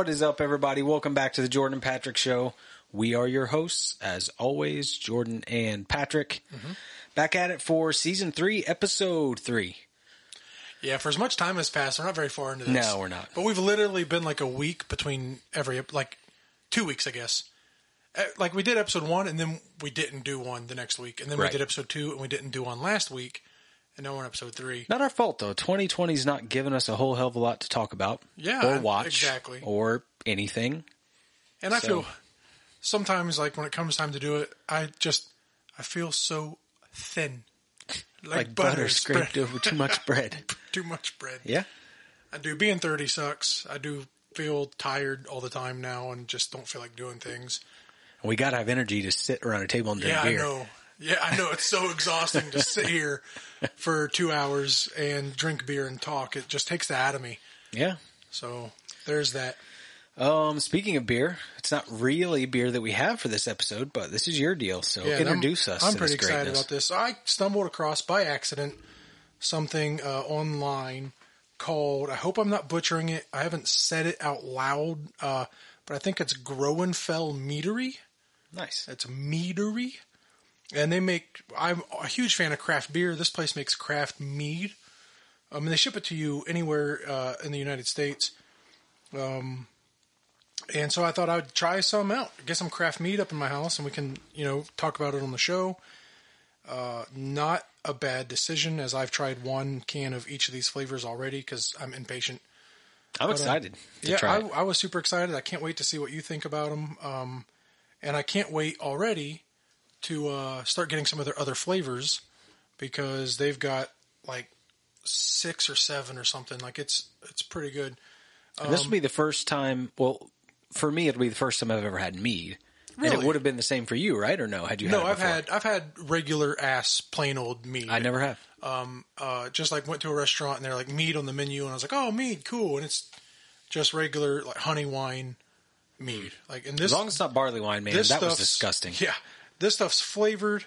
What is up, everybody? Welcome back to the Jordan and Patrick Show. We are your hosts, as always, Jordan and Patrick. Back at it for season three, episode three. Yeah, for as much time has passed, we're not very far into this. No, we're not. But we've literally been like a week between every, like two weeks, I guess. Uh, Like we did episode one, and then we didn't do one the next week, and then Right. we did episode two, and we didn't do one last week, and now we're on episode three. Not our fault, though. 2020's not giving us a whole hell of a lot to talk about. Yeah, Or watch. exactly. Or anything. And I So- feel sometimes like when it comes time to do it, I just I feel so thin, like, Like, butter, spread- scraped over too much bread. too much bread. Yeah. I do. Being 30 sucks. I do feel tired all the time now and just don't feel like doing things. We got to have energy to sit around a table and drink Yeah, beer. I know. Yeah, I know. It's so exhausting to sit here for two hours and drink beer and talk. It just takes that out of me. Yeah. So there's that. Um, speaking of beer, it's not really beer that we have for this episode, but this is your deal. So Yeah, introduce I'm, us. I'm pretty excited greatness. about this. I stumbled across by accident something uh, online called. I hope I'm not butchering it. I haven't said it out loud, uh, but I think it's Groennfell Meadery. Nice. It's meadery, and they make. I'm a huge fan of craft beer. This place makes craft mead. Um, and they ship it to you anywhere uh, in the United States. Um, and so I thought I'd try some out, get some craft mead up in my house, and we can, you know, talk about it on the show. Uh, not a bad decision, as I've tried one can of each of these flavors already because I'm impatient. I'm excited to yeah, try I. I was super excited. I can't wait to see what you think about them. Um, and I can't wait already to uh, start getting some of their other flavors because they've got like six or seven or something. Like it's it's pretty good. And this will be the first time. Well, for me, it'll be the first time I've ever had mead. And it would have been the same for you, right? Or no? Had you? No, had it I've had I've had regular ass plain old mead. I never have. Um, uh, just like went to a restaurant and they're like mead on the menu, and I was like, oh, mead, cool, and it's just regular like honey wine mead. Like in this, As long as it's not barley wine, man, that was disgusting. Yeah, this stuff's flavored.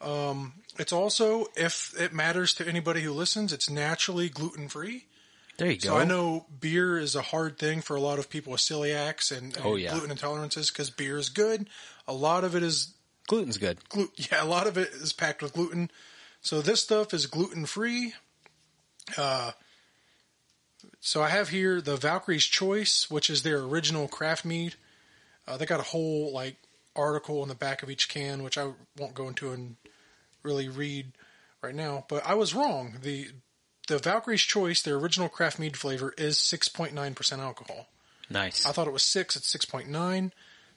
Um, it's also, if it matters to anybody who listens, it's naturally gluten free. There you go. So I know beer is a hard thing for a lot of people with celiacs and, and Oh, yeah. gluten intolerances because beer is good. A lot of it is gluten's good. glu- yeah, a lot of it is packed with gluten. So this stuff is gluten free. Uh, so I have here the Valkyrie's Choice, which is their original craft mead. Uh, they got a whole like article on the back of each can, which I won't go into and really read right now. But I was wrong. the The Valkyrie's Choice, their original craft mead flavor, is six point nine percent alcohol. Nice. I thought it was six. It's six point nine.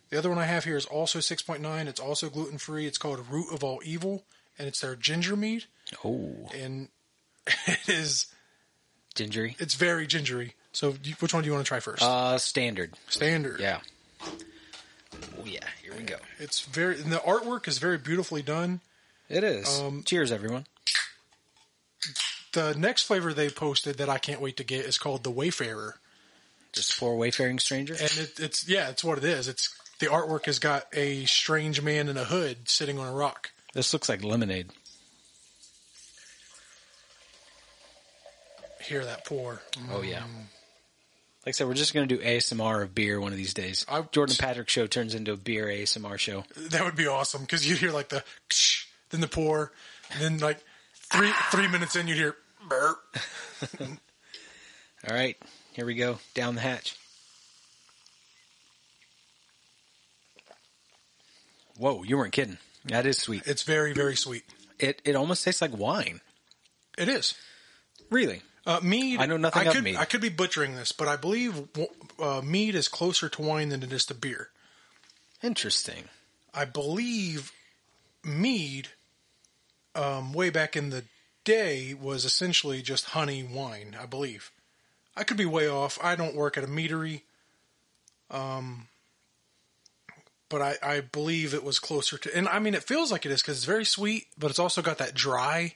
The other one I have here is also six point nine. It's also gluten free. It's called Root of All Evil, and it's their ginger mead. oh, And it is gingery. it's very gingery. So, which one do you want to try first? Uh, standard. Standard. Yeah. Oh yeah. Here we go. It's very. And the artwork is very beautifully done. It is. Um, Cheers, everyone. The next flavor they posted that I can't wait to get is called the Wayfarer, Just for wayfaring stranger. and it, it's yeah, it's what it is. It's the artwork has got a strange man in a hood sitting on a rock. This looks like lemonade. Hear that pour. Oh yeah. Like I said, we're just going to do ASMR of beer one of these days. I- Jordan Patrick show turns into a beer ASMR show. That would be awesome because you hear like the, then the pour, and then like three three minutes in you hear burp. All right, here we go. Down the hatch. Whoa, you weren't kidding. That is sweet. It's very very sweet. It it almost tastes like wine. It is. Really? Uh, mead. I know nothing I of could, mead. I could be butchering this, but I believe uh, mead is closer to wine than it is to beer. Interesting. I believe mead, um, way back in the day, was essentially just honey wine. I believe. I could be way off. I don't work at a meadery. Um, but I, I believe it was closer to, and I mean, it feels like it is because it's very sweet, but it's also got that dry,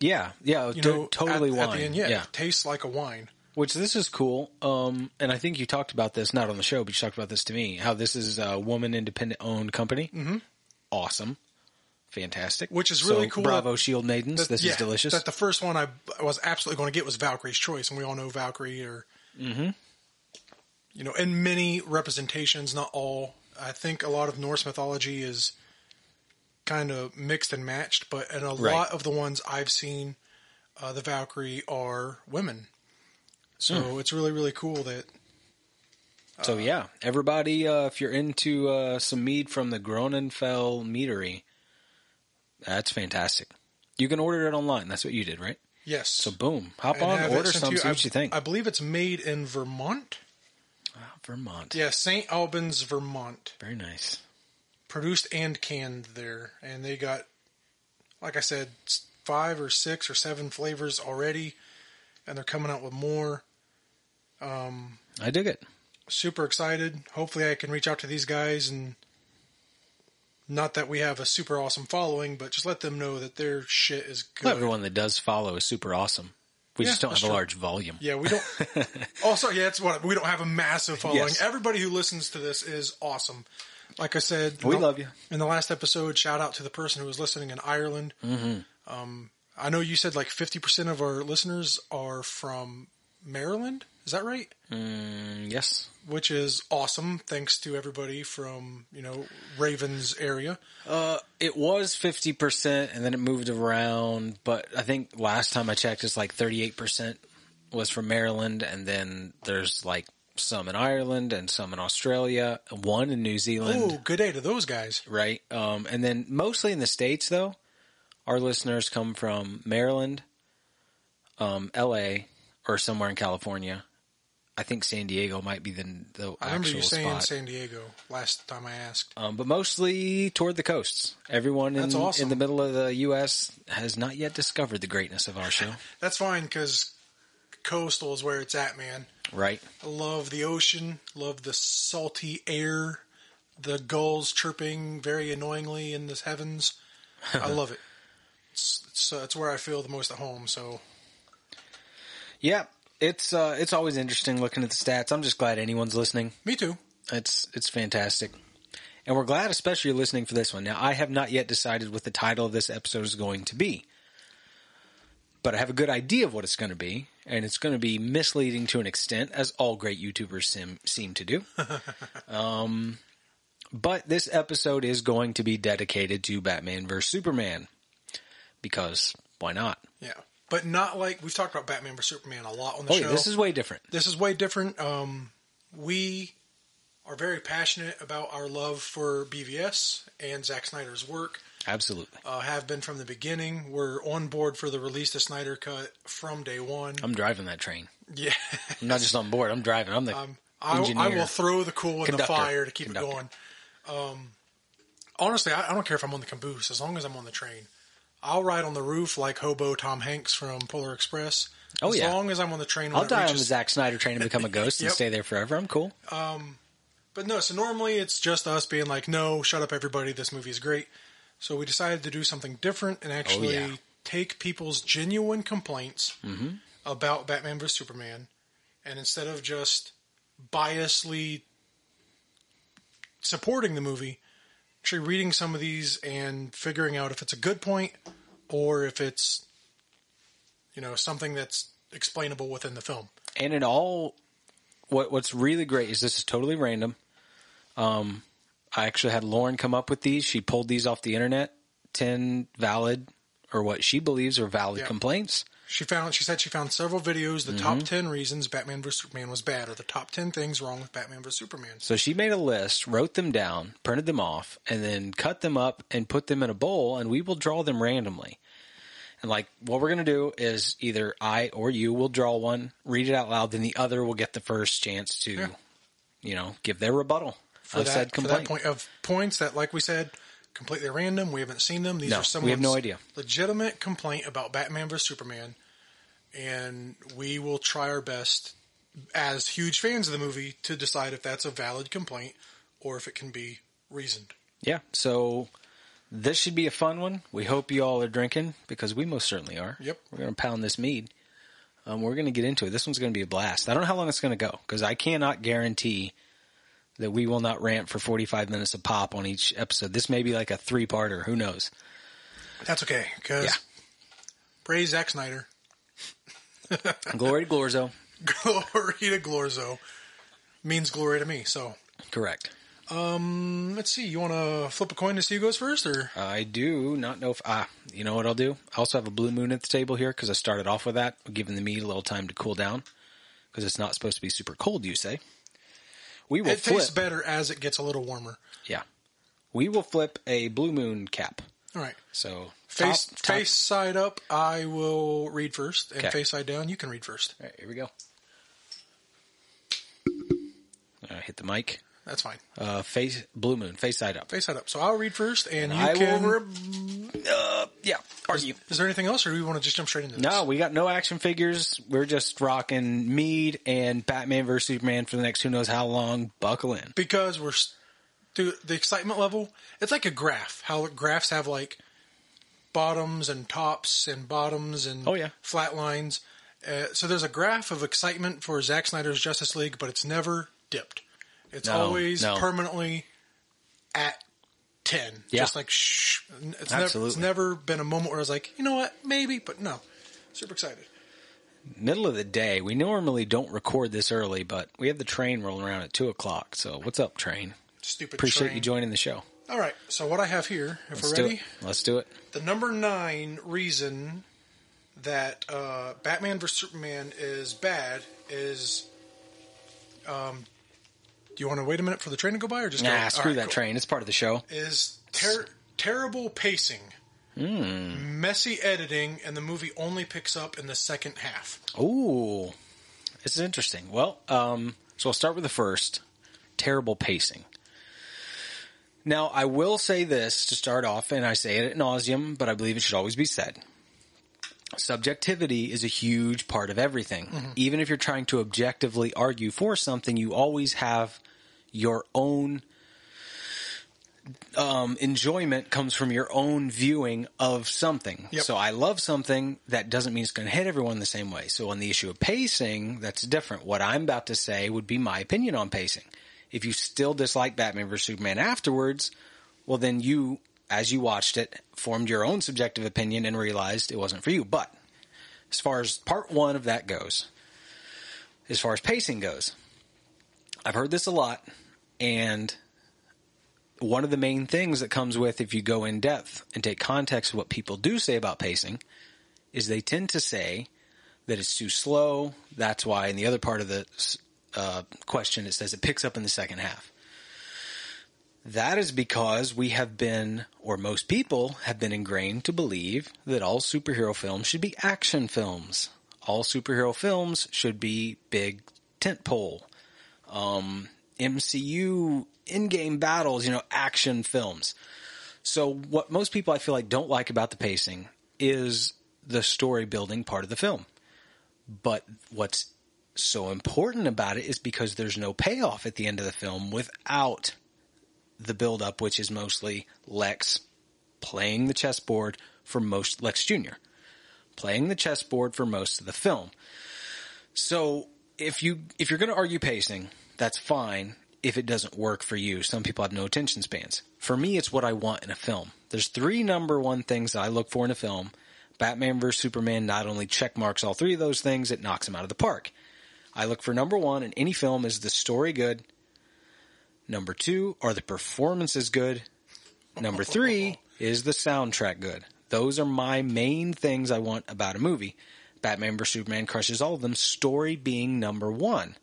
Yeah, yeah, you know, totally at, wine. At the end, yeah, yeah. tastes like a wine. Which this is cool. Um, and I think you talked about this not on the show, but you talked about this to me. How this is a woman independent owned company. Mm-hmm. Awesome, fantastic. Which is really So, cool Bravo Shield Maidens. That- this yeah, is delicious. That the first one I was absolutely going to get was Valkyrie's Choice, and we all know Valkyrie or you know, in many representations, not all. I think a lot of Norse mythology is kind of mixed and matched, but and a Right. lot of the ones I've seen, uh, the Valkyrie are women. So Hmm. it's really really cool that So yeah, everybody, uh, if you're into uh, some mead from the Groennfell Meadery, that's fantastic. You can order it online. That's what you did, right? yes. So boom, hop and on, order some, see I- what you think. I believe it's made in Vermont. Ah, Vermont, Yeah, St. Albans, Vermont. very nice. Produced and canned there. And they got, like I said, five or six or seven flavors already. And they're coming out with more. Um, I dig it. Super excited. Hopefully, I can reach out to these guys and. Not that we have a super awesome following, but just let them know that their shit is good. Well, everyone that does follow is super awesome. We Yeah, just don't have a true. large volume. Yeah, we don't. Oh, also. Yeah, that's what we don't have a massive following. Yes. Everybody who listens to this is awesome. Like I said, We in- love you. In the last episode, shout out to the person who was listening in Ireland. Mm-hmm. Um, I know you said like fifty percent of our listeners are from Maryland. Is that right? Mm, yes. Which is awesome. Thanks to everybody from you know Ravens area. Uh, it was 50% and then it moved around, but I think last time I checked it's like 38% was from Maryland and then there's like some in Ireland and some in Australia, one in New Zealand, Oh, good day to those guys. right? Um, and then mostly in the States though, our listeners come from Maryland, um, LA or somewhere in California. I think San Diego might be the, the I remember you saying spot. San Diego last time I asked. Um, but mostly toward the coasts. Everyone in, awesome. in the middle of the U.S. has not yet discovered the greatness of our show. That's fine because coastal is where it's at, man. Right? I love the ocean, love the salty air, the gulls chirping very annoyingly in the heavens. I love it. It's, it's, uh, it's where I feel the most at home. So Yeah. It's uh, it's always interesting looking at the stats. I'm just glad anyone's listening. me too. It's it's fantastic, and we're glad, especially you're listening for this one. Now, I have not yet decided what the title of this episode is going to be, but I have a good idea of what it's going to be, and it's going to be misleading to an extent, as all great YouTubers seem seem to do. um, but this episode is going to be dedicated to Batman vs Superman because why not? Yeah, but not like we've talked about Batman vs Superman a lot on the Oh, show. yeah, this is way different. this is way different. Um, we are very passionate about our love for BVS and Zack Snyder's work. Absolutely, Uh, have been from the beginning. We're on board for the release of Snyder Cut from day one. I'm driving that train. Yeah. I'm not just on board. I'm driving. I'm the Um, I, engineer. I will throw the coal in the fire to keep Conductor. it going. Um, honestly, I, I don't care if I'm on the caboose as long as I'm on the train. I'll ride on the roof like hobo Tom Hanks from Polar Express. Oh, as yeah. long as I'm on the train. I'll die on the Zack Snyder train and become a ghost and stay there forever. I'm cool. But no, so normally it's just us being like, "No, shut up, everybody. This movie is great." So we decided to do something different and actually Oh, yeah. take people's genuine complaints Mm-hmm. about Batman vs Superman, and instead of just biasly supporting the movie, actually reading some of these and figuring out if it's a good point or if it's you know something that's explainable within the film. And it all, what what's really great is this is totally random. Um, I actually had Lauren come up with these. She pulled these off the internet. Ten valid, or what she believes are valid Yeah. complaints. She found. She said she found several videos. The Mm-hmm. top ten reasons Batman vs Superman was bad, or the top ten things wrong with Batman vs Superman. So she made a list, wrote them down, printed them off, and then cut them up and put them in a bowl, and we will draw them randomly. And like what we're gonna do is either I or you will draw one, read it out loud, then the other will get the first chance to, Yeah. you know, give their rebuttal For of that, said for that point of points that, like we said, completely random. We haven't seen them. These No, are someone's we have no idea. legitimate complaint about Batman vs Superman, and we will try our best as huge fans of the movie to decide if that's a valid complaint or if it can be reasoned. Yeah. So this should be a fun one. We hope you all are drinking because we most certainly are. Yep. We're going to pound this mead. Um, we're going to get into it. This one's going to be a blast. I don't know how long it's going to go because I cannot guarantee that we will not rant for 45 minutes a pop on each episode. This may be like a three parter. Who knows? That's okay because Yeah. praise Zack Snyder, Glory to Glorzo. glory to Glorzo. means glory to me. So Correct. um, let's see. You want to flip a coin to see who goes first, or I do not know if ah, you know what I'll do. I also have a blue moon at the table here because I started off with that, giving the meat a little time to cool down because it's not supposed to be super cold. You say? We will it flip. tastes better as it gets a little warmer. Yeah, we will flip a blue moon cap. All right. So Face top- top- face side up, I will read first, and Okay. face side down, you can read first. All right, here we go. Uh, hit the mic. That's fine. Uh, face blue moon, face side up. Face side up. So I'll read first, and you I can. will. Re- uh, yeah, argue. Is there anything else, or do we want to just jump straight into this? No, we got no action figures. We're just rocking Mead and Batman vs Superman for the next who knows how long. Buckle in. because we're s- to the excitement level. It's like a graph. How graphs have like bottoms and tops and bottoms and Oh, yeah. flat lines. Uh, so there's a graph of excitement for Zack Snyder's Justice League, but it's never dipped. It's No, always no. permanently at ten. Yeah. Just like shh. It's never, it's never been a moment where I was like, you know what, maybe, but no. Super excited. Middle of the day. We normally don't record this early, but we have the train rolling around at two o'clock. So what's up, train? Stupid. Appreciate train. you joining the show. All right. So what I have here, if Let's we're ready. Let's do it. The number nine reason that uh, Batman vs Superman is bad is. Um, do you want to wait a minute for the train to go by, or just? Nah, All screw right, that cool. train. It's part of the show. Is ter- terrible pacing, Hmm. messy editing, and the movie only picks up in the second half. Ooh, this is interesting. Well, um, so I'll start with the first. Terrible pacing. Now, I will say this to start off, and I say it at nauseum, but I believe it should always be said. Subjectivity is a huge part of everything. Even if you're trying to objectively argue for something, you always have your own um, enjoyment comes from your own viewing of something. Yep. So I love something that doesn't mean it's going to hit everyone the same way. So on the issue of pacing, that's different. What I'm about to say would be my opinion on pacing. If you still dislike Batman vs Superman afterwards, well then you, as you watched it, formed your own subjective opinion and realized it wasn't for you. But as far as part one of that goes, as far as pacing goes, I've heard this a lot, and one of the main things that comes with if you go in depth and take context of what people do say about pacing is they tend to say that it's too slow. That's why in the other part of the uh, question it says it picks up in the second half. That is because we have been, or most people have been ingrained to believe that all superhero films should be action films. All superhero films should be big tentpole. Um, MCU Endgame battles, you know, action films. So what most people I feel like don't like about the pacing is the story building part of the film. But what's so important about it is because there's no payoff at the end of the film without the build up, which is mostly Lex playing the chessboard for most Lex Jr. playing the chessboard for most of the film. So if you if you're going to argue pacing, that's fine if it doesn't work for you. Some people have no attention spans. For me, it's what I want in a film. There's three number one things that I look for in a film. Batman vs Superman not only check marks all three of those things, it knocks them out of the park. I look for number one in any film is the story good. Number two, are the performances good? Number three, is the soundtrack good? Those are my main things I want about a movie. Batman vs Superman crushes all of them, story being number one.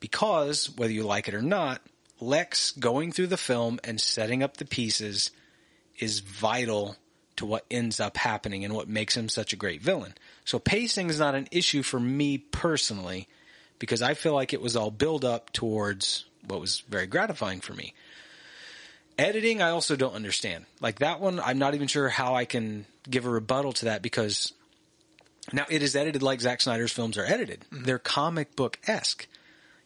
Because, whether you like it or not, Lex going through the film and setting up the pieces is vital to what ends up happening and what makes him such a great villain. So pacing is not an issue for me personally because I feel like it was all build up towards what was very gratifying for me. Editing, I also don't understand. Like that one, I'm not even sure how I can give a rebuttal to that because now it is edited like Zack Snyder's films are edited. Mm-hmm. They're comic book esque.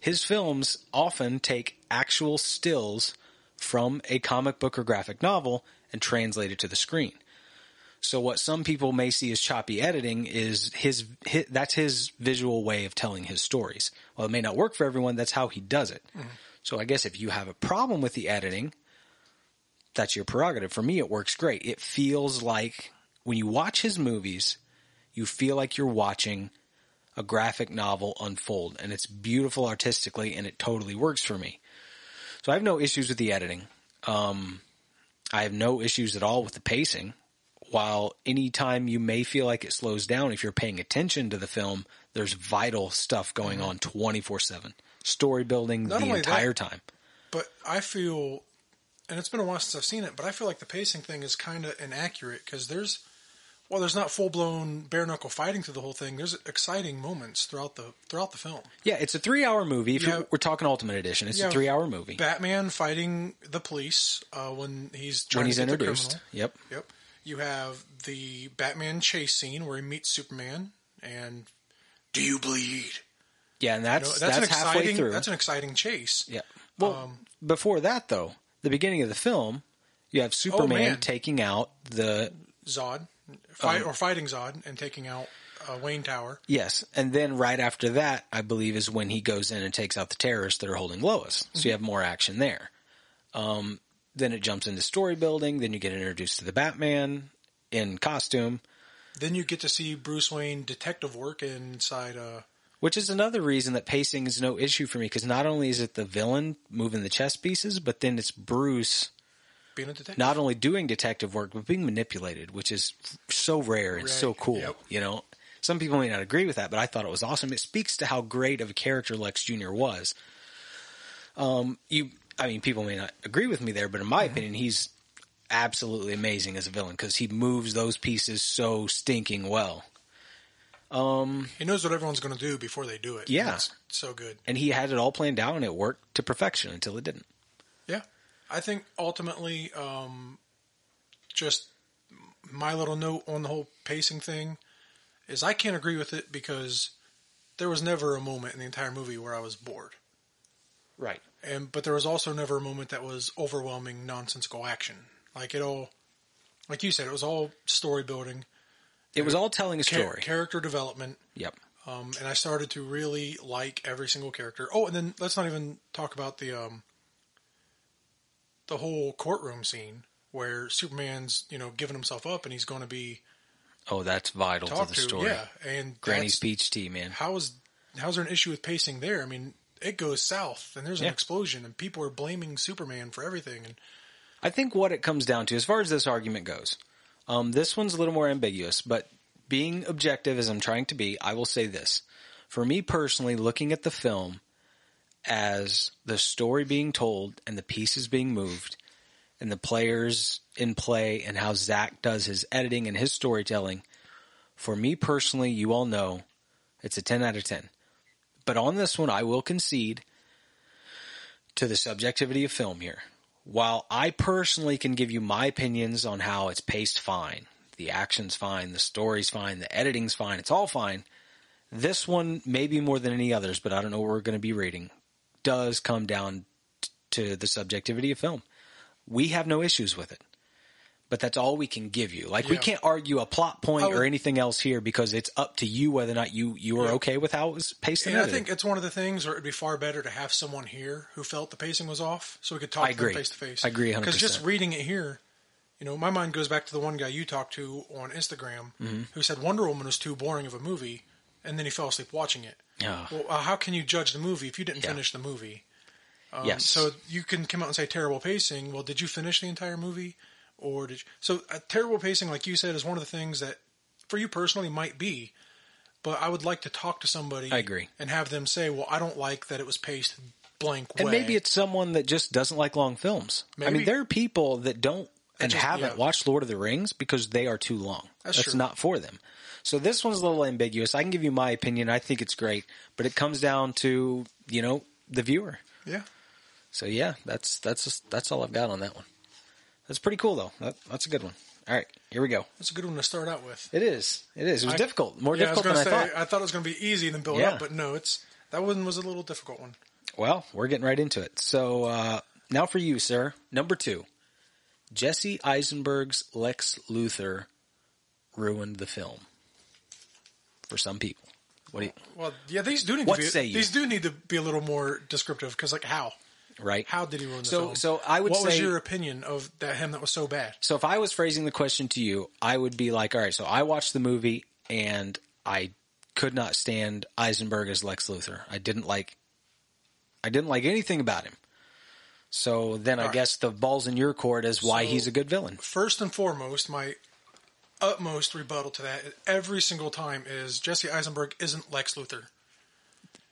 His films often take actual stills from a comic book or graphic novel and translate it to the screen. So what some people may see as choppy editing is his, his that's his visual way of telling his stories. Well, it may not work for everyone. That's how he does it. Mm-hmm. So I guess if you have a problem with the editing, that's your prerogative. For me, it works great. It feels like when you watch his movies, you feel like you're watching a graphic novel unfold, and it's beautiful artistically, and it totally works for me. So I have no issues with the editing. Um, I have no issues at all with the pacing. While anytime you may feel like it slows down, if you're paying attention to the film, there's vital stuff going on 24 7. Story building Not the only that- entire time. But I feel, and it's been a while since I've seen it, but I feel like the pacing thing is kind of inaccurate because there's, well, there's not full blown bare knuckle fighting through the whole thing. There's exciting moments throughout the throughout the film. Yeah, it's a three hour movie. If Yeah. we're talking Ultimate Edition, it's Yeah. a three hour movie. Batman fighting the police uh, when he's when he's introduced. Yep. Yep. You have the Batman chase scene where he meets Superman and do you bleed? Yeah, and You know, that's that's, that's, halfway exciting. through. That's an exciting chase. yeah. Well, um, before that though, the beginning of the film, you have Superman Oh, taking out the Zod, fight Um, or fighting Zod and taking out uh, Wayne Tower. yes, and then right after that, I believe is when he goes in and takes out the terrorists that are holding Lois. So you have more action there. Um, then it jumps into story building. Then you get introduced to the Batman in costume. Then you get to see Bruce Wayne detective work inside. Uh, Which is another reason that pacing is no issue for me because not only is it the villain moving the chess pieces, but then it's Bruce being a detective. not only doing detective work but being manipulated, which is so rare and so cool. Yep. You know, some people may not agree with that, but I thought it was awesome. It speaks to how great of a character Lex Jr. was. Um, you, I mean, people may not agree with me there, but in my opinion, he's absolutely amazing as a villain because he moves those pieces so stinking well. Um, he knows what everyone's going to do before they do it. Yeah. That's so good. And he had it all planned out, and it worked to perfection until it didn't. Yeah, I think ultimately, um, just my little note on the whole pacing thing is I can't agree with it because there was never a moment in the entire movie where I was bored, Right. and but there was also never a moment that was overwhelming nonsensical action. Like it all, like you said, it was all story building, It was all telling a story. character development. Yep. Um, and I started to really like every single character. Oh, and then let's not even talk about the um, the whole courtroom scene where Superman's you know giving himself up and he's going to be Oh, that's vital to the to. story. Yeah, and Granny's peach tea, man. How is how's there an issue with pacing there? I mean, it goes south and there's an Yeah. explosion and people are blaming Superman for everything. And I think what it comes down to, as far as this argument goes, um, this one's a little more ambiguous, but being objective as I'm trying to be, I will say this. For me personally, looking at the film as the story being told and the pieces being moved and the players in play and how Zack does his editing and his storytelling, for me personally, you all know it's a 10 out of 10. But on this one, I will concede to the subjectivity of film here. While I personally can give you my opinions on how it's paced fine, the action's fine, the story's fine, the editing's fine, it's all fine. This one, maybe more than any others, but I don't know what we're going to be rating, does come down t- to the subjectivity of film. We have no issues with it. But that's all we can give you. Like we can't argue a plot point would- or anything else here because it's up to you whether or not you you are Yeah. okay with how it was paced and I think it's one of the things where it'd be far better to have someone here who felt the pacing was off, so we could talk to them face to face. I agree Because just reading it here, you know, my mind goes back to the one guy you talked to on Instagram Mm-hmm. who said Wonder Woman was too boring of a movie, and then he fell asleep watching it. Yeah. Well, uh, how can you judge the movie if you didn't Yeah. finish the movie? Um, yes. So you can come out and say terrible pacing. Well, did you finish the entire movie, or did you? So uh, terrible pacing, like you said, is one of the things that for you personally might be. But I would like to talk to somebody. I agree. and have them say, "Well, I don't like that it was paced blank And way." maybe it's someone that just doesn't like long films. I mean, there are people that don't and just- haven't yeah. watched Lord of the Rings because they are too long. That's That's not for them. So this one's a little ambiguous. I can give you my opinion. I think it's great, but it comes down to you know the viewer. yeah. So yeah, that's that's that's all I've got on that one. That's pretty cool though. That, that's a good one. All right, here we go. That's a good one to start out with. It is. It is. It was I- difficult. More yeah, I difficult than gonna I thought. I thought it was going to be easy and then build Yeah. up, but no, it's that one was a little difficult one. Well, we're getting right into it. So uh, now for you, sir. Number two, Jesse Eisenberg's Lex Luthor ruined the film for some people. What do you? Well, yeah, these do need What to be say you? these do need to be a little more descriptive because, like, how Right. how did he ruin the So- film? so I would what was say- your opinion of that him that was so bad? So if I was phrasing the question to you, I would be like, all right, so I watched the movie and I could not stand Eisenberg as Lex Luthor. I didn't like I didn't like anything about him. So then I All right. guess the ball's in your court as why So- he's a good villain. First and foremost, my utmost rebuttal to that every single time is Jesse Eisenberg isn't Lex Luthor.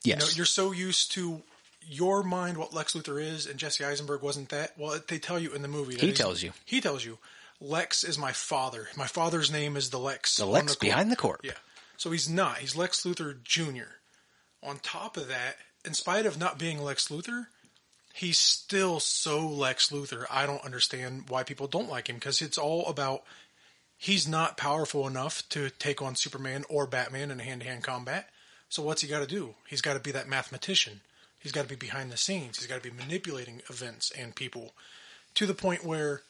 Yes. You know, you're so used to your mind what Lex Luthor is, and Jesse Eisenberg wasn't that. Well, they tell you in the movie. That He tells you. He tells you. Lex is my father. My father's name is the Lex. the Lex corp. behind the court. Yeah. So he's not. He's Lex Luthor Jr. On top of that, in spite of not being Lex Luthor, he's still so Lex Luthor. I don't understand why people don't like him because it's all about he's not powerful enough to take on Superman or Batman in hand to hand combat. So what's he got to do? He's got to be that mathematician. He's got to be behind the scenes. He's got to be manipulating events and people to the point where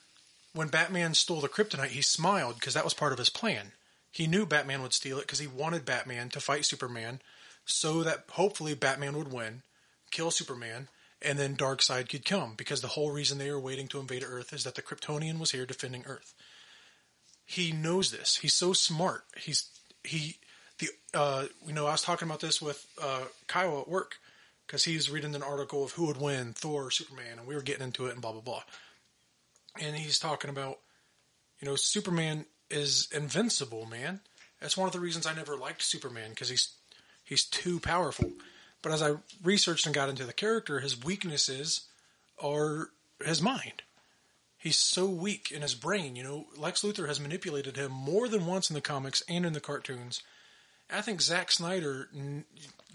when Batman stole the kryptonite, he smiled because that was part of his plan. He knew Batman would steal it because he wanted Batman to fight Superman so that hopefully Batman would win, kill Superman, and then Darkseid could come because the whole reason they were waiting to invade Earth is that the Kryptonian was here defending Earth. He knows this. He's so smart. He's he the uh you know I was talking about this with uh Kyle at work because he's reading an article of who would win Thor or Superman and we were getting into it and blah blah blah and he's talking about, you know, Superman is invincible, man. That's one of the reasons I never liked Superman because he's he's too powerful. But as I researched and got into the character, his weaknesses are his mind. He's so weak in his brain. You know, Lex Luthor has manipulated him more than once in the comics and in the cartoons. I think Zack Snyder n-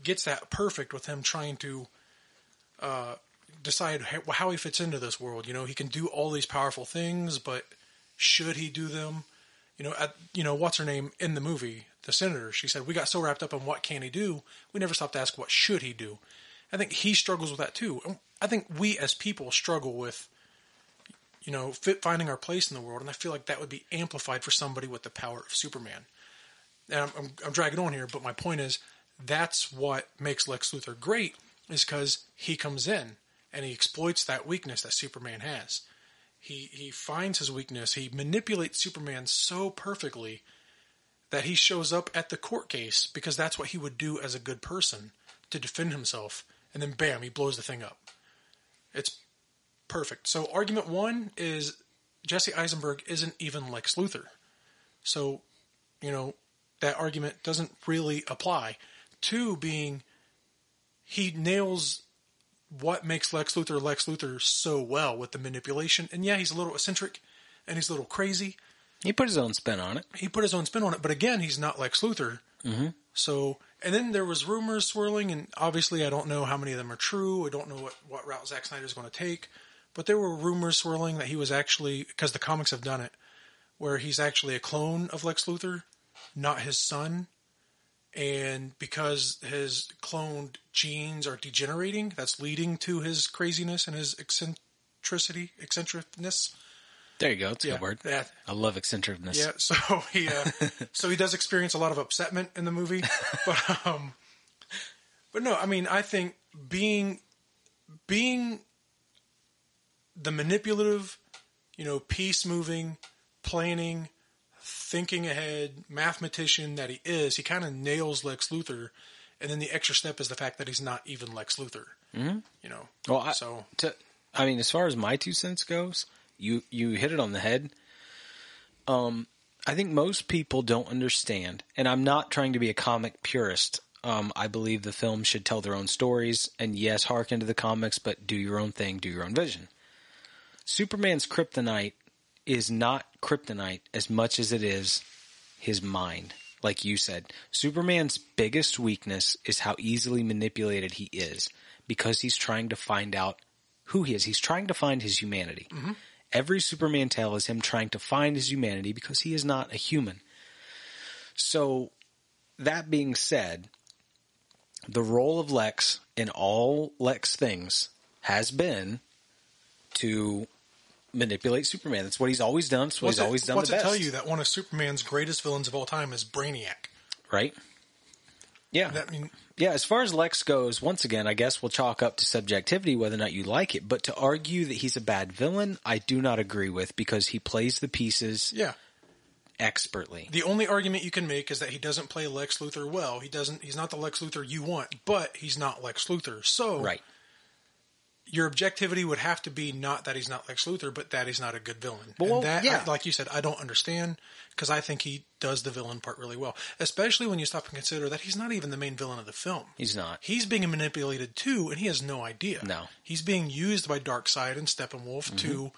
gets that perfect with him trying to uh, decide how, how he fits into this world. You know, he can do all these powerful things, but should he do them? You know, at, you know what's her name in the movie, the senator. She said we got so wrapped up in what can he do, we never stopped to ask what should he do. I think he struggles with that too. I think we as people struggle with, you know, fit, finding our place in the world, and I feel like that would be amplified for somebody with the power of Superman. And I'm, I'm, I'm dragging on here, but my point is that's what makes Lex Luthor great is because he comes in and he exploits that weakness that Superman has. He he finds his weakness. He manipulates Superman so perfectly that he shows up at the court case because that's what he would do as a good person to defend himself. And then bam, he blows the thing up. It's perfect. So argument one is Jesse Eisenberg isn't even Lex Luthor. So, you know, that argument doesn't really apply. Two being he nails what makes Lex Luthor Lex Luthor so well with the manipulation. And yeah, he's a little eccentric and he's a little crazy. He put his own spin on it. He put his own spin on it, but again, he's not Lex Luthor. Mm-hmm. So, and then there was rumors swirling, and obviously, I don't know how many of them are true. I don't know what what route Zack Snyder is going to take, but there were rumors swirling that he was actually because the comics have done it, where he's actually a clone of Lex Luthor, not his son. And because his cloned genes are degenerating, that's leading to his craziness and his eccentricity, eccentricness. There you go. It's a Yeah, good word. yeah. I love eccentricness. Yeah, so he uh, so he does experience a lot of upsetment in the movie, but um, but no, I mean, I think being being the manipulative, you know, peace moving, planning, thinking ahead, mathematician that he is, he kind of nails Lex Luthor, and then the extra step is the fact that he's not even Lex Luthor. Mm-hmm. You know, Well, I, so to, I mean, as far as my two cents goes, you you hit it on the head. Um, I think most people don't understand, and I'm not trying to be a comic purist. Um, I believe the film should tell their own stories, and yes, harken to the comics, but do your own thing, do your own vision. Superman's kryptonite is not kryptonite as much as it is his mind. Like you said, Superman's biggest weakness is how easily manipulated he is because he's trying to find out who he is. He's trying to find his humanity. Mm-hmm. Every Superman tale is him trying to find his humanity because he is not a human. So, that being said, the role of Lex in all Lex things has been to manipulate Superman. That's what he's always done. That's what what's he's it, always done what's the it best. tell you that one of Superman's greatest villains of all time is Brainiac? right? Yeah. That mean Yeah, as far as Lex goes, once again, I guess we'll chalk up to subjectivity whether or not you like it. But to argue that he's a bad villain, I do not agree with because he plays the pieces yeah. expertly. The only argument you can make is that he doesn't play Lex Luthor well. He doesn't. He's not the Lex Luthor you want, but he's not Lex Luthor. So Right. Your objectivity would have to be not that he's not Lex Luthor, but that he's not a good villain. Well, and that, yeah. I- like you said, I don't understand because I think he does the villain part really well. Especially when you stop and consider that he's not even the main villain of the film. He's not. He's being manipulated too, and he has no idea. No. Mm-hmm. he's being used by Darkseid and Steppenwolf to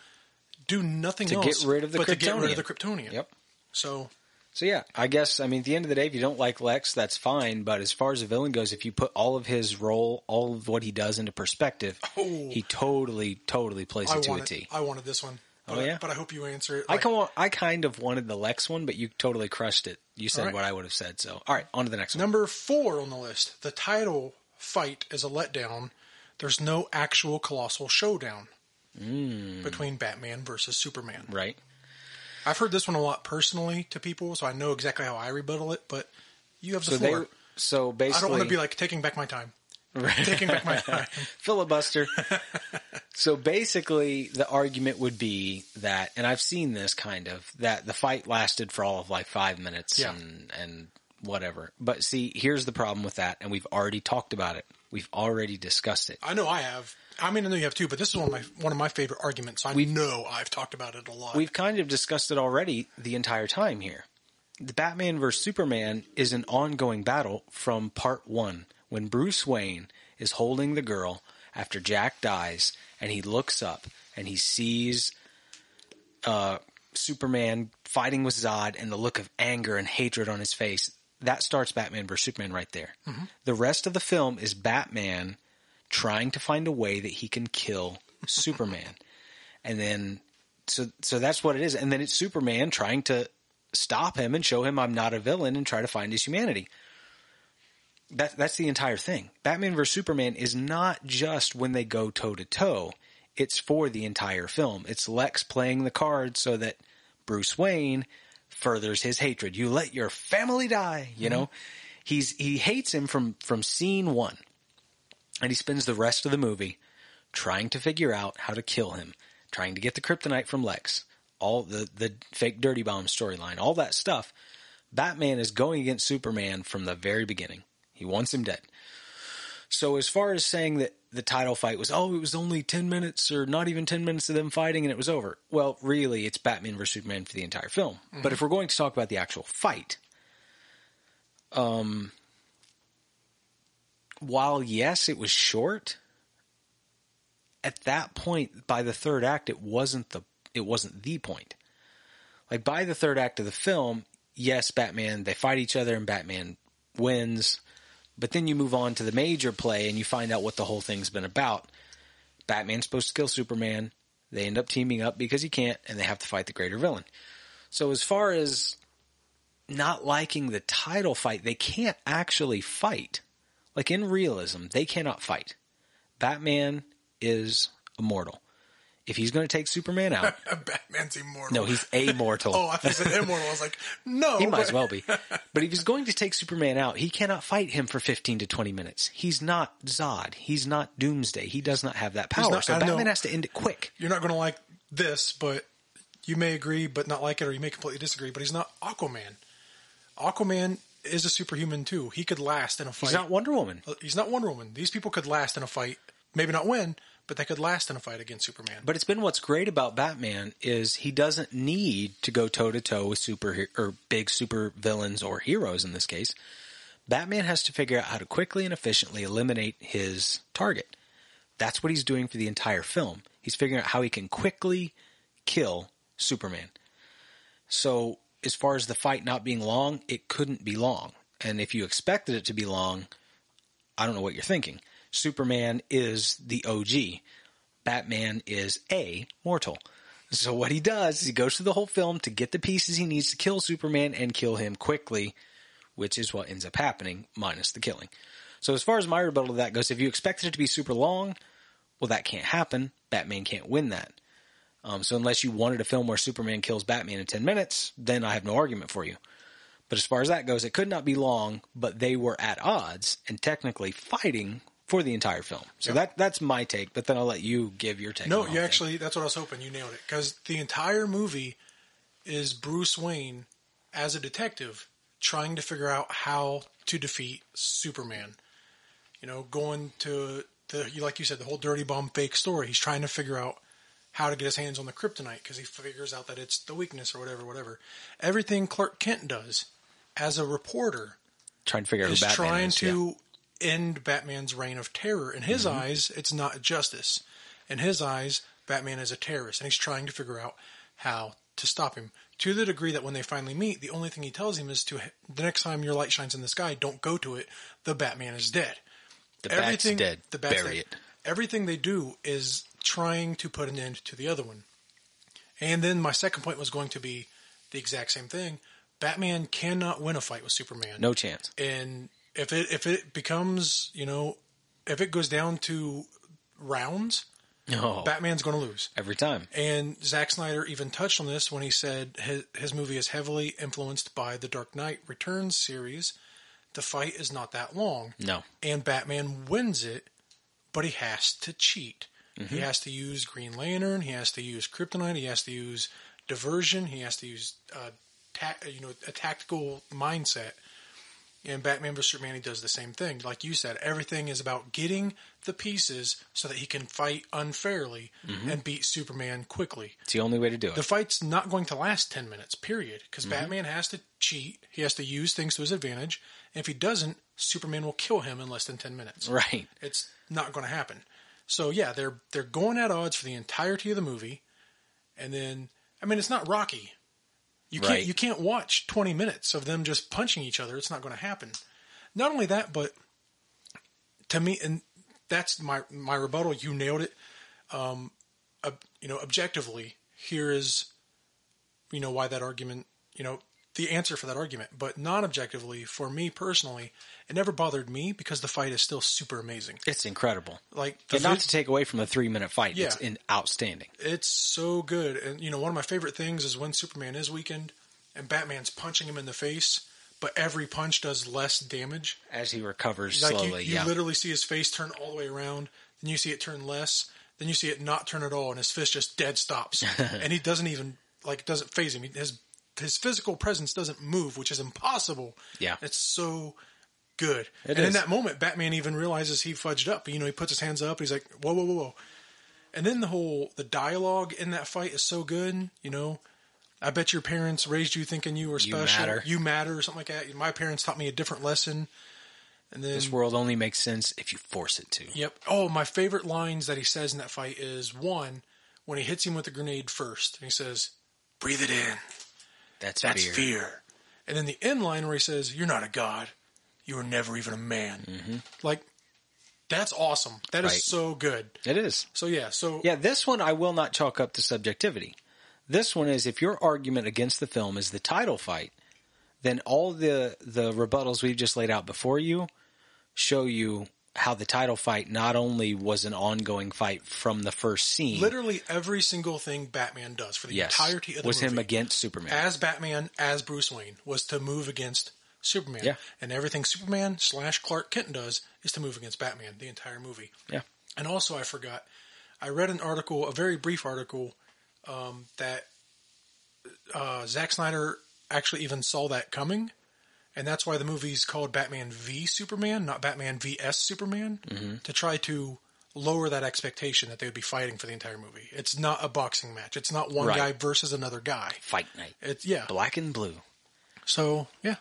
do nothing To else get rid of the but to get rid of the Kryptonian. Yep. So So yeah, I guess I mean at the end of the day, if you don't like Lex, that's fine. But as far as the villain goes, if you put all of his role, all of what he does into perspective, Oh. he totally, totally plays I it to a wanted, T. I wanted this one. But Oh, I- yeah? but I hope you answer it. I like- come, I kind of wanted the Lex one, but you totally crushed it. You said right. what I would have said. So all right, on to the next one. Number four on the list. The title fight is a letdown. There's no actual colossal showdown Hmm. between Batman versus Superman. Right. I've heard this one a lot personally to people, so I know exactly how I rebuttal it. But you have the So they, floor. so basically, I don't want to be like taking back my time. Right. taking back my time. filibuster. so basically, the argument would be that, and I've seen this kind of that the fight lasted for all of like five minutes Yeah. and and whatever. But see, here's the problem with that, and we've already talked about it. We've already discussed it. I know I have. I mean, I know you have too, but this is one of my one of my favorite arguments. I know I've talked about it a lot. We've kind of discussed it already the entire time here. The Batman vs Superman is an ongoing battle from part one when Bruce Wayne is holding the girl after Jack dies and he looks up and he sees uh, Superman fighting with Zod and the look of anger and hatred on his face. That starts Batman vs Superman right there. Mm-hmm. The rest of the film is Batman trying to find a way that he can kill Superman. And then so so that's what it is. And then it's Superman trying to stop him and show him I'm not a villain and try to find his humanity. That that's the entire thing. Batman vs Superman is not just when they go toe to toe. It's for the entire film. It's Lex playing the cards so that Bruce Wayne furthers his hatred. You let your family die, you mm-hmm. know? He's he hates him from from scene 1. And he spends the rest of the movie trying to figure out how to kill him, trying to get the kryptonite from Lex, all the the fake dirty bomb storyline, all that stuff. Batman is going against Superman from the very beginning. He wants him dead. So as far as saying that the title fight was, oh, it was only 10 minutes or not even 10 minutes of them fighting and it was over. Well, really, it's Batman versus Superman for the entire film. But if we're going to talk about the actual fight, um, while yes, it was short, at that point, by the third act, it wasn't the it wasn't the point. Like by the third act of the film, yes, Batman they fight each other and Batman wins, but then you move on to the major play and you find out what the whole thing's been about. Batman's supposed to kill Superman. They end up teaming up because he can't, and they have to fight the greater villain. So as far as not liking the title fight, they can't actually fight. Like in realism, they cannot fight. Batman is immortal. If he's going to take Superman out, Batman's immortal. no, he's immortal. Oh, I thought said immortal. I was like, no. He might as well be. But if he's going to take Superman out, he cannot fight him for 15 to 20 minutes. He's not Zod. He's not Doomsday. He does not have that power. not- so I know. Batman has to end it quick. You're not going to like this, but you may agree, but not like it, or you may completely disagree. But he's not Aquaman. Aquaman is a superhuman too. He could last in a fight. He's not Wonder Woman. Uh, He's not Wonder Woman. These people could last in a fight. Maybe not win, but they could last in a fight against Superman. But it's been what's great about Batman is he doesn't need to go toe to toe with super or big super villains or heroes in this case. Batman has to figure out how to quickly and efficiently eliminate his target. That's what he's doing for the entire film. He's figuring out how he can quickly kill Superman. So, as far as the fight not being long, it couldn't be long. And if you expected it to be long, I don't know what you're thinking. Superman is the OG. Batman is a mortal. So what he does is he goes through the whole film to get the pieces he needs to kill Superman and kill him quickly, which is what ends up happening, minus the killing. So as far as my rebuttal to that goes, if you expected it to be super long, well, that can't happen. Batman can't win that. Um, so unless you wanted a film where Superman kills Batman in 10 minutes, then I have no argument for you. But as far as that goes, it could not be long, but they were at odds and technically fighting for the entire film. So that that's my take, but then I'll let you give your take. no, you actually, that's what I was hoping. You nailed it. Because the entire movie is Bruce Wayne as a detective trying to figure out how to defeat Superman. You know, going to the like you said, the whole dirty bomb fake story. He's trying to figure out how to get his hands on the kryptonite because he figures out that it's the weakness or whatever, whatever. Everything Clark Kent does as a reporter Trying to figure out who is Batman trying is. to end Batman's reign of terror. In his mm-hmm. eyes, it's not justice. In his eyes, Batman is a terrorist, and he's trying to figure out how to stop him. To the degree that when they finally meet, the only thing he tells him is to the next time your light shines in the sky, don't go to it. The Batman is dead. The bat's Everything dead. The bat's Bury dead. it. Everything they do is trying to put an end to the other one. And then my second point was going to be the exact same thing. Batman cannot win a fight with Superman No chance. and if it if it becomes you know if it goes down to rounds, No. Batman's going to lose. Every time. And Zack Snyder even touched on this when he said his, his movie is heavily influenced by the Dark Knight Returns series. The fight is not that long, No. and Batman wins it, but he has to cheat. He has to use Green Lantern. He has to use Kryptonite. He has to use diversion. He has to use uh, ta- you know a tactical mindset. And Batman vs Superman, he does the same thing. Like you said, everything is about getting the pieces so that he can fight unfairly mm-hmm. and beat Superman quickly. It's the only way to do it. The fight's not going to last 10 minutes, period. Because mm-hmm. Batman has to cheat. He has to use things to his advantage. And if he doesn't, Superman will kill him in less than 10 minutes. right. It's not going to happen. So yeah, they're they're going at odds for the entirety of the movie. And then I mean it's not Rocky. You can't Right. you can't watch 20 minutes of them just punching each other. It's not going to happen. Not only that, but to me and that's my my rebuttal, you nailed it. Um ob- you know, objectively, here is you know why that argument, you know, the answer for that argument, but non-objectively for me personally, it never bothered me because the fight is still super amazing. It's incredible. Like And not vid- to take away from the three minute fight. Yeah. It's in outstanding. it's so good. And you know, one of my favorite things is when Superman is weakened and Batman's punching him in the face, but every punch does less damage. As he recovers Like slowly. you yeah. literally see his face turn all the way around, then you see it turn less, then you see it not turn at all, and his fist just dead stops, and he doesn't even like doesn't phase him. His his physical presence doesn't move, which is impossible. Yeah. it's so good. It and in that moment, Batman even realizes he fudged up. You know, he puts his hands up. He's like, "Whoa, whoa, whoa, whoa!" And then the whole the dialogue in that fight is so good. You know, I bet your parents raised you thinking you were You special. matter. You matter, or something like that. My parents taught me a different lesson. And then this world only makes sense if you force it to. Yep. Oh, my favorite lines that he says in that fight is one when he hits him with the grenade first, and he says, "Breathe it in. That's, That's fear. fear." And then the end line where he says, "You're not a god. You were never even a man." Mm-hmm. Like, that's awesome. That is Right. so good. It is. So yeah. So Yeah, this one I will not chalk up to subjectivity. This one is if your argument against the film is the title fight, then all the the rebuttals we've just laid out before you show you how the title fight not only was an ongoing fight from the first scene, literally every single thing Batman does for the yes, entirety of the movie was movie, him against Superman. as Batman, as Bruce Wayne, was to move against Superman. Yeah. And everything Superman slash Clark Kent does is to move against Batman the entire movie. yeah, And also, I forgot, I read an article, a very brief article, um, that uh, Zack Snyder actually even saw that coming. And that's why the movie's called Batman v Superman, not Batman vs Superman, mm-hmm. to try to lower that expectation that they would be fighting for the entire movie. It's not a boxing match. It's not one Right. guy versus another guy. fight night, It's yeah. black and blue. So yeah.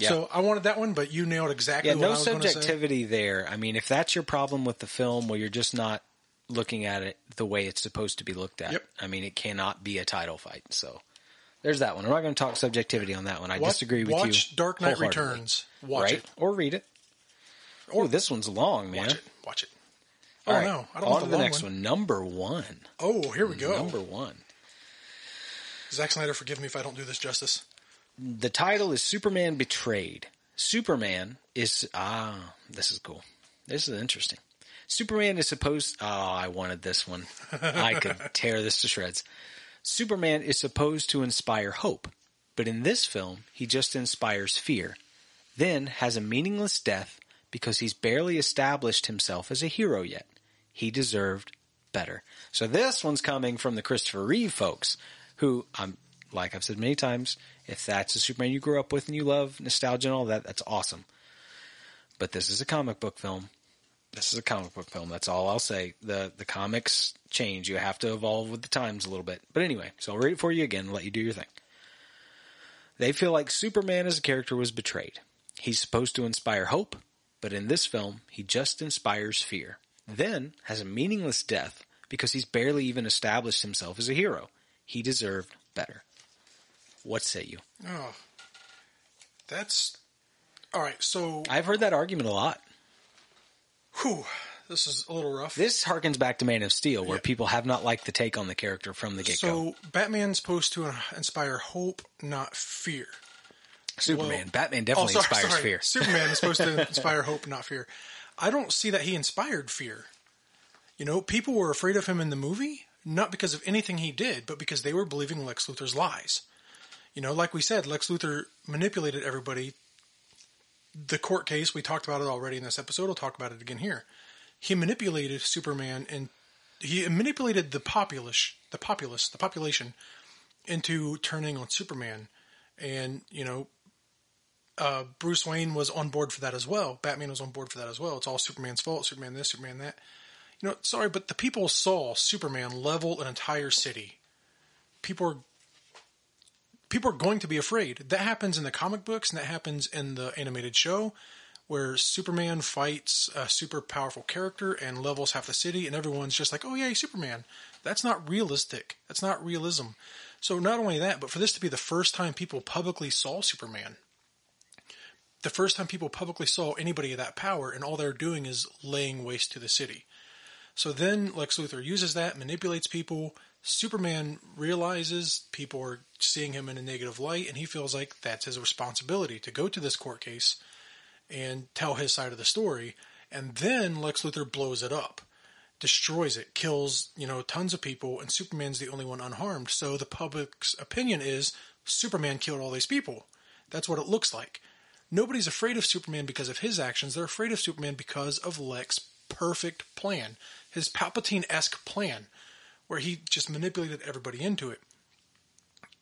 So I wanted that one, but you nailed exactly Yeah, what no I was going say. subjectivity there. I mean, if that's your problem with the film, where you're just not looking at it the way it's supposed to be looked at, Yep. I mean, it cannot be a title fight. So there's that one. I'm not going to talk subjectivity on that one. I Watch- disagree with watch you. Watch Dark Knight. Returns. Watch right? it. Or read it. Oh, this one's long, man. Watch it. Watch it. All oh right, no, I don't on want to the, the next one. one. Number one. Oh, here we go. Number one. Zack Snyder, forgive me if I don't do this justice. The title is Superman Betrayed. Superman is ah, this is cool. This is interesting. Superman is supposed. Oh, I wanted this one. I could tear this to shreds. Superman is supposed to inspire hope, but in this film, he just inspires fear. Then has a meaningless death because he's barely established himself as a hero yet. He deserved better. So this one's coming from the Christopher Reeve folks, who I'm like I've said many times, if that's a Superman you grew up with and you love nostalgia and all that, that's awesome. But this is a comic book film. This is a comic book film. That's all I'll say. The the comics change. You have to evolve with the times a little bit. But anyway, so I'll read it for you again and let you do your thing. They feel like Superman as a character was betrayed. He's supposed to inspire hope, but in this film, he just inspires fear. Then has a meaningless death because he's barely even established himself as a hero. He deserved better. What say you? Oh, that's all right. So, I've heard that argument a lot. Whew, this is a little rough. This harkens back to Man of Steel, where Yeah. people have not liked the take on the character from the get go. so, Batman's supposed to inspire hope, not fear. Superman, well- Batman Oh, definitely sorry, inspires sorry. fear. Superman is supposed to inspire hope, not fear. I don't see that he inspired fear. You know, people were afraid of him in the movie, not because of anything he did, but because they were believing Lex Luthor's lies. You know, like we said, Lex Luthor manipulated everybody. The court case, we talked about it already in this episode. We'll talk about it again here. He manipulated Superman and he manipulated the populace, the populace, the population into turning on Superman. And, you know, uh, Bruce Wayne was on board for that as well. Batman was on board for that as well. It's all Superman's fault. Superman this, Superman that. You know, sorry, but the people saw Superman level an entire city. People are people are going to be afraid. That happens in the comic books, and that happens in the animated show, where Superman fights a super powerful character and levels half the city, and everyone's just like, "Oh yeah, Superman." That's not realistic. That's not realism. So not only that, but for this to be the first time people publicly saw Superman, the first time people publicly saw anybody of that power, and all they're doing is laying waste to the city. So then Lex Luthor uses that, manipulates people. Superman realizes people are seeing him in a negative light, and he feels like that's his responsibility to go to this court case and tell his side of the story. And then Lex Luthor blows it up, destroys it, kills, you know, tons of people, and Superman's the only one unharmed. So the public's opinion is Superman killed all these people. That's what it looks like. Nobody's afraid of Superman because of his actions. They're afraid of Superman because of Lex's perfect plan, his Palpatine esque plan, where he just manipulated everybody into it.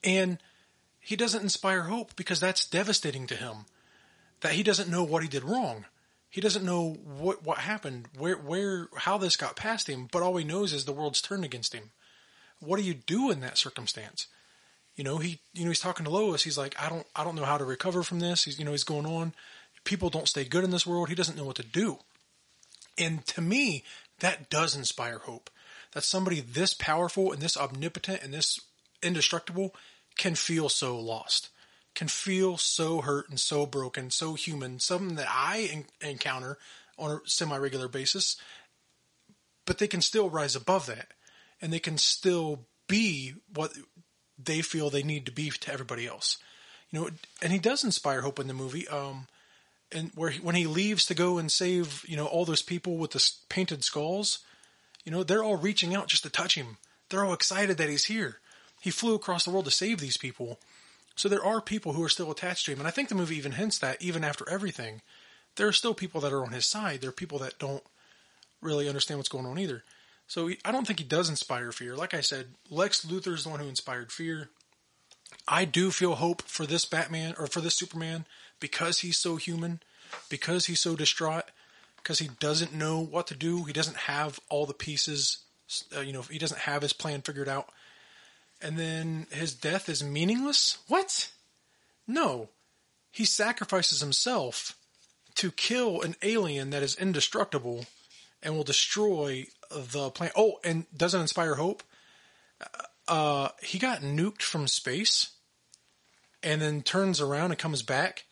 And he doesn't inspire hope because that's devastating to him. That he doesn't know what he did wrong. He doesn't know what what happened, where where how this got past him, but all he knows is the world's turned against him. What do you do in that circumstance? You know, he you know he's talking to Lois. He's like, I don't I don't know how to recover from this. He's you know he's going on. People don't stay good in this world. He doesn't know what to do. And to me, that does inspire hope. That somebody this powerful and this omnipotent and this indestructible can feel so lost, can feel so hurt and so broken, so human. Something that I en- encounter on a semi-regular basis, but they can still rise above that, and they can still be what they feel they need to be to everybody else. You know, and he does inspire hope in the movie. Um, and where he, when he leaves to go and save, you know, all those people with the painted skulls, you know, they're all reaching out just to touch him. They're all excited that he's here. He flew across the world to save these people. So there are people who are still attached to him, and I think the movie even hints that even after everything, there are still people that are on his side. There are people that don't really understand what's going on either. So he, I don't think he does inspire fear. Like I said, Lex Luthor is the one who inspired fear. I do feel hope for this Batman or for this Superman because he's so human, because he's so distraught, because he doesn't know what to do. He doesn't have all the pieces, uh, you know, he doesn't have his plan figured out. And then his death is meaningless? What? No. He sacrifices himself to kill an alien that is indestructible and will destroy the planet. Oh, and doesn't inspire hope. Uh, he got nuked from space and then turns around and comes back.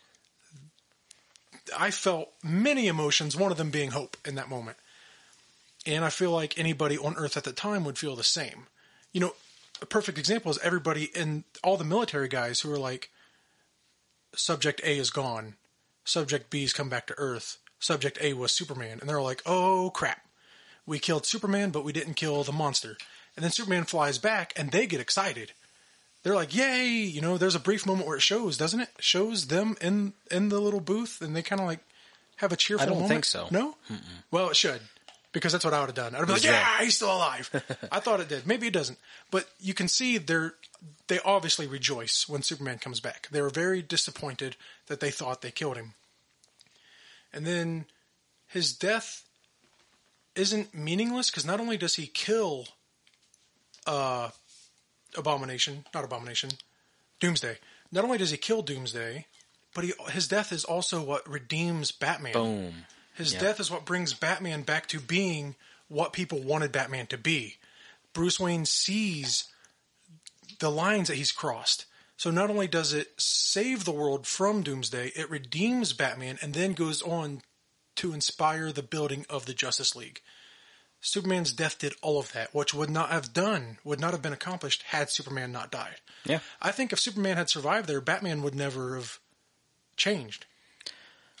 I felt many emotions, one of them being hope in that moment. And I feel like anybody on Earth at the time would feel the same. You know, a perfect example is everybody in all the military guys who are like, Subject A is gone, Subject B's come back to Earth, Subject A was Superman. And they're like, oh crap, we killed Superman, but we didn't kill the monster. And then Superman flies back and they get excited. They're like, yay! You know, there's a brief moment where it shows, doesn't it? Shows them in in the little booth, and they kind of like have a cheerful. I don't moment. think so. No. Well, it should. Because that's what I would have done. I'd be like, yeah, he's still alive. I thought it did. Maybe it doesn't. But you can see they're they obviously rejoice when Superman comes back. They were very disappointed that they thought they killed him. And then his death isn't meaningless because not only does he kill uh, Abomination, not Abomination, Doomsday. Not only does he kill Doomsday, but he, his death is also what redeems Batman. Boom. His death is what brings Batman back to being what people wanted Batman to be. Bruce Wayne sees the lines that he's crossed. So not only does it save the world from Doomsday, it redeems Batman and then goes on to inspire the building of the Justice League. Superman's death did all of that, which would not have done, would not have been accomplished had Superman not died. Yeah. I think if Superman had survived there, Batman would never have changed.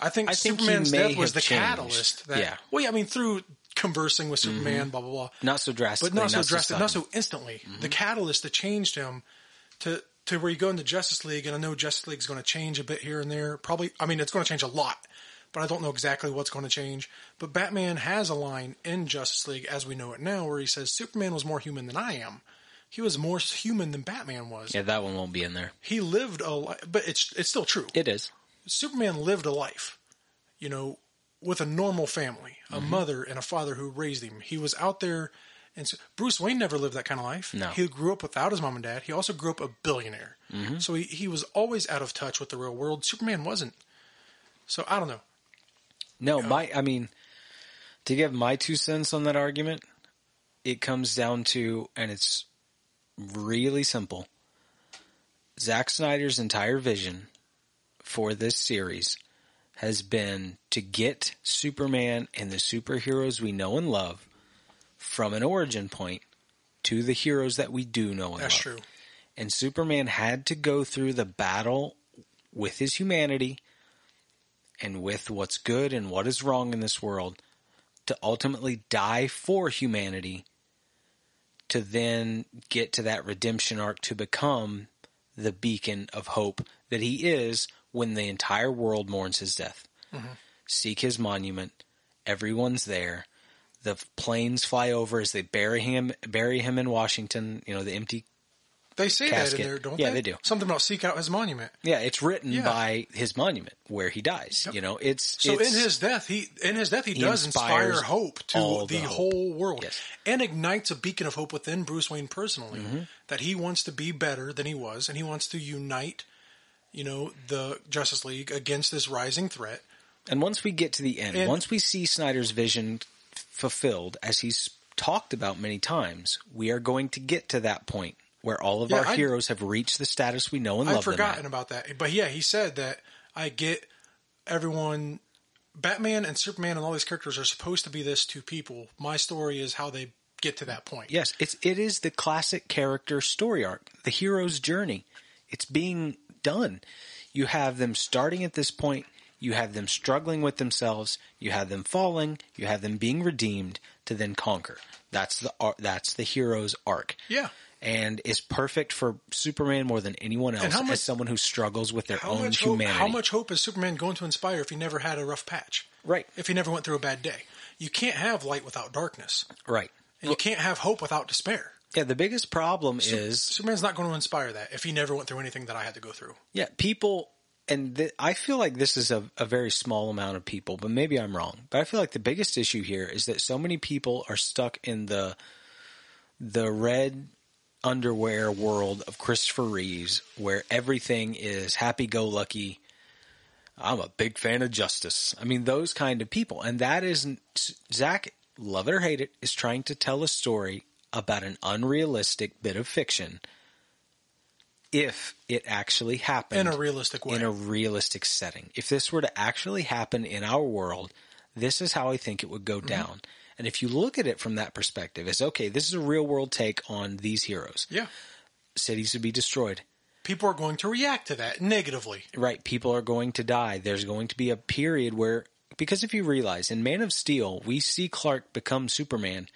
I think, I Superman's death was the changed. catalyst. That, Yeah. Well, yeah, I mean, through conversing with mm-hmm. Superman, blah blah blah, Not so drastically. but not so drastic, not so instantly. The mm-hmm. catalyst that changed him to to where you go into Justice League, and I know Justice League's going to change a bit here and there. Probably, I mean, it's going to change a lot, but I don't know exactly what's going to change. But Batman has a line in Justice League, as we know it now, where he says Superman was more human than I am. He was more human than Batman was. Yeah, that one won't be in there. He lived a life, but it's it's still true. It is. Superman lived a life, you know, with a normal family, a Mm-hmm. mother and a father who raised him. He was out there, and so, Bruce Wayne never lived that kind of life. No. he grew up without his mom and dad. He also grew up a billionaire, Mm-hmm. so he he was always out of touch with the real world. Superman wasn't. So I don't know. No, my I mean to give my two cents on that argument, it comes down to and it's really simple. Zack Snyder's entire vision for this series has been to get Superman and the superheroes we know and love from an origin point to the heroes that we do know and That's love. true. And Superman had to go through the battle with his humanity and with what's good and what is wrong in this world to ultimately die for humanity to then get to that redemption arc to become the beacon of hope that he is when the entire world mourns his death. Seek his monument. Everyone's there. The planes fly over as they bury him bury him in Washington, you know, the empty They say that in there, don't Yeah, they? they do. Something about seek out his monument. Yeah, it's written Yeah. by his monument where he dies. Yep. You know, it's So it's, in his death, he in his death he, He does inspire hope to the, the hope. whole world, Yes. and ignites a beacon of hope within Bruce Wayne personally Mm-hmm. that he wants to be better than he was, and he wants to unite, you know, the Justice League against this rising threat. and once we get to the end, And- once we see Snyder's vision fulfilled, as he's talked about many times, we are going to get to that point where all of Yeah, our I- heroes have reached the status we know and I'd love them forgotten about that, but yeah, he said that I get everyone. Batman and Superman and all these characters are supposed to be this to people. My story is how they get to that point. Yes, it's it is the classic character story arc, the hero's journey. It's being done. You have them starting at this point. You have them struggling with themselves. You have them falling. You have them being redeemed to then conquer. That's the that's the hero's arc. Yeah. and is perfect for Superman more than anyone else much- as someone who struggles with their own hope, humanity. how much hope is Superman going to inspire if he never had a rough patch? Right. If he never went through a bad day. You can't have light without darkness. Right. And you can't have hope without despair. Yeah, the biggest problem is Superman's not going to inspire that if he never went through anything that I had to go through. Yeah, people, and th- I feel like this is a, a very small amount of people, but maybe I'm wrong. But I feel like the biggest issue here is that so many people are stuck in the the red underwear world of Christopher Reeves, where everything is happy go lucky. I'm a big fan of justice. I mean, those kind of people, and that is Zack, love it or hate it, is trying to tell a story about an unrealistic bit of fiction. If it actually happened In a realistic way. in a realistic setting. If this were to actually happen in our world, this is how I think it would Mm-hmm. go down. And if you look at it from that perspective, it's okay, this is a real world take on these heroes. yeah. Cities would be destroyed. People are going to react to that negatively. Right, people are going to die. There's going to be a period where because if you realize in Man of Steel, we see Clark become Superman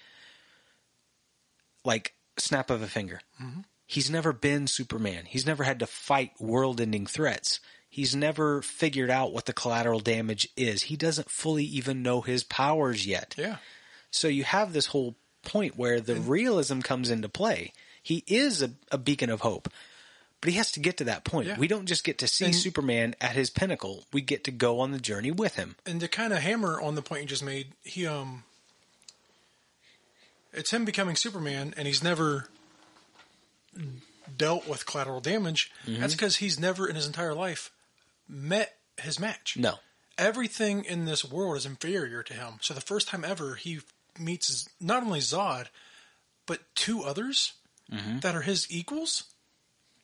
like snap of a finger. He's never been Superman. He's never had to fight world-ending threats. He's never figured out what the collateral damage is. He doesn't fully even know his powers yet. Yeah. So you have this whole point where the realism comes into play. He is a, a beacon of hope, but he has to get to that point. Yeah. We don't just get to see And- Superman at his pinnacle. We get to go on the journey with him. and to kind of hammer on the point you just made, he um, it's him becoming Superman, and he's never dealt with collateral damage. Mm-hmm. That's because he's never in his entire life met his match. No. Everything in this world is inferior to him. So the first time ever he meets not only Zod, but two others Mm-hmm. that are his equals,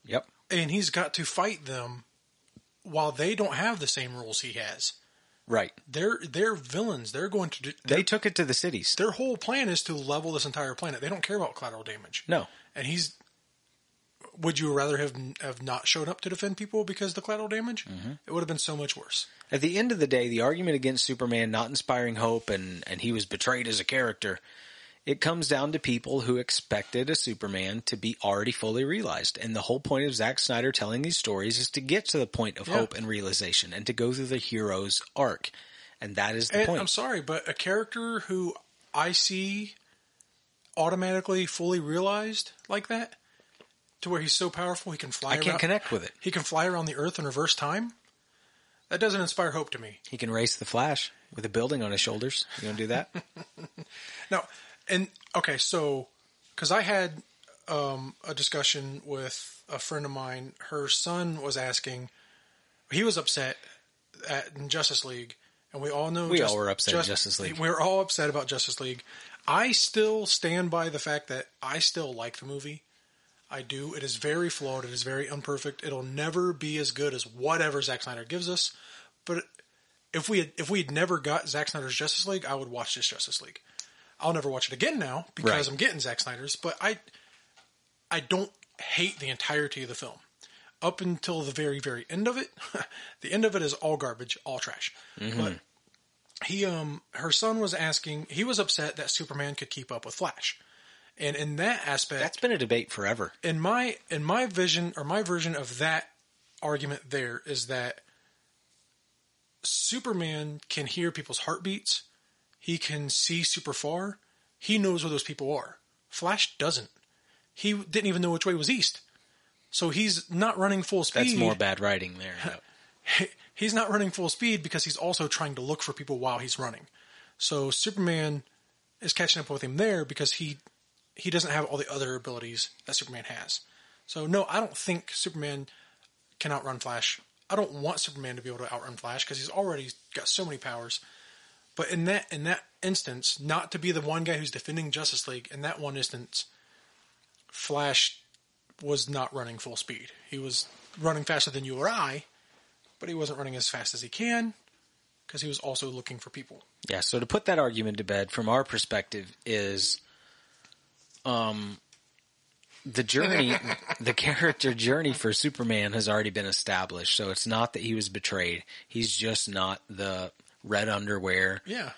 Yep. and he's got to fight them while they don't have the same rules he has. Right. They're they're villains. They're going to do. They took it to the cities. their whole plan is to level this entire planet. They don't care about collateral damage. No. And he's. Would you rather have have not shown up to defend people because of the collateral damage? Mm-hmm. It would have been so much worse. At the end of the day, the argument against Superman not inspiring hope and, and he was betrayed as a character, it comes down to people who expected a Superman to be already fully realized. And the whole point of Zack Snyder telling these stories is to get to the point of Yeah. hope and realization and to go through the hero's arc. And that is the And point. I'm sorry, but a character who I see automatically fully realized like that, to where he's so powerful he can fly. I can't around, connect with it. He can fly around the Earth in reverse time. That doesn't inspire hope to me. He can race the Flash with a building on his shoulders. You gonna do that? No, and okay, so because I had um, a discussion with a friend of mine, her son was asking, he was upset at Justice League, and we all know We all were upset at Justice League. We were all upset about Justice League. I still stand by the fact that I still like the movie. I do. It is very flawed. It is very imperfect. It'll never be as good as whatever Zack Snyder gives us. But if we had, if we had never got Zack Snyder's Justice League, I would watch this Justice League. I'll never watch it again now because Right. I'm getting Zack Snyder's. But I I don't hate the entirety of the film up until the very very end of it. the end of it is all garbage, all trash. But he um her son was asking he was upset that Superman could keep up with Flash. And in that aspect That's been a debate forever. in my in my vision or my version of that argument there is that Superman can hear people's heartbeats. He can see super far. He knows where those people are. Flash doesn't. He didn't even know which way was east. So he's not running full speed. That's more bad writing there. he's not running full speed because he's also trying to look for people while he's running. So Superman is catching up with him there because he he doesn't have all the other abilities that Superman has. So no, I don't think Superman can outrun Flash. I don't want Superman to be able to outrun Flash because he's already got so many powers. But in that in that instance, not to be the one guy who's defending Justice League, in that one instance, Flash was not running full speed. He was running faster than you or I, but he wasn't running as fast as he can because he was also looking for people. Yeah, so to put that argument to bed from our perspective is um the journey the character journey for Superman has already been established. So it's not that he was betrayed. He's just not the red underwear. Yeah.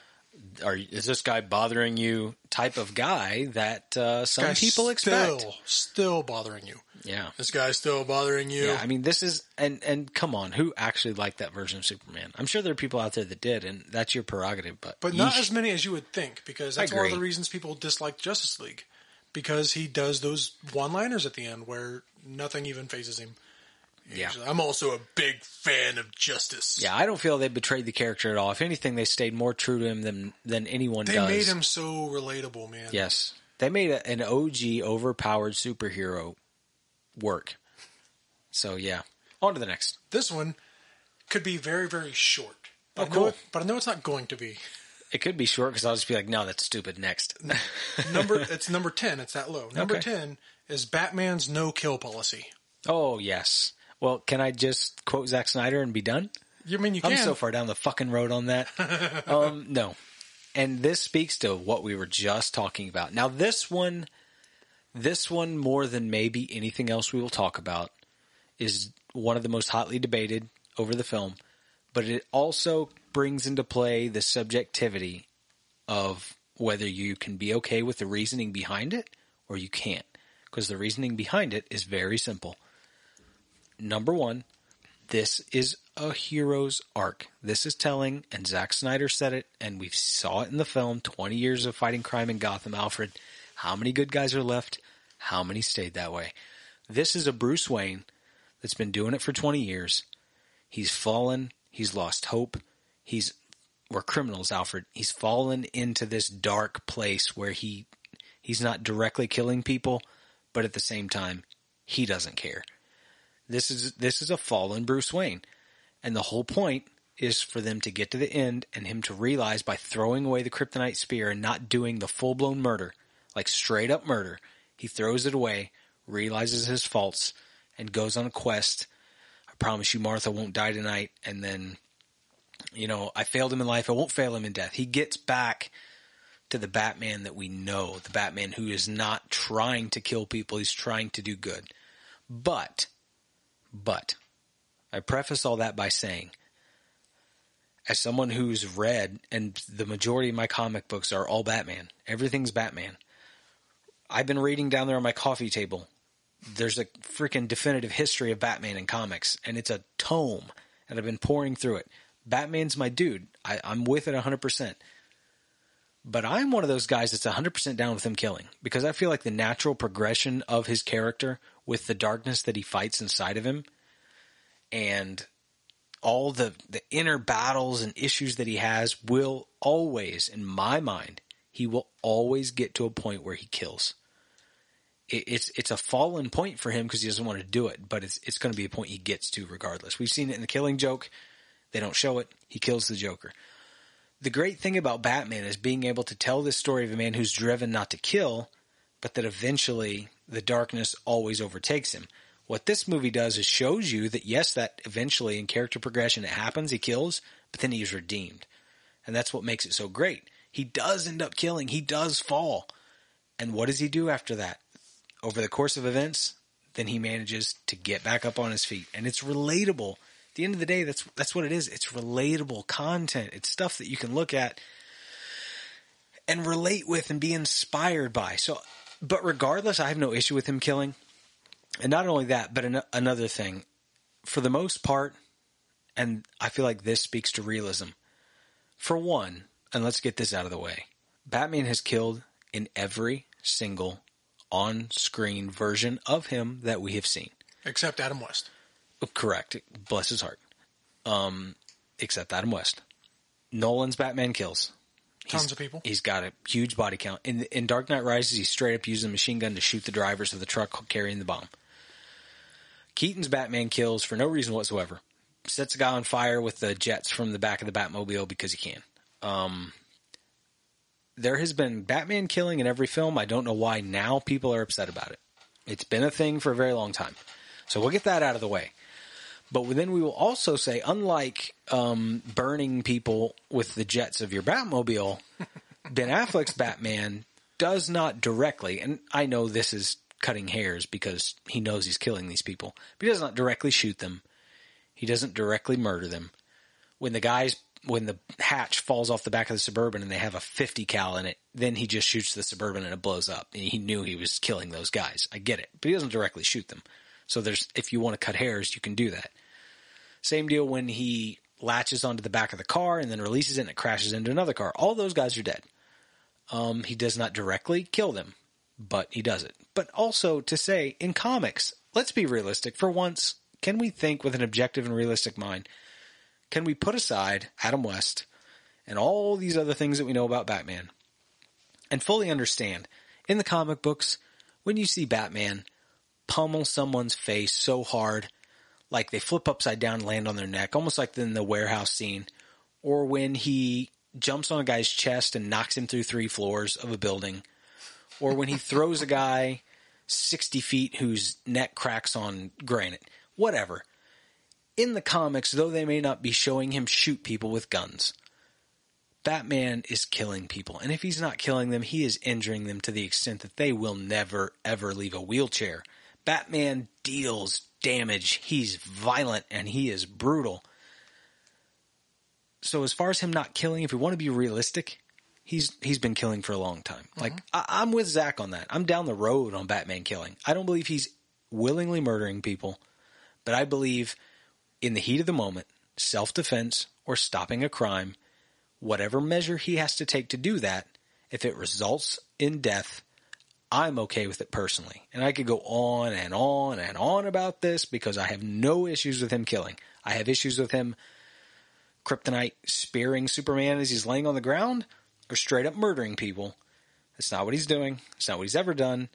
Are is this guy bothering you type of guy that uh, some Guy's people expect? Still, still bothering you. Yeah. This guy's still bothering you. Yeah, I mean, this is and and come on, who actually liked that version of Superman? I'm sure there are people out there that did, and that's your prerogative. But but not as many as you would think because that's one of the reasons people dislike Justice League because he does those one-liners at the end where nothing even phases him. Yeah. I'm also a big fan of justice. Yeah, I don't feel they betrayed the character at all. If anything, they stayed more true to him than than anyone does. They does. made him so relatable, man. Yes, they made a, an OG overpowered superhero work. So yeah, on to the next. This one could be very, very short. But Oh, I know cool. it- but I know it's not going to be. It could be short because I'll just be like, no, that's stupid. Next. Number it's number ten. It's that low. Number Okay. ten is Batman's no kill policy. oh yes. Well, can I just quote Zack Snyder and be done? You mean you can? I'm so far down the fucking road on that. um, no. And this speaks to what we were just talking about. Now, this one, this one more than maybe anything else we will talk about, is one of the most hotly debated over the film. But it also brings into play the subjectivity of whether you can be okay with the reasoning behind it or you can't. Because the reasoning behind it is very simple. Number one, This is a hero's arc. This is telling, and Zack Snyder said it, and we saw it in the film 20 years of fighting crime in Gotham, Alfred. How many good guys are left? How many stayed that way? This is a Bruce Wayne that's been doing it for 20 years. He's fallen. He's lost hope. He's, we're criminals, Alfred. He's fallen into this dark place where he, he's not directly killing people, but at the same time, he doesn't care. This is, this is a fallen Bruce Wayne. And the whole point is for them to get to the end and him to realize by throwing away the kryptonite spear and not doing the full blown murder, like straight up murder, he throws it away, realizes his faults, and goes on a quest. I promise you, Martha won't die tonight. And then, you know, I failed him in life. I won't fail him in death. He gets back to the Batman that we know, the Batman who is not trying to kill people. He's trying to do good. But, but, I preface all that by saying, as someone who's read, and the majority of my comic books are all Batman, everything's Batman. I've been reading down there on my coffee table. There's a freaking definitive history of Batman in comics, and it's a tome, and I've been pouring through it. Batman's my dude. I, I'm with it 100%. But I'm one of those guys that's 100% down with him killing because I feel like the natural progression of his character with the darkness that he fights inside of him and all the, the inner battles and issues that he has will always, in my mind, he will always get to a point where he kills. It, it's it's a fallen point for him because he doesn't want to do it, but it's it's going to be a point he gets to regardless. We've seen it in the Killing Joke. They don't show it. He kills the Joker. The great thing about Batman is being able to tell this story of a man who's driven not to kill, but that eventually the darkness always overtakes him. What this movie does is shows you that yes, that eventually in character progression it happens, he kills, but then he's redeemed. And that's what makes it so great. He does end up killing, he does fall. And what does he do after that? Over the course of events, then he manages to get back up on his feet. And it's relatable. At the end of the day, that's that's what it is. It's relatable content. It's stuff that you can look at and relate with and be inspired by. So but regardless, I have no issue with him killing. And not only that, but an- another thing, for the most part, and I feel like this speaks to realism. For one, and let's get this out of the way Batman has killed in every single on screen version of him that we have seen. Except Adam West. Correct. Bless his heart. Um, except Adam West. Nolan's Batman kills. Tons of people. He's got a huge body count. In in Dark Knight Rises, he straight up used a machine gun to shoot the drivers of the truck carrying the bomb. Keaton's Batman kills for no reason whatsoever. Sets a guy on fire with the jets from the back of the Batmobile because he can. Um, there has been Batman killing in every film. I don't know why now people are upset about it. It's been a thing for a very long time. So we'll get that out of the way. But then we will also say, unlike um, burning people with the jets of your Batmobile, Ben Affleck's Batman does not directly, and I know this is cutting hairs because he knows he's killing these people, but he does not directly shoot them. He doesn't directly murder them. When the guys, when the hatch falls off the back of the Suburban and they have a 50 cal in it, then he just shoots the Suburban and it blows up. And he knew he was killing those guys. I get it, but he doesn't directly shoot them. So there's, if you want to cut hairs, you can do that. Same deal when he latches onto the back of the car and then releases it and it crashes into another car. All those guys are dead. Um, he does not directly kill them, but he does it. But also to say, in comics, let's be realistic. For once, can we think with an objective and realistic mind? Can we put aside Adam West and all these other things that we know about Batman and fully understand in the comic books when you see Batman pummel someone's face so hard, like they flip upside down and land on their neck, almost like in the warehouse scene, or when he jumps on a guy's chest and knocks him through three floors of a building, or when he throws a guy 60 feet whose neck cracks on granite, whatever. In the comics, though they may not be showing him shoot people with guns, Batman is killing people. And if he's not killing them, he is injuring them to the extent that they will never, ever leave a wheelchair. Batman deals damage. He's violent and he is brutal. So as far as him not killing, if we want to be realistic, he's he's been killing for a long time. Mm-hmm. Like I, I'm with Zack on that. I'm down the road on Batman killing. I don't believe he's willingly murdering people, but I believe in the heat of the moment, self defense, or stopping a crime, whatever measure he has to take to do that, if it results in death, I'm okay with it personally. And I could go on and on and on about this because I have no issues with him killing. I have issues with him kryptonite spearing Superman as he's laying on the ground or straight up murdering people. That's not what he's doing. It's not what he's ever done.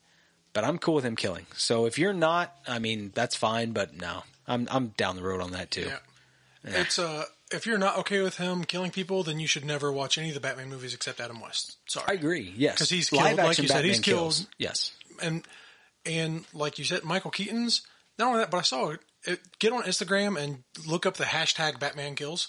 But I'm cool with him killing. So if you're not, I mean, that's fine. But no, I'm I'm down the road on that too. Yeah. It's uh if you're not okay with him killing people, then you should never watch any of the Batman movies except Adam West. Sorry. I agree. Yes, because he's Live killed- like action you said, he's killed- kills. Yes, and and like you said, Michael Keaton's not only that, but I saw it. Get on Instagram and look up the hashtag Batman Kills,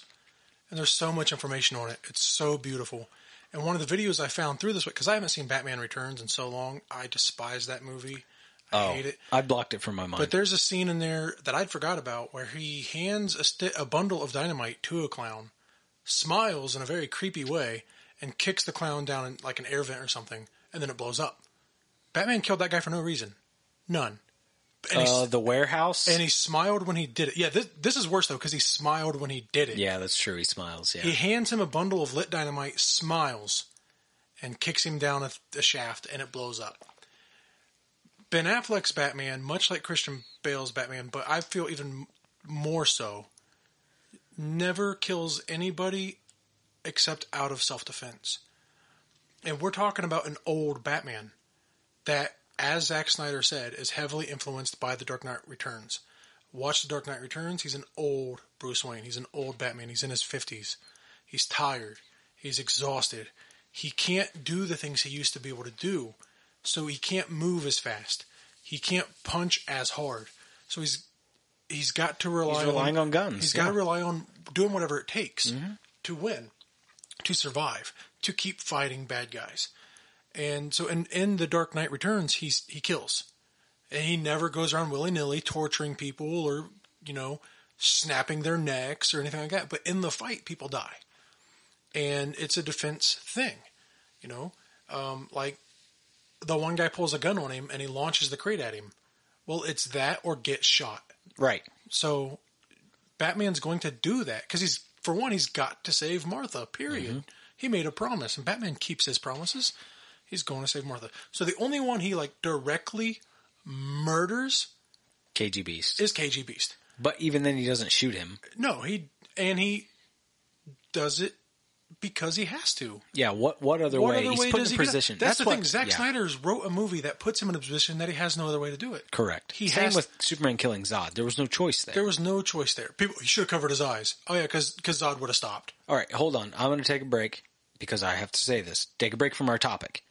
and there's so much information on it. It's so beautiful. And one of the videos I found through this because I haven't seen Batman Returns in so long, I despise that movie. I oh, hate it. I blocked it from my mind. But there's a scene in there that I'd forgot about where he hands a, sti- a bundle of dynamite to a clown, smiles in a very creepy way, and kicks the clown down in like an air vent or something, and then it blows up. Batman killed that guy for no reason, none. And, uh, the warehouse. and he smiled when he did it. Yeah, this, this is worse though because he smiled when he did it. yeah, that's true. He smiles. Yeah, He hands him a bundle of lit dynamite, smiles, and kicks him down a, a shaft, and it blows up. Ben Affleck's Batman, much like Christian Bale's Batman, but I feel even more so, never kills anybody except out of self defense. And we're talking about an old Batman that, as Zack Snyder said, is heavily influenced by The Dark Knight Returns. Watch The Dark Knight Returns. He's an old Bruce Wayne. He's an old Batman. He's in his 50s. He's tired. He's exhausted. He can't do the things he used to be able to do. So he can't move as fast. He can't punch as hard. So he's he's got to rely He's relying on guns, He's yeah. got to rely on doing whatever it takes to win, to survive, to keep fighting bad guys. And so in, in the Dark Knight Returns, he's he kills. And he never goes around willy nilly torturing people or, you know, snapping their necks or anything like that. But in the fight, people die. And it's a defense thing. You know? Um, like the one guy pulls a gun on him and he launches the crate at him. Well, it's that or get shot. right. So Batman's going to do that because he's, for one, he's got to save Martha. Period. Mm-hmm. He made a promise, and Batman keeps his promises. He's going to save Martha. So the only one he like directly murders KG Beast. is KG Beast. But even then, he doesn't shoot him. No, he and he does it because he has to. Yeah. What What other What way? other He's way put in he position. That's, the what, thing. Zack yeah, Snyder's wrote a movie that puts him in a position that he has no other way to do it. Correct. He Same has- with Superman killing Zod. There was no choice there. There was no choice there. People, he should have covered his eyes. Oh yeah, because Zod would have stopped. All right, hold on. I'm going to take a break because I have to say this. Take a break from our topic.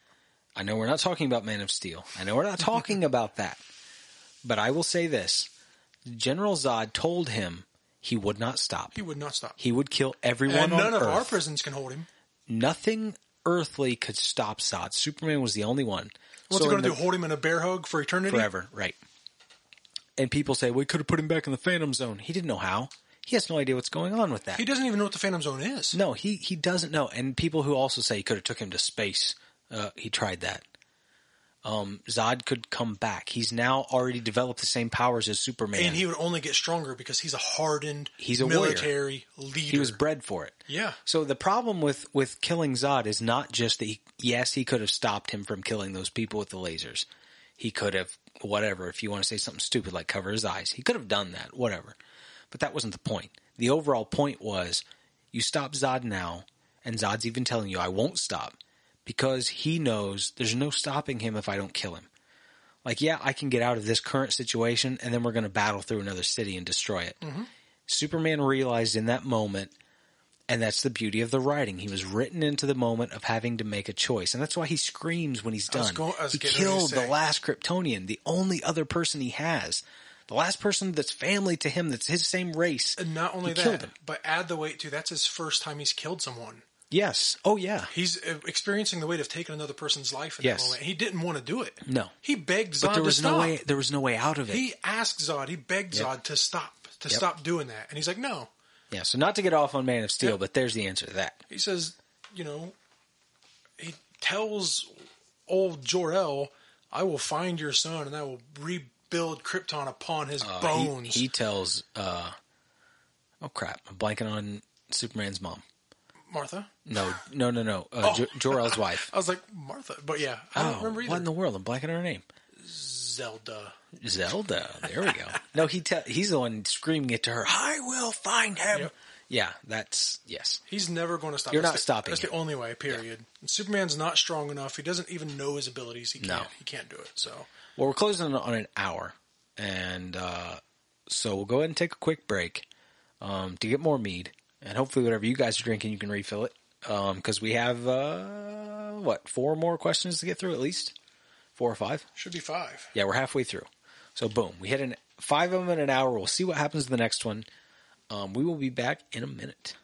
I know we're not talking about Man of Steel. I know we're not talking about that. But I will say this. General Zod told him he would not stop. He would not stop. He would kill everyone and on none of Earth. our prisons can hold him. Nothing earthly could stop Zod. Superman was the only one. What's So he going to do? Hold him in a bear hug for eternity? Forever, right. And people say, we could have put him back in the Phantom Zone. He didn't know how. He has no idea what's going on with that. He doesn't even know what the Phantom Zone is. No, he he doesn't know. And people who also say he could have took him to space, uh, he tried that. Um, Zod could come back. He's now already developed the same powers as Superman. And he would only get stronger because he's a hardened He's a warrior. military leader. he was bred for it. Yeah. So the problem with with killing Zod is not just that. He, yes, he could have stopped him from killing those people with the lasers. He could have whatever. If you want to say something stupid like cover his eyes, he could have done that. Whatever. But that wasn't the point. The overall point was you stop Zod now, and Zod's even telling you, I won't stop. Because he knows there's no stopping him if I don't kill him. Like, yeah, I can get out of this current situation, and then we're going to battle through another city and destroy it. Mm-hmm. Superman realized in that moment, and that's the beauty of the writing. He was written into the moment of having to make a choice, and that's why he screams when he's done. he getting ready to killed the last Kryptonian, the only other person he has, the last person that's family to him, that's his same race. And not only that, but add the weight to that's his first time he's killed someone. Yes. Oh yeah. He's uh, experiencing the weight of taking another person's life in Yes. that moment. He didn't want to do it. No. He begged Zod But there was to no stop. way. There was no way out of it. He asked Zod, he begged Yep. Zod to stop, to Yep. stop doing that. And he's like, no. yeah. So not to get off on Man of Steel, Yep. but there's the answer to that. He says, you know, he tells old Jor-El, I will find your son and I will rebuild Krypton upon his Uh, he- bones. He, tells uh, Oh crap! I'm blanking on Superman's mom. Martha. No, no, no, no. Uh, jo- Jor-El's wife. I was like Martha, but yeah, I don't Oh, remember either. what in the world? I'm blanking on her name. Zelda. Zelda. There we go. no, he te- he's the one screaming it to her. I will find him. Yep. Yeah, that's yes. He's never going to stop. You're That's not the- stopping That's him. the only way. Period. And Superman's not strong enough. He doesn't even know his abilities. He No. can't. He can't do it. So Well, we're closing on an hour, and uh, so we'll go ahead and take a quick break um, to get more mead, and hopefully, whatever you guys are drinking, you can refill it because we have uh, what four more questions to get through at least, four or five. should be five. Yeah, we're halfway through. So boom, we hit an five of them in an hour. We'll see what happens to the next one. Um, we will be back in a minute.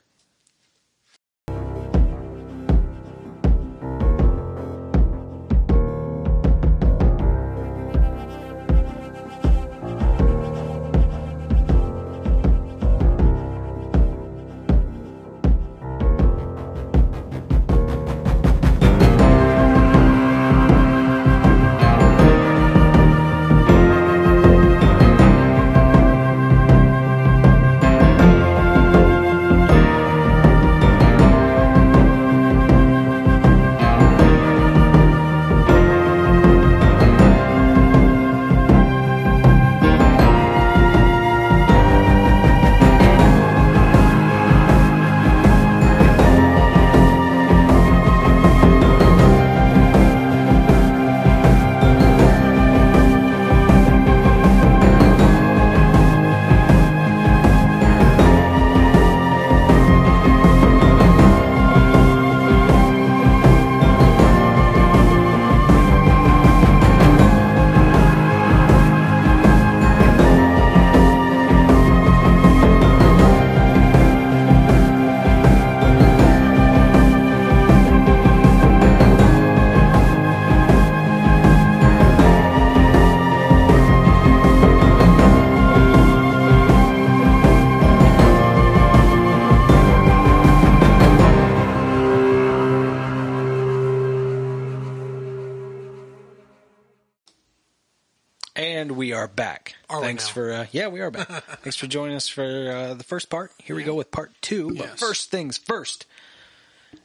Thanks now? for uh, yeah, we are back. Thanks for joining us for uh, the first part. Here we go with part two. But first things first,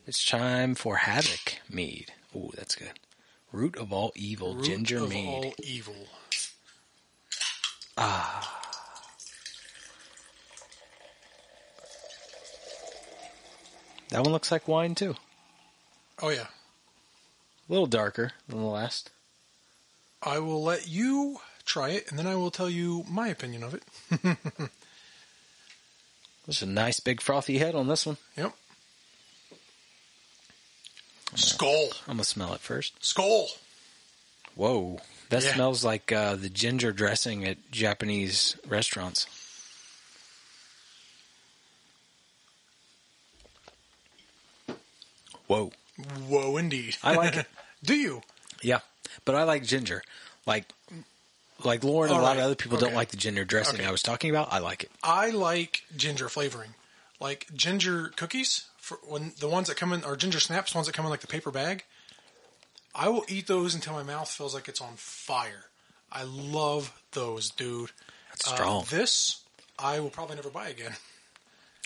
it's time for Havoc mead. Ooh, that's good. Root of all evil, Root ginger of mead. all evil. Ah. That one looks like wine too. Oh yeah. A little darker than the last. I will let you try it, and then I will tell you my opinion of it. There's a nice big frothy head on this one. Yep. Skull. I'm gonna smell it first. Skull. Whoa, that Yeah. smells like uh, the ginger dressing at Japanese restaurants. Whoa, Whoa, indeed. I like it. Do you? yeah, but I like ginger. Like, like Lauren and a All lot of other people don't like the ginger dressing Okay. I was talking about. I like it. I like ginger flavoring, like ginger cookies. For when the ones that come in are ginger snaps, ones that come in like the paper bag. I will eat those until my mouth feels like it's on fire. I love those, dude. That's Uh, strong. this I will probably never buy again.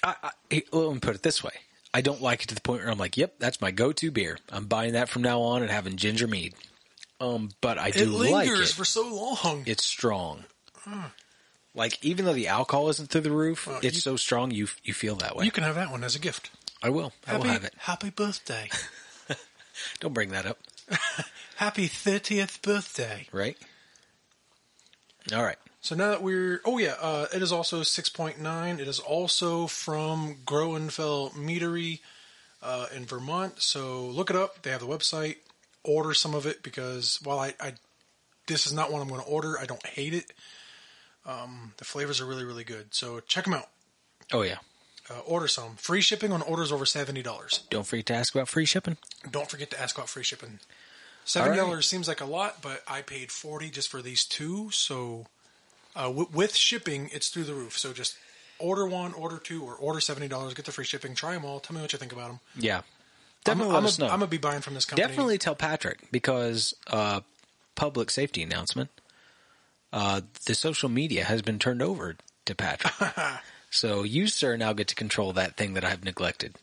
I, I, let me put it this way. I don't like it to the point where I'm like, "Yep, that's my go-to beer. I'm buying that from now on and having ginger mead." Um, but I do It like lingers it. for so long. it's strong. Like even though the alcohol isn't through the roof, Well, it's you- so strong you you feel that way. you can have that one as a gift. I will. I will Happy, have it. happy birthday. Don't bring that up, happy 30th birthday. right? All right. So now that we're, oh yeah, uh, it is also 6.9. It is also from Groennfell Meadery uh, in Vermont. So look it up. They have the website. Order some of it because while I, I this is not one I'm going to order, I don't hate it. Um, the flavors are really, really good. So check them out. Oh yeah. Uh, order some. Free shipping on orders over $70. Don't forget to ask about free shipping. Don't forget to ask about free shipping. Seventy dollars right. seems like a lot, but I paid forty just for these two. So uh, w- with shipping, it's through the roof. So just order one, order two, or order seventy dollars. Get the free shipping. Try them all. Tell me what you think about them. Yeah. Definitely I'm, let us know. I'm gonna be buying from this company. Definitely tell Patrick because uh, public safety announcement. Uh, the social media has been turned over to Patrick. So you, sir, now get to control that thing that I've neglected.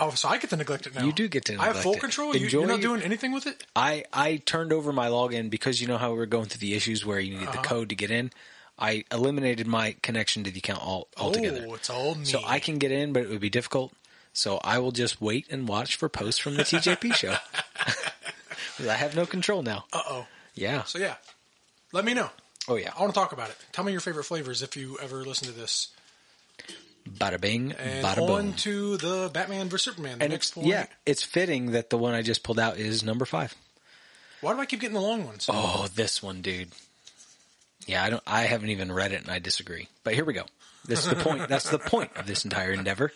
Oh, so I get to neglect it now. You do get to I have full it. control. You, Enjoy you're not doing anything with it. I I turned over my login because you know how we were going through the issues where you needed Uh-huh. the code to get in. I eliminated my connection to the account all altogether. Oh, it's all me. So I can get in, but it would be difficult. So I will just wait and watch for posts from the TJP show. I have no control now. Uh oh. Yeah. So yeah, let me know. Oh yeah. I want to talk about it. Tell me your favorite flavors if you ever listen to this. Bada bing, And bada on boom. to the Batman vs Superman. The And next point. yeah, it's fitting that the one I just pulled out is number five. Why do I keep getting the long ones? Oh, this one, dude. Yeah, I don't. I haven't even read it, and I disagree. But here we go. This is the point. That's the point of this entire endeavor.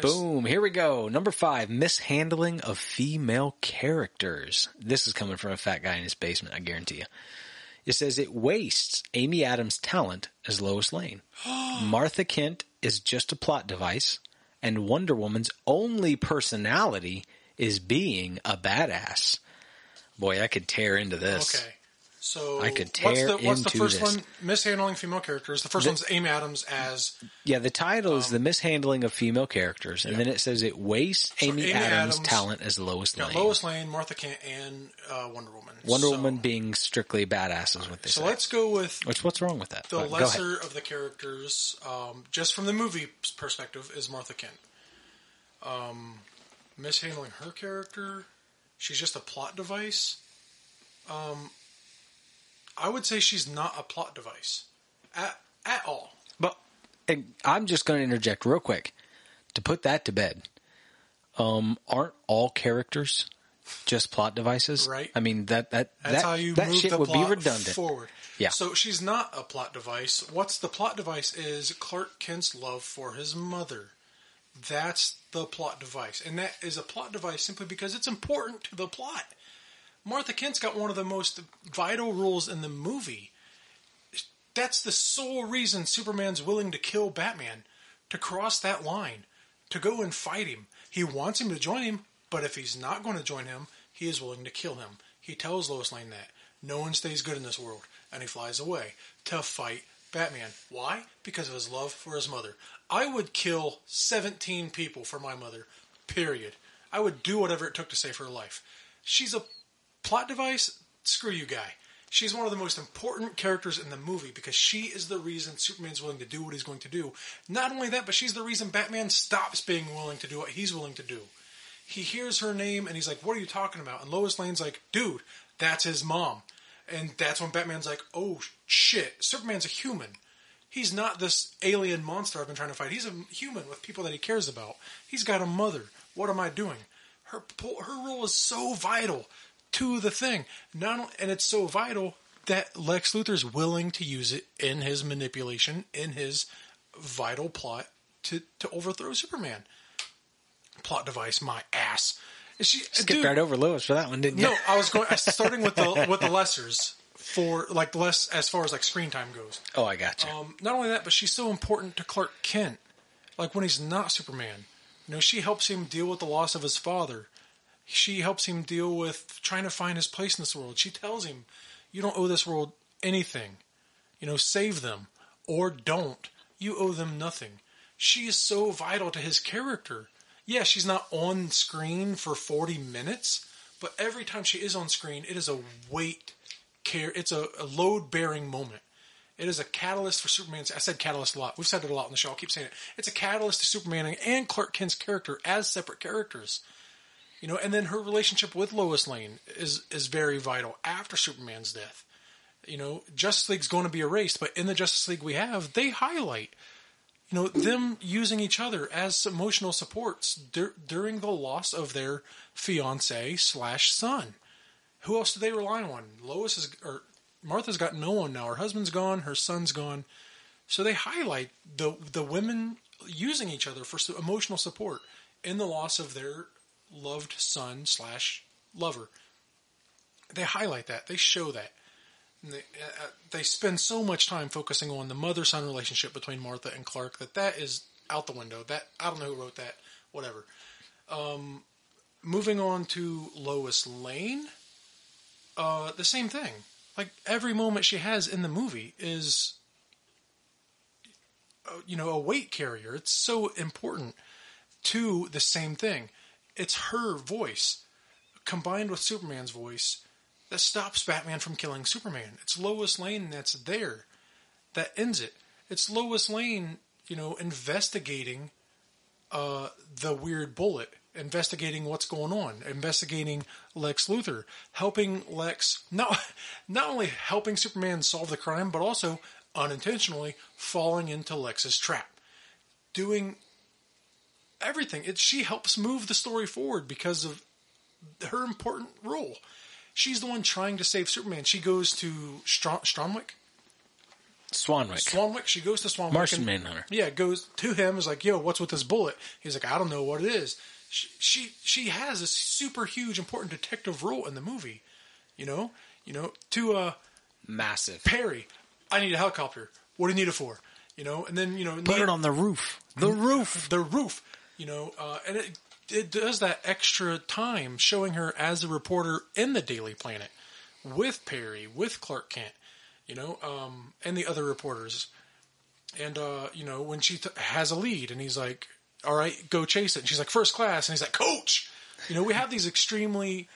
Boom. Here we go. Number five: mishandling of female characters. This is coming from a fat guy in his basement. I guarantee you. It says it wastes Amy Adams' talent as Lois Lane. Martha Kent is just a plot device, and Wonder Woman's only personality is being a badass. Boy, I could tear into this. Okay. So I could what's tear the, what's the first this. one? Mishandling female characters. The first The- one's Amy Adams as Yeah, the title is the mishandling of female characters, and Um, Yeah. then it says it wastes So Amy, Amy Adams', Adams talent as Lois Lane. Lois Lane, Martha Kent, and uh, Wonder Woman. Wonder So- Woman being strictly badasses with this. So say. let's go with Which what's wrong with that? the But lesser of the characters, um, just from the movie perspective, is Martha Kent. Um, mishandling her character, she's just a plot device. Um, I would say she's not a plot device at at all. But and I'm just going to interject real quick to put that to bed. Um, aren't all characters just plot devices? Right. I mean that that That's that, how you that shit would be redundant. forward. Yeah. So she's not a plot device. What's the plot device is Clark Kent's love for his mother. That's the plot device. And that is a plot device simply because it's important to the plot. Martha Kent's got one of the most vital roles in the movie. That's the sole reason Superman's willing to kill Batman, to cross that line, to go and fight him. He wants him to join him, but if he's not going to join him, he is willing to kill him. He tells Lois Lane that. No one stays good in this world, and he flies away to fight Batman. Why? Because of his love for his mother. I would kill 17 people for my mother, period. I would do whatever it took to save her life. She's a plot device. Screw you, guy. She's one of the most important characters in the movie because she is the reason Superman's willing to do what he's going to do. Not only that, but she's the reason Batman stops being willing to do what he's willing to do. He hears her name and he's like, What are you talking about? And Lois Lane's like, Dude, that's his mom. And that's when Batman's like, Oh shit, Superman's a human. He's not this alien monster I've been trying to fight. He's a human with people that he cares about. He's got a mother. What am I doing? Her her role is so vital to the thing. Not and it's so vital that Lex Luthor's willing to use it in his manipulation, in his vital plot to to overthrow Superman. Plot device, my ass. And she Skipped dude, right over Lewis for that one, didn't you? no, I was going I- starting with the with the lessers for like less as far as like screen time goes. Oh, I got you. Um, not only that, but she's so important to Clark Kent. Like when he's not Superman, you know, she helps him deal with the loss of his father. She helps him deal with trying to find his place in this world. She tells him, "You don't owe this world anything. You know, save them or don't. You owe them nothing." She is so vital to his character. Yeah, she's not on screen for 40 minutes, but every time she is on screen, it is a weight care. It's a, a load bearing moment. It is a catalyst for Superman's. I said catalyst a lot. We've said it a lot on the show. I'll keep saying it. It's a catalyst to Superman and Clark Kent's character as separate characters. You know, and then her relationship with Lois Lane is is very vital after Superman's death. You know, Justice League's going to be erased, but in the Justice League we have, they highlight, you know, them using each other as emotional supports dur- during the loss of their fiance slash son. Who else do they rely on? Lois is or Martha's got no one now. Her husband's gone. Her son's gone. So they highlight the the women using each other for emotional support in the loss of their loved son slash lover. They highlight that. They show that. They, uh, uh, they spend so much time focusing on the mother son relationship between Martha and Clark that that is out the window. That I don't know who wrote that. Whatever. Um, moving on to Lois Lane. Uh, the same thing. Like every moment she has in the movie is uh, you know, a weight carrier. It's so important to the same thing. It's her voice combined with Superman's voice that stops Batman from killing Superman. It's Lois Lane that's there that ends it. It's Lois Lane, you know, investigating uh, the weird bullet, investigating what's going on, investigating Lex Luthor, helping Lex not not only helping Superman solve the crime, but also unintentionally falling into Lex's trap, doing everything. It she helps move the story forward because of her important role. She's the one trying to save Superman. She goes to Str- Stromwick. Swanwick. Swanwick. She goes to Swanwick. Martian and- Manhunter. Yeah, goes to him. Is like, yo, what's with this bullet? He's like, I don't know what it is. She she, she has a super huge important detective role in the movie. You know, you know, to uh Massive. Perry, I need a helicopter. What do you need it for? You know, and then you know, Put it on the roof. The roof. the roof. You know, uh, and it it does that extra time showing her as a reporter in the Daily Planet with Perry, with Clark Kent, you know, um, and the other reporters. And uh, you know, when she t- has a lead, and he's like, "All right, go chase it," and she's like, first class," and he's like, "Coach." You know, we have these extremely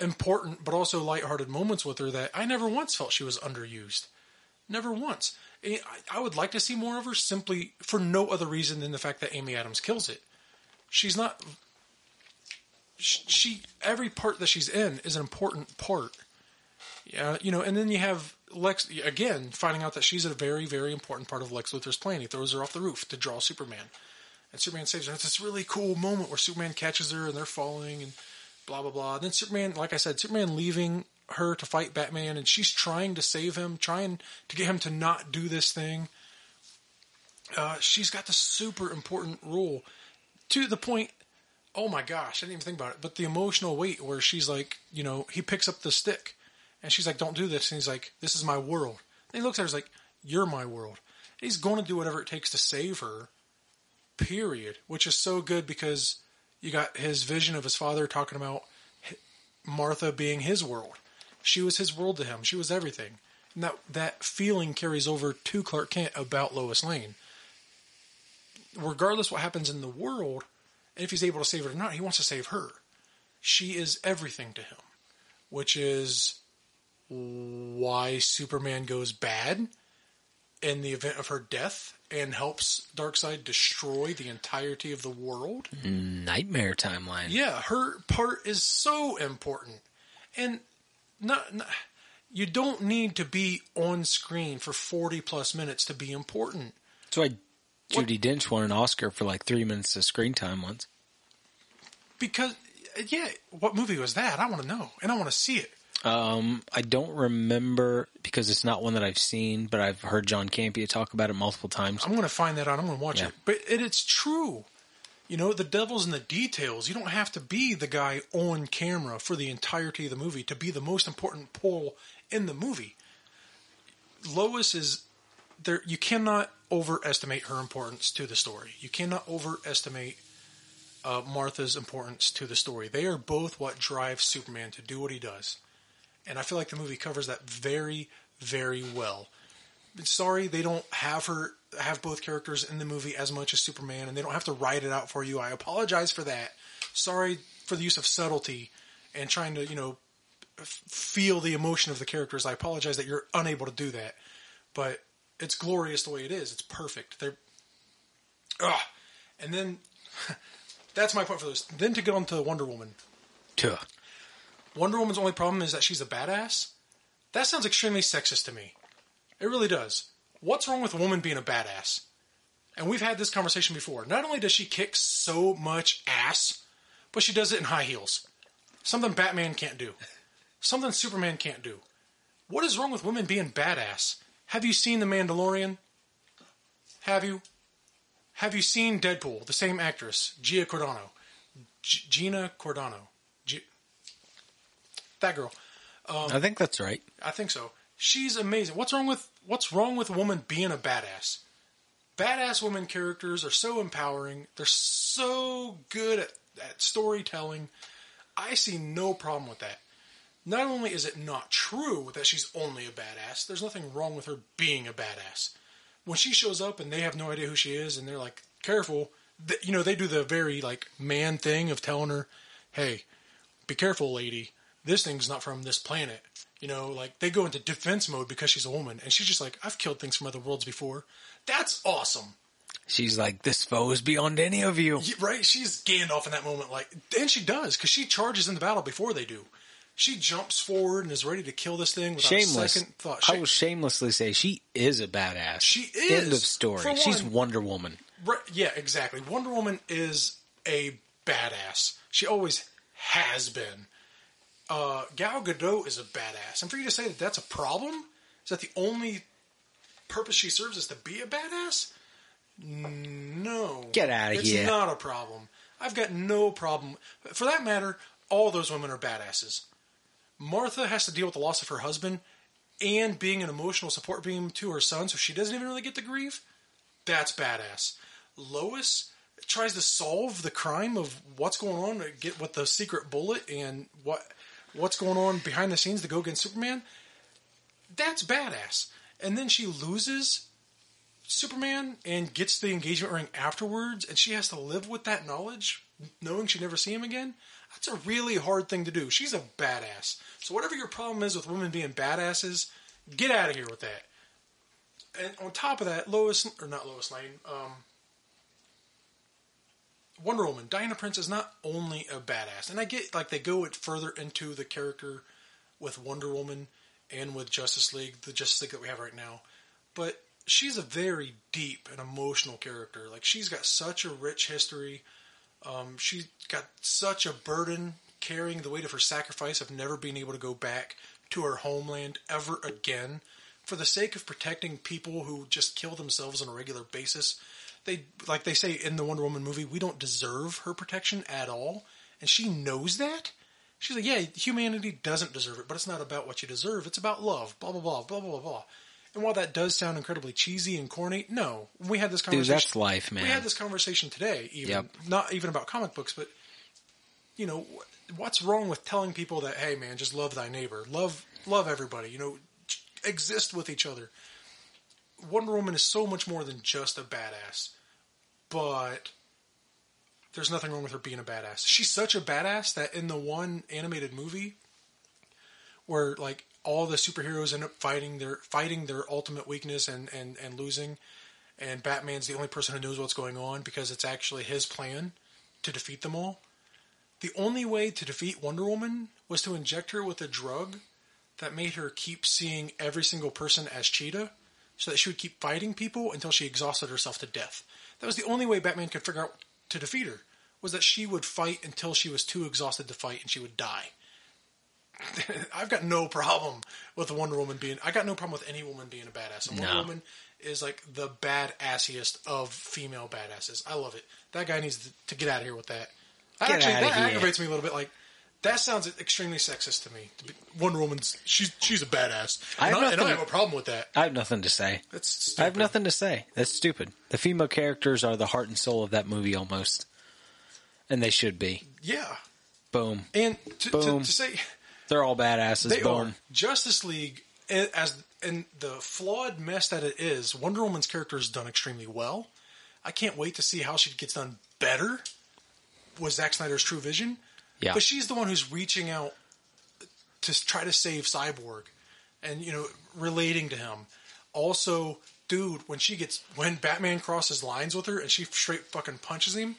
important but also lighthearted moments with her that I never once felt she was underused. Never once. I would like to see more of her simply for no other reason than the fact that Amy Adams kills it. She's not. sh- She every part that she's in is an important part. Yeah, you know, and then you have Lex again finding out that she's a very, very important part of Lex Luthor's plan. He throws her off the roof to draw Superman, and Superman saves her. It's this really cool moment where Superman catches her and they're falling and blah blah blah. And then Superman, like I said, Superman leaving her to fight Batman, and she's trying to save him, trying to get him to not do this thing. Uh, she's got the super important role to the point. Oh my gosh, I didn't even think about it. But the emotional weight where she's like, you know, he picks up the stick, and she's like, "Don't do this," and he's like, "This is my world." And he looks at her, he's like, "You're my world." He's going to do whatever it takes to save her. Period. Which is so good because you got his vision of his father talking about Martha being his world. She was his world to him. She was everything. And that that feeling carries over to Clark Kent about Lois Lane. Regardless what happens in the world, and if he's able to save it or not, he wants to save her. She is everything to him, which is why Superman goes bad in the event of her death and helps Darkseid destroy the entirety of the world. Nightmare timeline. Yeah, her part is so important, and not, not you don't need to be on screen for forty plus minutes to be important. That's why Judi Dench won an Oscar for like three minutes of screen time once. Because yeah, what movie was that? I want to know, and I want to see it. Um, I don't remember because it's not one that I've seen, but I've heard John Campea talk about it multiple times. I'm going to find that out. I'm going to watch Yeah. it. But it, it's true. You know, the devil's in the details. You don't have to be the guy on camera for the entirety of the movie to be the most important pole in the movie. Lois is there. You cannot overestimate her importance to the story. You cannot overestimate uh, Martha's importance to the story. They are both what drives Superman to do what he does, and I feel like the movie covers that very, very well sorry they don't have her have both characters in the movie as much as Superman, and they don't have to write it out for you. I apologize for that. Sorry for the use of subtlety and trying to you know feel the emotion of the characters. I apologize that you're unable to do that, but it's glorious the way it is. It's perfect. They're ah, and then that's my point for this. Then to get on to Wonder Woman. Tuh. Wonder Woman's only problem is that she's a badass. That sounds extremely sexist to me. It really does. What's wrong with a woman being a badass? And we've had this conversation before. Not only does she kick so much ass, but she does it in high heels. Something Batman can't do. Something Superman can't do. What is wrong with women being badass? Have you seen The Mandalorian? Have you? Have you seen Deadpool? The same actress, Gia Cordano. G- Gina Cordano. G- that girl. Um, I think that's right. I think so. She's amazing. What's wrong with what's wrong with a woman being a badass? Badass women characters are so empowering. They're so good at, at storytelling. I see no problem with that. Not only is it not true that she's only a badass, there's nothing wrong with her being a badass. when she shows up and they have no idea who she is, and they're like, "Careful," th- you know, they do the very like man thing of telling her, "Hey, be careful, lady. This thing's not from this planet." You know, like they go into defense mode because she's a woman, and she's just like, "I've killed things from other worlds before." That's awesome. She's like, this foe is beyond any of you. Yeah, Right? She's Gandalf in that moment, like, and she does because she charges in the battle before they do. She jumps forward and is ready to kill this thing without Shameless. a second thought. I Shame- will shamelessly say she is a badass. She is. End of story. For She's Wonder Woman. Right, yeah, exactly. Wonder Woman is a badass. She always has been. Uh, Gal Gadot is a badass, and for you to say that that's a problem, is that the only purpose she serves is to be a badass? No, Get outta it's here. It's not a problem. I've got no problem. For that matter, all those women are badasses. Martha has to deal with the loss of her husband and being an emotional support beam to her son, so she doesn't even really get to grieve. That's badass. Lois tries to solve the crime of what's going on, get with the secret bullet and what what's going on behind the scenes to go against Superman. That's badass. And then she loses Superman and gets the engagement ring afterwards, and she has to live with that knowledge, knowing she'd never see him again. That's a really hard thing to do. She's a badass. So whatever your problem is with women being badasses, get out of here with that. And on top of that, Lois or not Lois Lane, um, Wonder Woman, Diana Prince is not only a badass, and I get like they go it further into the character with Wonder Woman and with Justice League, the Justice League that we have right now, but she's a very deep and emotional character. Like she's got such a rich history. Um, she's got such a burden carrying the weight of her sacrifice of never being able to go back to her homeland ever again for the sake of protecting people who just kill themselves on a regular basis. They like they say in the Wonder Woman movie, we don't deserve her protection at all, and she knows that. She's like, yeah, humanity doesn't deserve it, but it's not about what you deserve. It's about love. Blah blah blah blah blah blah. And while that does sound incredibly cheesy and corny, no, we had this conversation. Dude, that's life, man. We had this conversation today, even Yep. not even about comic books, but you know, what's wrong with telling people that, hey, man, just love thy neighbor, love, love everybody, you know, exist with each other. Wonder Woman is so much more than just a badass, but there's nothing wrong with her being a badass. She's such a badass that in the one animated movie where like all the superheroes end up fighting their fighting their ultimate weakness and, and, and losing and Batman's the only person who knows what's going on because it's actually his plan to defeat them all. The only way to defeat Wonder Woman was to inject her with a drug that made her keep seeing every single person as Cheetah so that she would keep fighting people until she exhausted herself to death. That was the only way Batman could figure out to defeat her was that she would fight until she was too exhausted to fight and she would die. I've got no problem with a Wonder Woman being. I got no problem with any woman being a badass. A Wonder No. Woman is like the badassiest of female badasses. I love it. That guy needs to, to get out of here with that. That actually that here. aggravates me a little bit. Like that sounds extremely sexist to me. Wonder Woman's she's she's a badass, I and have I, and I have a problem with that. I have nothing to say. That's stupid. I have nothing to say. That's stupid. The female characters are the heart and soul of that movie almost. And they should be. Yeah, Boom. and to, to, Boom. to say They're all badasses. They Boom. are Justice League eh, as and the flawed mess that it is. Wonder Woman's character is done extremely well. I can't wait to see how she gets done better. Was Zack Snyder's true vision? Yeah. but she's the one who's reaching out to try to save Cyborg, and you know, relating to him. Also, dude, when she gets when Batman crosses lines with her and she straight fucking punches him,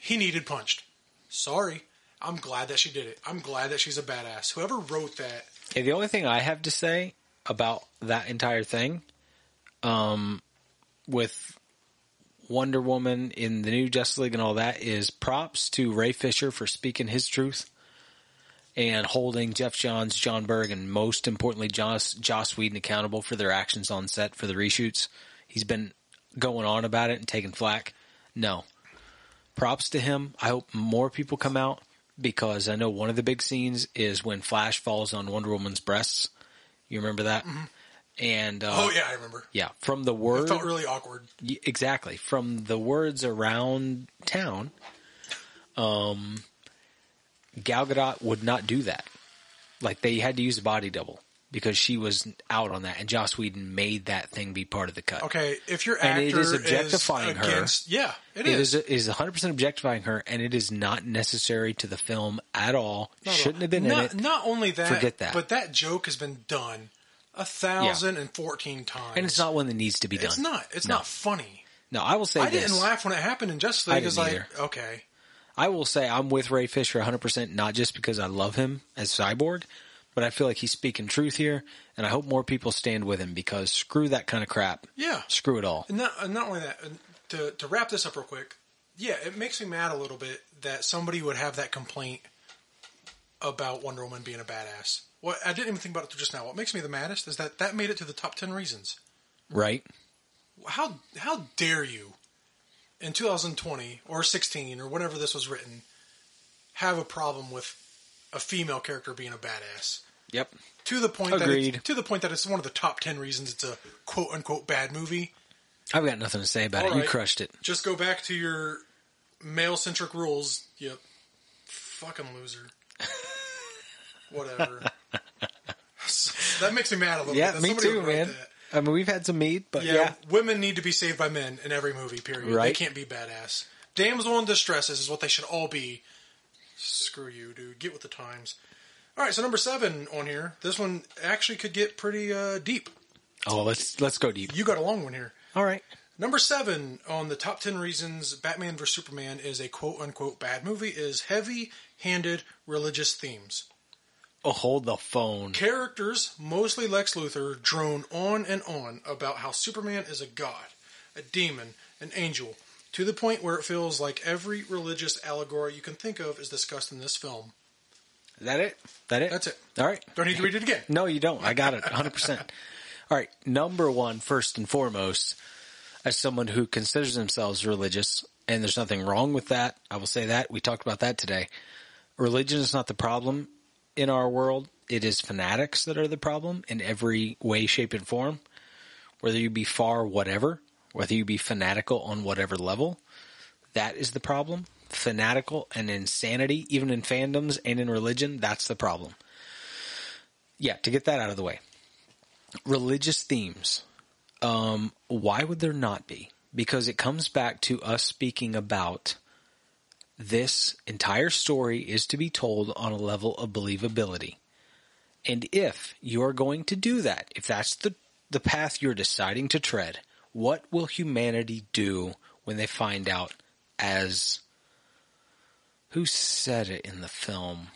he needed punched. Sorry. I'm glad that she did it. I'm glad that she's a badass. Whoever wrote that, Okay, the only thing I have to say about that entire thing, um, with Wonder Woman in the new Justice League and all that, is props to Ray Fisher for speaking his truth and holding Geoff Johns, Jon Berg, and most importantly, Joss, Joss Whedon accountable for their actions on set for the reshoots. He's been going on about it and taking flack. No. Props to him. I hope more people come out because I know one of the big scenes is when Flash falls on Wonder Woman's breasts. You remember that? And uh, oh yeah, I remember. yeah, from the It word felt really awkward. Exactly from the words around town um gal gadot would not do that like they had to use a body double because she was out on that, and Joss Whedon made that thing be part of the cut. Okay, if your And actor it is objectifying her. against, yeah, It is it is 100% objectifying her, and it is not necessary to the film at all. Not. Shouldn't have been not, in it. Not only that, Forget that. but that joke has been done a thousand and fourteen times, And it's not one that needs to be done. It's not. It's No. not funny. No, I will say I this. didn't laugh when it happened in Justice League. I It's like, either. okay, I will say I'm with Ray Fisher 100%, not just because I love him as Cyborg, but I feel like he's speaking truth here, and I hope more people stand with him because screw that kind of crap. yeah. Screw it all. And not, and not only that, to to wrap this up real quick, yeah, it makes me mad a little bit that somebody would have that complaint about Wonder Woman being a badass. What I didn't even think about it just now. What makes me the maddest is that that made it to the top ten reasons. Right? How how dare you, in 2020 or 16 or whenever this was written, have a problem with a female character being a badass? Yep. To the point that Agreed. it's, to the point that it's one of the top ten reasons it's a quote unquote bad movie. I've got nothing to say about All it. You crushed it. Just go back to your male centric rules. Yep. Fucking loser. Whatever. that makes me mad a little Yeah, bit. that me too, man. that. I mean, we've had some meat, but Yeah, yeah. women need to be saved by men in every movie, period. They can't be badass. Damsel in distresses is what they should all be. Screw you, dude. Get with the times. All right, so number seven on here. This one actually could get pretty uh, deep. Oh, let's let's go deep. You got a long one here. All right. Number seven on the top 10 reasons Batman vs. Superman is a quote unquote bad movie is heavy handed religious themes. Oh, hold the phone. Characters, mostly Lex Luthor, drone on and on about how Superman is a god, a demon, an angel, to the point where it feels like every religious allegory you can think of is discussed in this film. Is that it? That it? That's it. All right. Don't need to read it again. No, you don't. I got it 100%. All right. Number one, first and foremost, as someone who considers themselves religious, and there's nothing wrong with that, I will say that. We talked about that today. Religion is not the problem in our world. It is fanatics that are the problem in every way, shape, and form. Whether you be far whatever, whether you be fanatical on whatever level, that is the problem. Fanatical and insanity, even in fandoms and in religion, that's the problem. Yeah, to get that out of the way. Religious themes. Um, why would there not be? Because it comes back to us speaking about this entire story is to be told on a level of believability. And if you're going to do that, if that's the, the path you're deciding to tread, what will humanity do when they find out as who said it in the film?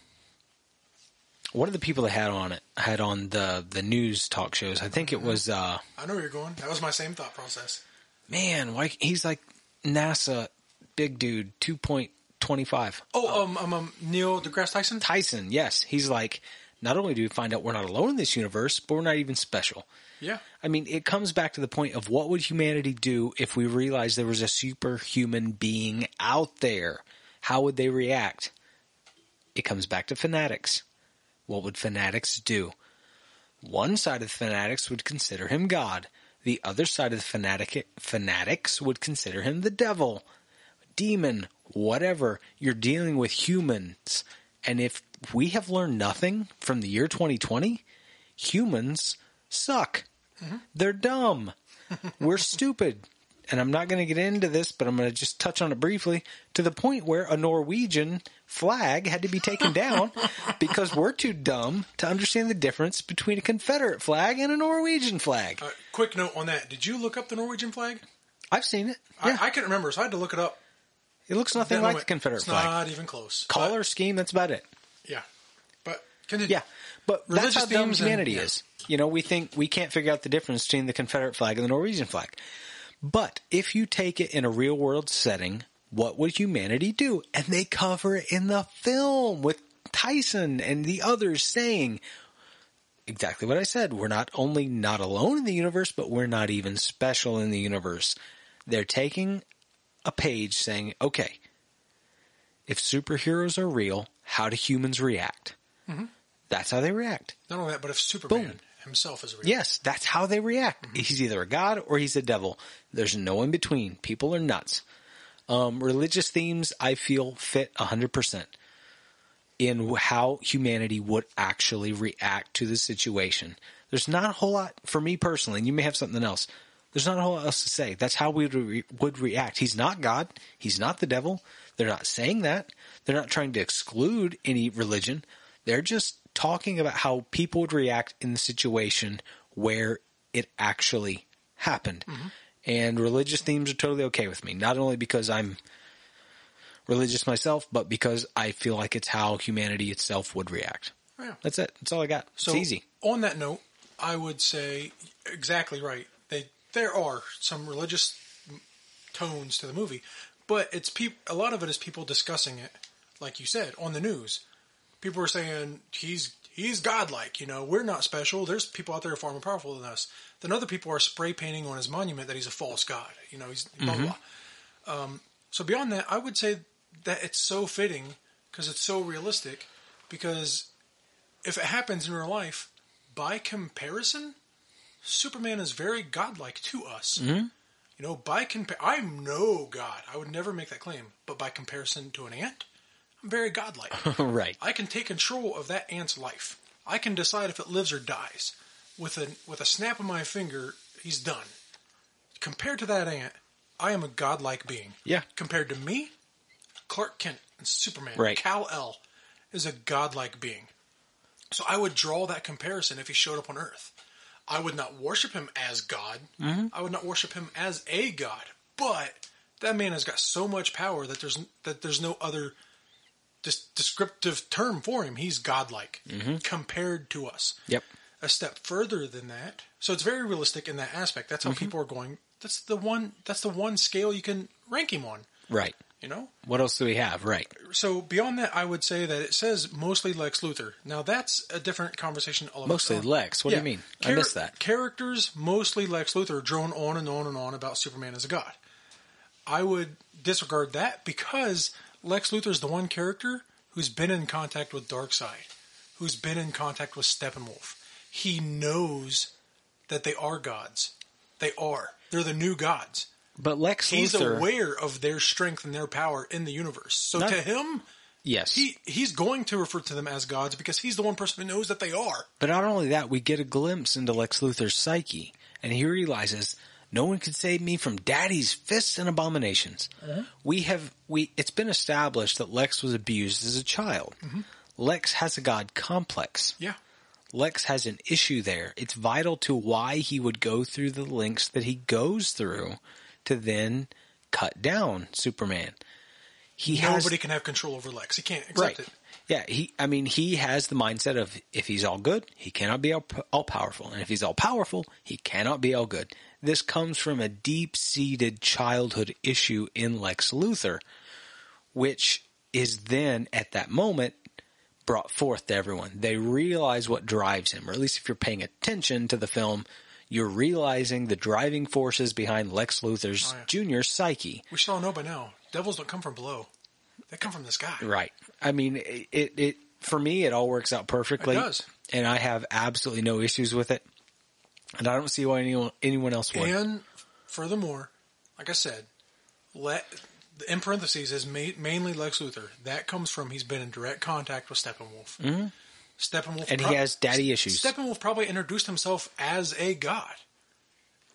One of the people that had on it had on the the news talk shows. I think it was uh I know where you're going. That was my same thought process. man, why he's like NASA big dude, two point twenty five. Oh, um, um, um, Neil deGrasse Tyson? Tyson, yes, he's like. Not only do we find out we're not alone in this universe, but we're not even special. Yeah. I mean, it comes back to the point of what would humanity do if we realized there was a superhuman being out there? How would they react? It comes back to fanatics. What would fanatics do? One side of the fanatics would consider him God. The other side of the fanatic fanatics would consider him the devil, demon, whatever. You're dealing with humans. And if we have learned nothing from the year 2020, humans suck. They're dumb. We're stupid. And I'm not going to get into this, but I'm going to just touch on it briefly to the point where a Norwegian flag had to be taken down because we're too dumb to understand the difference between a Confederate flag and a Norwegian flag. Uh, quick note on that. Did you look up the Norwegian flag? I've seen it. Yeah. I, I couldn't remember, so I had to look it up. it looks nothing Then like went, the Confederate it's flag. not even close. But- Color scheme, that's about it. yeah. But continue. Yeah, but that's how dumb and- humanity yeah. is. You know, we think we can't figure out the difference between the Confederate flag and the Norwegian flag. But if you take it in a real world setting, what would humanity do? And they cover it in the film with Tyson and the others saying exactly what I said. We're not only not alone in the universe, but we're not even special in the universe. They're taking a page saying, okay, if superheroes are real, how do humans react? Mm-hmm. That's how they react. Not only that, but if Superman Boom. himself is real. Yes, that's how they react. He's either a god or he's a devil. There's no in between. People are nuts. Um, religious themes, I feel, fit 100%. in how humanity would actually react to the situation. There's not a whole lot for me personally, and you may have something else. There's not a whole lot else to say. That's how we re- would react. He's not God. He's not the devil. They're not saying that. They're not trying to exclude any religion. They're just talking about how people would react in the situation where it actually happened. Mm-hmm. And religious themes are totally okay with me. Not only because I'm religious myself, but because I feel like it's how humanity itself would react. Yeah. That's it. That's all I got. So it's easy. on that note, I would say exactly right. They there are some religious tones to the movie, but it's peop- a lot of it is people discussing it, like you said, on the news. People are saying he's he's godlike. You know, we're not special. There's people out there far more powerful than us. Then other people are spray painting on his monument that he's a false god. You know, he's blah blah. blah. Um, so beyond that, I would say that it's so fitting because it's so realistic. Because if it happens in real life, by comparison, Superman is very godlike to us. You know, by compare, I'm no god. I would never make that claim. But by comparison to an ant, I'm very godlike. right. I can take control of that ant's life. I can decide if it lives or dies. With a with a snap of my finger, he's done. Compared to that ant, I am a godlike being. Yeah. Compared to me, Clark Kent and Superman, Right. Kal-El is a godlike being. So I would draw that comparison if he showed up on Earth. I would not worship him as God. Mm-hmm. I would not worship him as a God. But that man has got so much power that there's that there's no other descriptive term for him. He's godlike mm-hmm. compared to us. Yep. A step further than that, so it's very realistic in that aspect. That's how mm-hmm. people are going. That's the one. That's the one scale you can rank him on. Right. You know. What else do we have? Right. So beyond that, I would say that it says mostly Lex Luthor. Now that's a different conversation. All Mostly. Lex. What do you mean? I Char- missed that. Characters, mostly Lex Luthor, drone on and on and on about Superman as a god. I would disregard that because Lex Luthor is the one character who's been in contact with Darkseid, who's been in contact with Steppenwolf. He knows that they are gods. They are. They're the new gods. But Lex He's Luthor. aware of their strength and their power in the universe. So Not- to him, yes. he he's going to refer to them as gods because he's the one person who knows that they are. But not only that, we get a glimpse into Lex Luthor's psyche, and he realizes no one can save me from Daddy's fists and abominations. Uh-huh. We have we. It's been established that Lex was abused as a child. Mm-hmm. Lex has a god complex. Yeah. Lex has an issue there. It's vital to why he would go through the links that he goes through to then cut down Superman. He has Nobody can have control over Lex. He can't accept right. it. Yeah, he. I mean, he has the mindset of if he's all good, he cannot be all, all powerful, and if he's all powerful, he cannot be all good. This comes from a deep-seated childhood issue in Lex Luthor, which is then at that moment brought forth to everyone. They realize what drives him, or at least if you're paying attention to the film, you're realizing the driving forces behind Lex Luthor's Oh, yeah. junior psyche. We should all know by now. Devils don't come from below; they come from the sky. Right. I mean, it, it, it for me, it all works out perfectly. It does. And I have absolutely no issues with it. And I don't see why anyone, anyone else would. And furthermore, like I said, let in parentheses is ma- mainly Lex Luthor. That comes from he's been in direct contact with Steppenwolf. Mm-hmm. Steppenwolf, And he has daddy issues. Steppenwolf probably introduced himself as a god.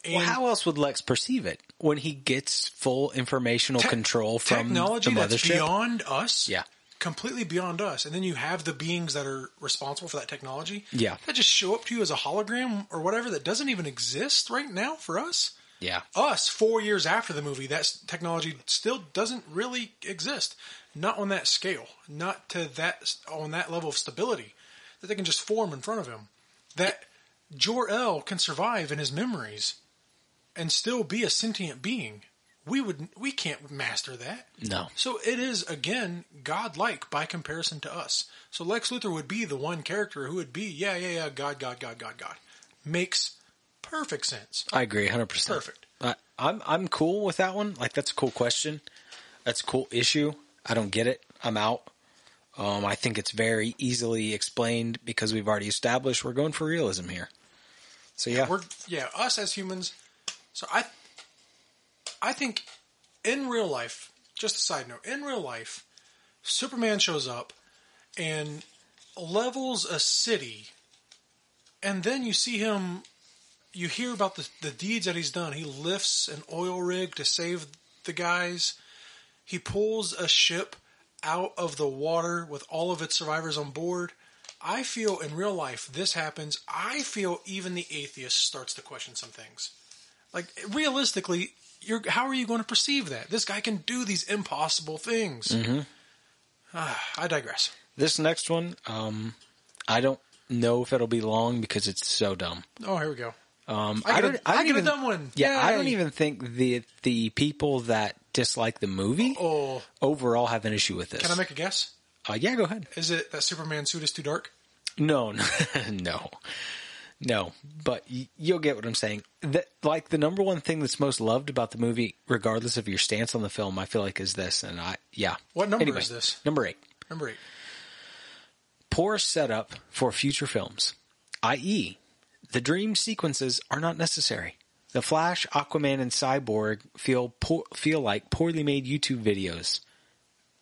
And well, how else would Lex perceive it when he gets full informational te- control from technology the that's beyond us? Yeah. Completely beyond us. And then you have the beings that are responsible for that technology. Yeah. that just show up to you as a hologram or whatever that doesn't even exist right now for us. yeah. us four years after the movie, that technology still doesn't really exist. Not on that scale. Not to that on that level of stability that they can just form in front of him. That Jor-El can survive in his memories and still be a sentient being. We would we can't master that. No. So it is again godlike by comparison to us. So Lex Luthor would be the one character who would be yeah yeah yeah God God God God God. Makes perfect sense. I agree 100%. Perfect. I, I'm, I'm cool with that one. Like, that's a cool question. That's a cool issue. I don't get it. I'm out. Um, I think it's very easily explained because we've already established we're going for realism here. So, yeah. we're yeah us as humans so i i think in real life just a side note in real life superman shows up and levels a city, and then you see him. You hear about the the deeds that he's done. He lifts an oil rig to save the guys. He pulls a ship out of the water with all of its survivors on board. I feel in real life this happens. I feel even the atheist starts to question some things. Like realistically, you're how are you going to perceive that? This guy can do these impossible things. Ah, I digress. This next one, um, I don't know if it'll be long because it's so dumb. Oh, here we go. Um, I get, don't- a, I get even- a dumb one. Yeah, I don't even think the the people that dislike the movie Oh, overall have an issue with this. can I make a guess? Uh, yeah, go ahead. Is it that Superman suit is too dark? No, no, no. But you'll get what I'm saying. That like the number one thing that's most loved about the movie, regardless of your stance on the film, I feel like is this. And I, yeah. What number Anyway, is this? Number eight. Number eight. Poor setup for future films, i.e., the dream sequences are not necessary. The Flash, Aquaman, and Cyborg feel poor, feel like poorly made YouTube videos.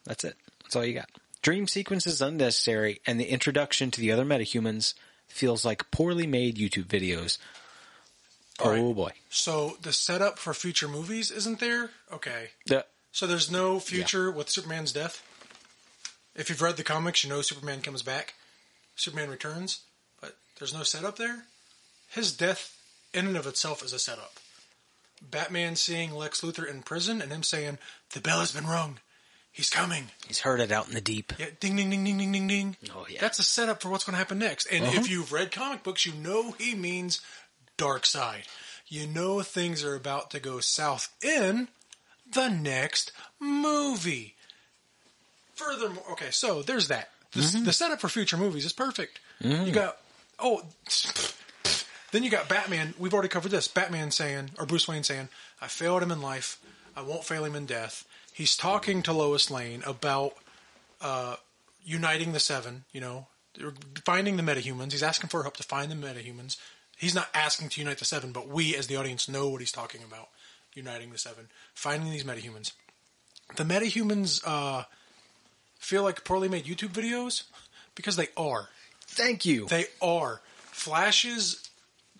That's it. That's all you got. Dream sequences unnecessary, and the introduction to the other metahumans feels like poorly made YouTube videos. Oh All oh right. boy. So the setup for future movies isn't there? Okay. The, So there's no future with Superman's death. If you've read the comics, you know Superman comes back, Superman returns, but there's no setup there. His death, in and of itself, is a setup. Batman seeing Lex Luthor in prison and him saying, "The bell has been rung, he's coming." he's heard it out in the deep. Yeah, ding, ding, ding, ding, ding, ding, ding. Oh, yeah. That's a setup for what's going to happen next. And if uh-huh. you've read comic books, you know he means Darkseid. You know things are about to go south in the next movie. Furthermore, okay, so there's that. The, mm-hmm. the setup for future movies is perfect. Mm-hmm. You got oh, then you got Batman. We've already covered this. Batman saying, or Bruce Wayne saying, "I failed him in life. I won't fail him in death." He's talking to Lois Lane about uh, uniting the Seven. You know, finding the metahumans. He's asking for help to find the metahumans. He's not asking to unite the Seven, but we, as the audience, know what he's talking about. Uniting the Seven, finding these metahumans. The metahumans uh, feel like poorly made YouTube videos because they are. Thank you. They are. Flash's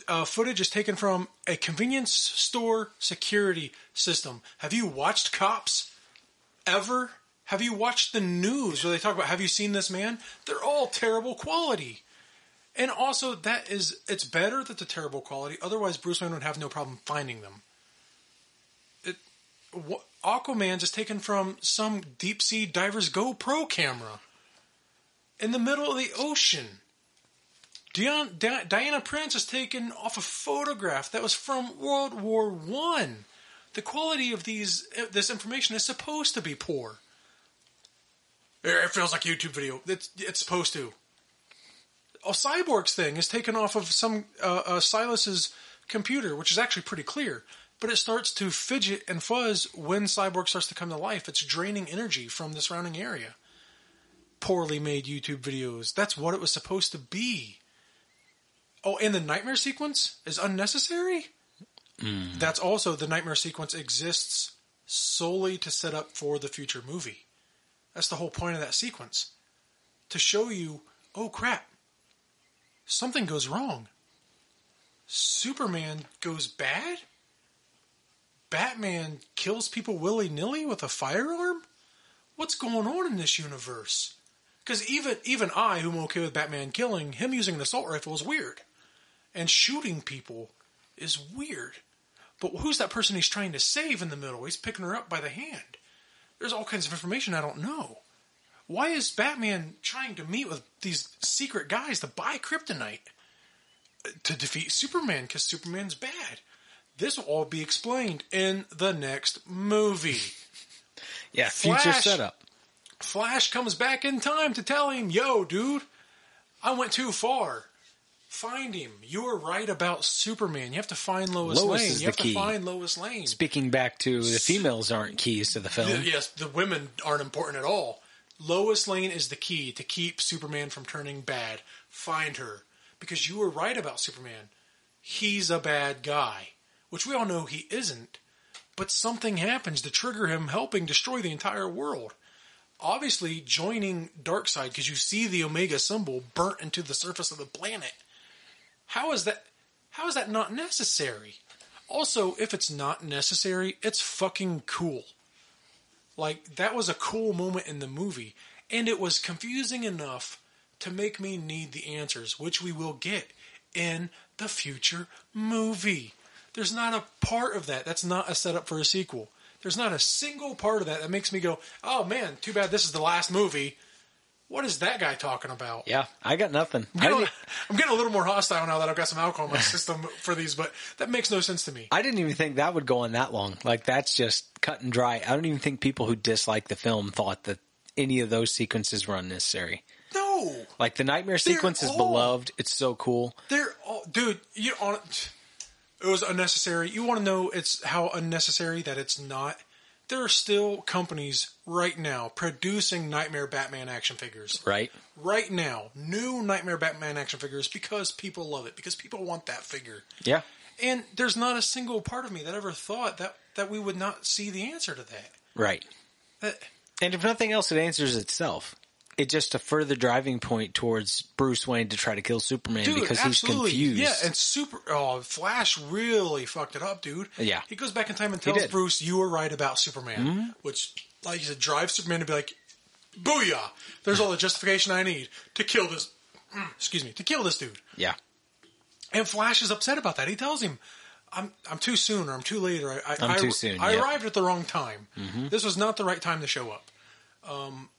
uh, footage is taken from a convenience store security system. Have you watched Cops ever? Have you watched the news where they talk about have you seen this man? They're all terrible quality. And also that is it's better that they're terrible quality. Otherwise Bruce Wayne would have no problem finding them. It wha- Aquaman is taken from some deep sea diver's GoPro camera in the middle of the ocean. Dion, Di- Diana Prince is taken off a photograph that was from World War One. The quality of these uh, this information is supposed to be poor. It feels like a YouTube video. It's, it's supposed to. A Cyborg's thing is taken off of some uh, uh, Silas's computer, which is actually pretty clear. But it starts to fidget and fuzz when Cyborg starts to come to life. It's draining energy from the surrounding area. Poorly made YouTube videos. That's what it was supposed to be. Oh, and the nightmare sequence is unnecessary? Mm. That's also the nightmare sequence exists solely to set up for the future movie. That's the whole point of that sequence. To show you, oh crap, something goes wrong. Superman goes bad? Batman kills people willy nilly with a firearm? What's going on in this universe? Because even even I, who'm okay with Batman killing, him using an assault rifle is weird, and shooting people is weird. But who's that person he's trying to save in the middle? He's picking her up by the hand. There's all kinds of information I don't know. Why is Batman trying to meet with these secret guys to buy kryptonite to defeat Superman? Because Superman's bad. This will all be explained in the next movie. yeah, future Flash. setup. Flash comes back in time to tell him, yo, dude, I went too far. Find him. You were right about Superman. You have to find Lois, Lois Lane. is You the have key. to find Lois Lane. Speaking back to the females aren't keys to the film. The- yes, the women aren't important at all. Lois Lane is the key to keep Superman from turning bad. Find her. Because you were right about Superman. He's a bad guy. Which we all know he isn't. But something happens to trigger him helping destroy the entire world. obviously joining Darkseid because you see the Omega symbol burnt into the surface of the planet. How is that? How is that not necessary? Also, if it's not necessary, it's fucking cool. Like that was a cool moment in the movie, and it was confusing enough to make me need the answers, which we will get in the future movie. There's not a part of that that's not a setup for a sequel. There's not a single part of that that makes me go, "Oh man, too bad this is the last movie." What is that guy talking about? Yeah, I got nothing. I'm getting, I'm getting a little more hostile now that I've got some alcohol in my system for these, but that makes no sense to me. I didn't even think that would go on that long. Like that's just cut and dry. I don't even think people who dislike the film thought that any of those sequences were unnecessary. No, Like the nightmare They're sequence is all- beloved. It's so cool. they're all, dude. You on it was unnecessary. You want to know it's how unnecessary that it's not. There are still companies right now producing Nightmare Batman action figures. Right? Right now, new Nightmare Batman action figures because people love it because people want that figure. Yeah. And there's not a single part of me that ever thought that that we would not see the answer to that. Right. That- And if nothing else, it answers itself. It's just a further driving point towards Bruce Wayne to try to kill Superman Dude, because absolutely. he's confused. Yeah, and super. Oh, Flash really fucked it up, dude. Yeah. he goes back in time and tells. Bruce, "You were right about Superman," mm-hmm. which, like you said, drives Superman to be like, "Booyah! There's all the justification I need to kill this." Mm, excuse me, to kill this dude. yeah. And Flash is upset about that. He tells him, "I'm I'm too soon, or I'm too late, or I, I, I'm I- too soon, I yeah. arrived at the wrong time. Mm-hmm. This was not the right time to show up." Um,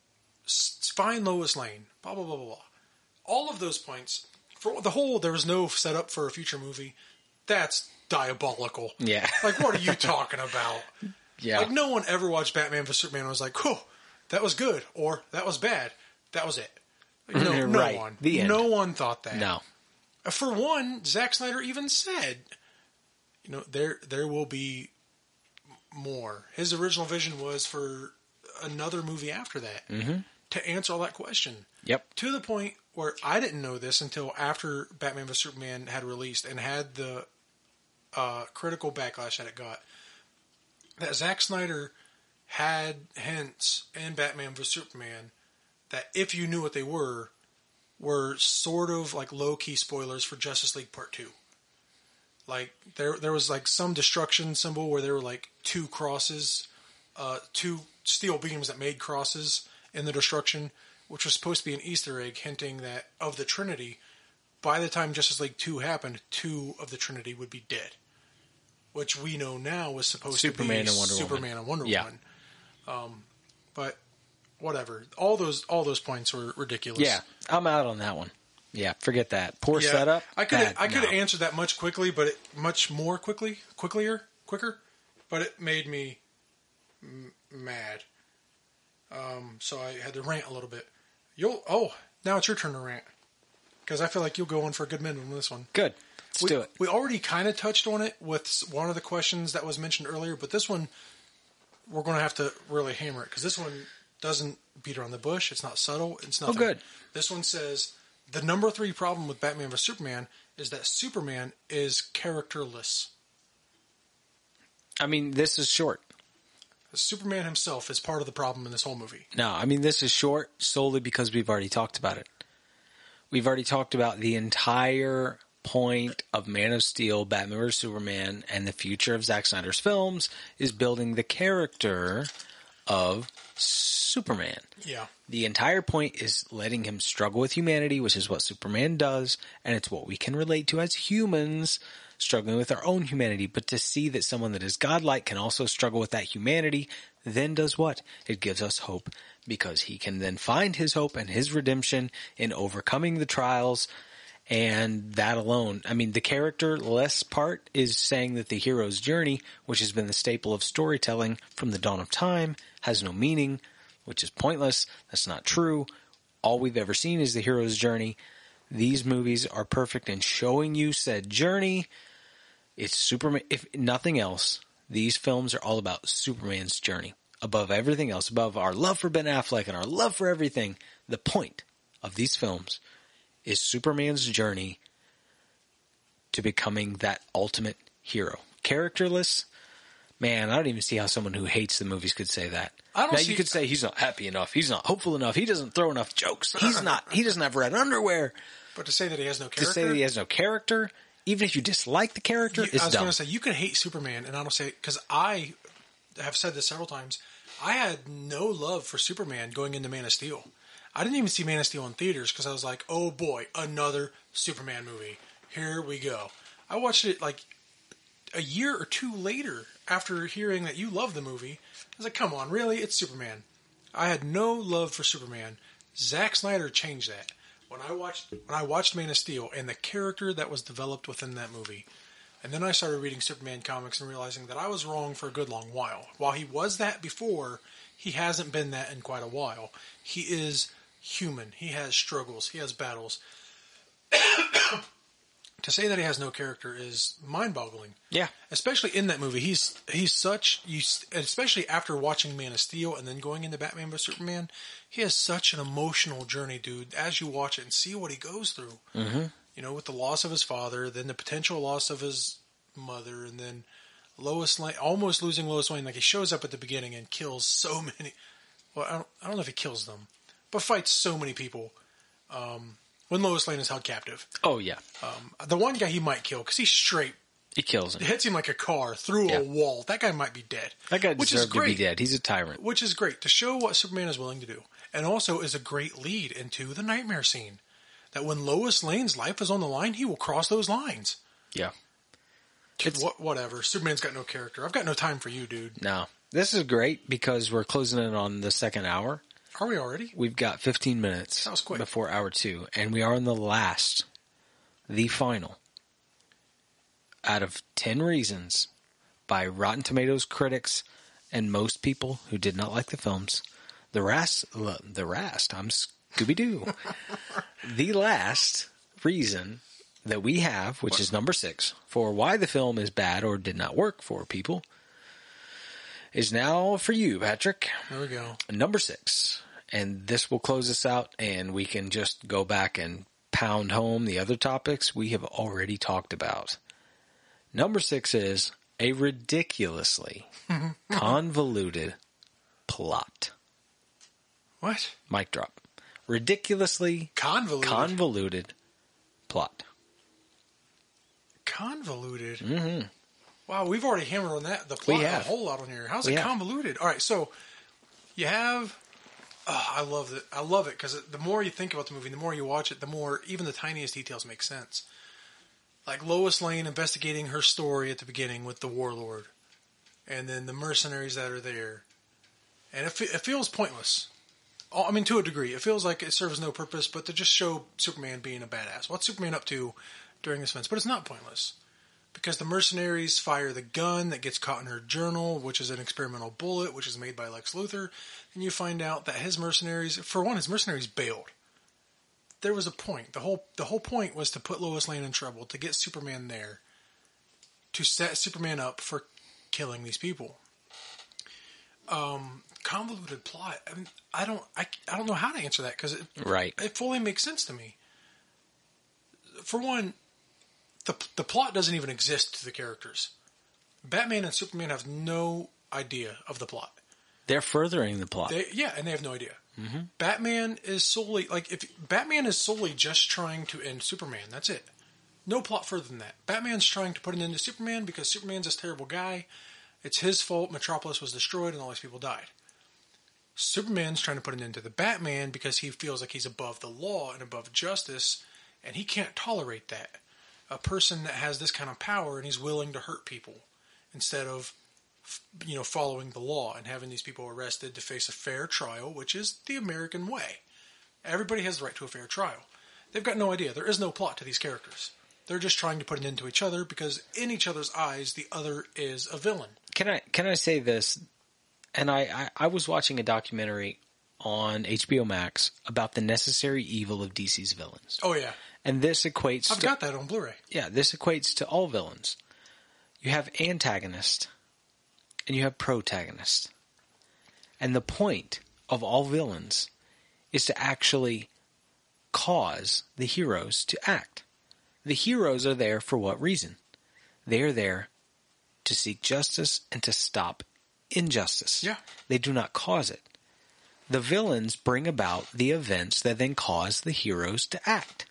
find Lois Lane. Blah blah blah blah blah. All of those points for the whole. There was no setup for a future movie. That's diabolical. Yeah. Like, what are you talking about? Yeah. Like, no one ever watched Batman vs Superman and was like, "Whew, that was good," or "That was bad." That was it. Like, no, no Right. one. The end. No one thought that. no. For one, Zack Snyder even said, you know, there there will be more. His original vision was for another movie after that Mm-hmm. To answer all that question. Yep. To the point where I didn't know this until after Batman vs Superman had released and had the uh, critical backlash that it got. That Zack Snyder had hints in Batman vs Superman that if you knew what they were, were sort of like low key spoilers for Justice League Part Two. Like there, there was like some destruction symbol where there were like two crosses, uh, two steel beams that made crosses in the destruction, which was supposed to be an Easter egg hinting that of the Trinity. By the time Justice League Two happened, two of the Trinity would be dead, which we know now was supposed Superman to be and Wonder Woman. Superman and Wonder Yeah. Woman. Um, but whatever, all those all those points were ridiculous. Yeah. I'm out on that one. Yeah. Forget that. Poor Yeah, setup. I could bad, I could have no. answered that much quickly, but it, much more quickly, quicklier, quicker. But it made me m- mad. Um, so I had to rant a little bit. You'll oh now it's your turn to rant because I feel like you'll go on for a good minute on this one. Good. Let's we, do it. We already kind of touched on it with one of the questions that was mentioned earlier, but this one we're going to have to really hammer it because this one doesn't beat around the bush. It's not subtle. It's nothing. Oh, good. This one says the number three problem with Batman vs Superman is that Superman is characterless. I mean, this is short. Superman himself is part of the problem in this whole movie. No, I mean, this is short solely because we've already talked about it. We've already talked about the entire point of Man of Steel, Batman vs. Superman, and the future of Zack Snyder's films is building the character of Superman. Yeah. The entire point is letting him struggle with humanity, which is what Superman does, and it's what we can relate to as humans, struggling with our own humanity. But to see that someone that is godlike can also struggle with that humanity, then does what? It gives us hope because he can then find his hope and his redemption in overcoming the trials. And that alone, I mean, the character less part is saying that the hero's journey, which has been the staple of storytelling from the dawn of time, has no meaning, which is pointless. That's not true. All we've ever seen is the hero's journey. These movies are perfect in showing you said journey. It's Superman. If nothing else, these films are all about Superman's journey. Above everything else, above our love for Ben Affleck and our love for everything, the point of these films is Superman's journey to becoming that ultimate hero. Characterless, Man, I don't even see how someone who hates the movies could say that. I don't now see- you could say he's not happy enough, he's not hopeful enough, he doesn't throw enough jokes, he's not, he doesn't have red underwear. But to say that he has no To say that he has no character, even if you dislike the character, You- I was dumb. going to say you can hate Superman, and I don't say because I have said this several times. I had no love for Superman going into Man of Steel. I didn't even see Man of Steel in theaters because I was like, "Oh boy, another Superman movie. Here we go." I watched it like a year or two later after hearing that you love the movie. I was like, "Come on, really? It's Superman." I had no love for Superman. Zack Snyder changed that when I watched when I watched Man of Steel and the character that was developed within that movie. And then I started reading Superman comics and realizing that I was wrong for a good long while. While he was that before, he hasn't been that in quite a while. He is human. He has struggles. He has battles. To say that he has no character is mind-boggling. yeah. Especially in that movie, he's he's such you. Especially after watching Man of Steel and then going into Batman vs Superman, he has such an emotional journey, dude. As you watch it and see what he goes through, mm-hmm. you know, with the loss of his father, then the potential loss of his mother, and then Lois Lane almost losing Lois Lane. Like he shows up at the beginning and kills so many. Well, I don't, I don't know if he kills them, but fights so many people. Um, when Lois Lane is held captive, Oh yeah. Um, the one guy he might kill because he's straight He kills him. hits him like a car through Yeah. a wall. That guy might be dead. That guy which is deserved to be great. dead. He's a tyrant. Which is great to show what Superman is willing to do, and also is a great lead into the nightmare scene. That when Lois Lane's life is on the line, he will cross those lines. Yeah. It's- What, whatever. Superman's got no character. I've got no time for you, dude. No. This is great because we're closing in on the second hour. Are we already? We've got 15 minutes That was quick. before hour two, and we are in the last, the final, out of 10 reasons by Rotten Tomatoes critics and most people who did not like the films. The rest, the rest, I'm Scooby Doo. the last reason that we have, which is number six, for why the film is bad or did not work for people, is now for you, Patrick There we go. number six, and this will close us out, and we can just go back and pound home the other topics we have already talked about. Number six is a ridiculously convoluted plot. What? Mic drop. Ridiculously Convoluted. convoluted plot. convoluted. Mm-hmm. Wow, we've already hammered on that. The We plot a whole lot on here. How's We it have. convoluted? All right, so you have. Oh, I love it. I love it because the more you think about the movie, the more you watch it, the more even the tiniest details make sense. Like Lois Lane investigating her story at the beginning with the warlord, and then the mercenaries that are there, and it, it feels pointless. Oh, I mean, to a degree, it feels like it serves no purpose, but to just show Superman being a badass. What's Superman up to during this event? But it's not pointless because the mercenaries fire the gun that gets caught in her journal, which is an experimental bullet, which is made by Lex Luthor, and you find out that his mercenaries, for one, his mercenaries bailed. There was a point. The whole the whole point was to put Lois Lane in trouble, to get Superman there, to set Superman up for killing these people. Um, convoluted plot. I mean, I don't, I, I don't know how to answer that because it, Right. it fully makes sense to me. For one, the the plot doesn't even exist to the characters. Batman and Superman have no idea of the plot. They're furthering the plot. They, yeah, and they have no idea. Mm-hmm. Batman is solely like if Batman is solely just trying to end Superman. That's it. No plot further than that. Batman's trying to put an end to Superman because Superman's this terrible guy. It's his fault. Metropolis was destroyed and all these people died. Superman's trying to put an end to the Batman because he feels like he's above the law and above justice, and he can't tolerate that. A person that has this kind of power and he's willing to hurt people instead of you know, following the law and having these people arrested to face a fair trial, which is the American way. Everybody has the right to a fair trial. They've got no idea. There is no plot to these characters. They're just trying to put an end to each other because in each other's eyes, the other is a villain. Can I can I say this? And I, I, I was watching a documentary on HBO Max about the necessary evil of DC's villains. Oh yeah, And this equates I've to, got that on Blu-ray. yeah, this equates to all villains. You have antagonist and you have protagonist. And the point of all villains is to actually cause the heroes to act. The heroes are there for what reason? They are there to seek justice and to stop injustice. Yeah. They do not cause it. The villains bring about the events that then cause the heroes to act.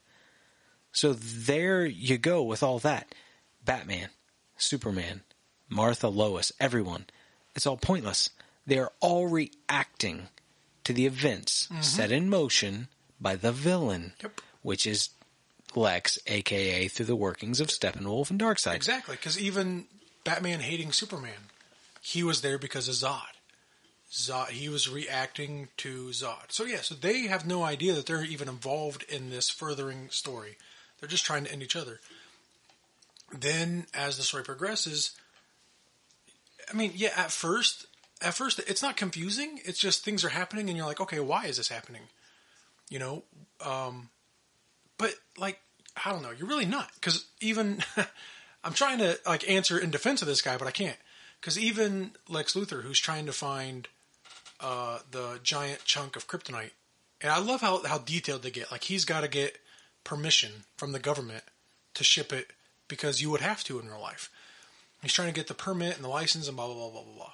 So there you go with all that. Batman, Superman, Martha, Lois, everyone. It's all pointless. They are all reacting to the events mm-hmm. set in motion by the villain, Yep. which is Lex, aka through the workings of Steppenwolf and Darkseid. Exactly, because even Batman hating Superman, he was there because of Zod. Zod, he was reacting to Zod. So yeah, so they have no idea that they're even involved in this furthering story. They're just trying to end each other. Then, as the story progresses, I mean, yeah, at first, at first, it's not confusing. It's just things are happening, and you're like, okay, why is this happening? You know, um, but like, I don't know. You're really not because even I'm trying to like answer in defense of this guy, but I can't because even Lex Luthor, who's trying to find uh, the giant chunk of kryptonite, and I love how how detailed they get. Like he's got to get permission from the government to ship it because you would have to in real life. He's trying to get the permit and the license and blah blah blah blah blah.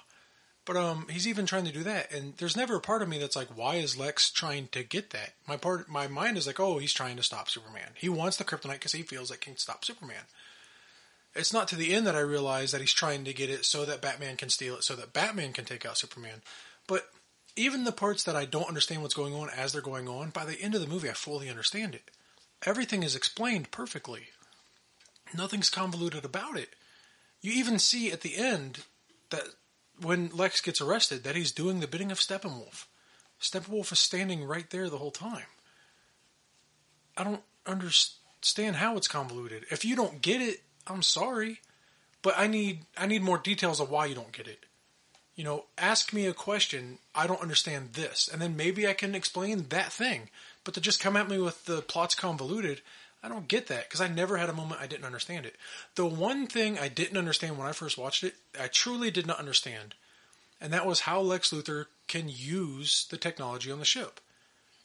But um, he's even trying to do that, and there's never a part of me that's like, why is Lex trying to get that? My part, my mind is like, oh, he's trying to stop Superman. He wants the kryptonite because he feels it can stop Superman. It's not to the end that I realize that he's trying to get it so that Batman can steal it, so that Batman can take out Superman. But even the parts that I don't understand what's going on as they're going on, by the end of the movie, I fully understand it. Everything is explained perfectly. Nothing's convoluted about it. You even see at the end that when Lex gets arrested, that he's doing the bidding of Steppenwolf. Steppenwolf is standing right there the whole time. I don't understand how it's convoluted. If you don't get it, I'm sorry, but I need I need more details of why you don't get it. You know, ask me a question. I don't understand this, and then maybe I can explain that thing. But to just come at me with the plot's convoluted, I don't get that because I never had a moment I didn't understand it. The one thing I didn't understand when I first watched it, I truly did not understand, and that was how Lex Luthor can use the technology on the ship.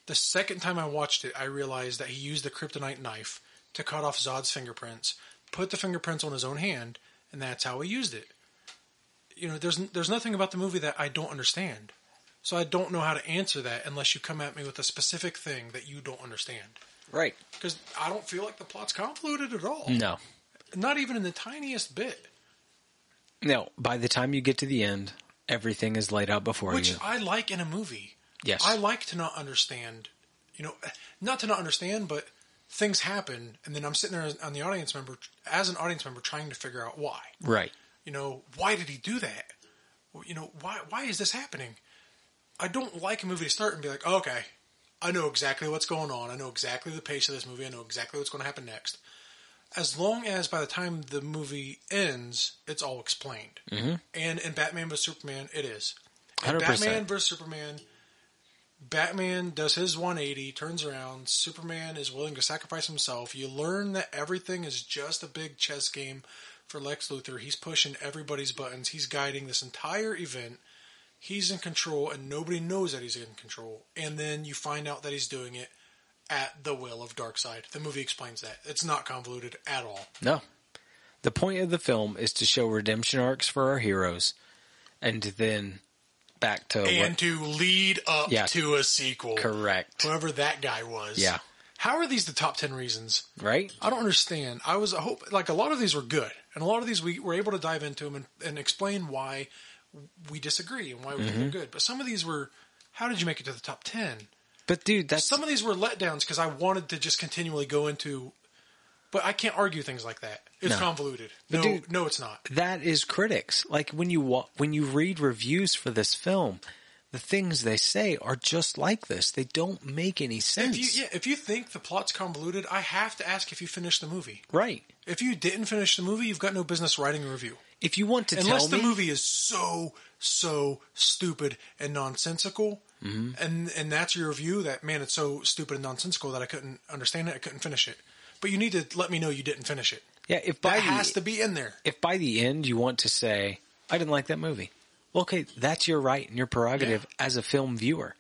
The second time I watched it, I realized that he used the kryptonite knife to cut off Zod's fingerprints, put the fingerprints on his own hand, and that's how he used it. You know, there's there's nothing about the movie that I don't understand. So I don't know how to answer that unless you come at me with a specific thing that you don't understand. Right. Because I don't feel like the plot's convoluted at all. No. Not even in the tiniest bit. No. By the time you get to the end, everything is laid out before Which you. Which I like in a movie. Yes. I like to not understand, you know, not to not understand, but things happen, and then I'm sitting there on the audience member, as an audience member, trying to figure out why. right. You know, why did he do that? You know, why why is this happening? I don't like a movie to start and be like, okay, I know exactly what's going on. I know exactly the pace of this movie. I know exactly what's going to happen next. As long as by the time the movie ends, it's all explained. Mm-hmm. And in Batman vs Superman, it is. In 100%. Batman vs Superman, Batman does his 180, turns around. Superman is willing to sacrifice himself. You learn that everything is just a big chess game for Lex Luthor. He's pushing everybody's buttons. He's guiding this entire event. He's in control, and nobody knows that he's in control. And then you find out that he's doing it at the will of Darkseid. The movie explains that. It's not convoluted at all. No. The point of the film is to show redemption arcs for our heroes, and then back to And what. to lead up Yeah. to a sequel. Correct. Whoever that guy was. Yeah. How are these the top 10 reasons? Right. I don't understand. I was I hope like a lot of these were good, and a lot of these we were able to dive into them and, and explain why we disagree and why we think they're mm-hmm. good. But some of these were, how did you make it to the top ten? But dude, that's Some of these were letdowns because I wanted to just continually go into, but I can't argue things like that. It's No. convoluted. But no, dude- no, it's not. that is critics. Like when you wa- when you read reviews for this film, the things they say are just like this. They don't make any sense. If you yeah, if you think the plot's convoluted, I have to ask if you finished the movie. Right. If you didn't finish the movie, you've got no business writing a review. If you want to unless the me, movie is so so stupid and nonsensical Mm-hmm. and and that's your view that man it's so stupid and nonsensical that i couldn't understand it i couldn't finish it. But you need to let me know you didn't finish it. Yeah, if by that the, has to be in there. if by the end you want to say I didn't like that movie, well, okay, that's your right and your prerogative as a film viewer.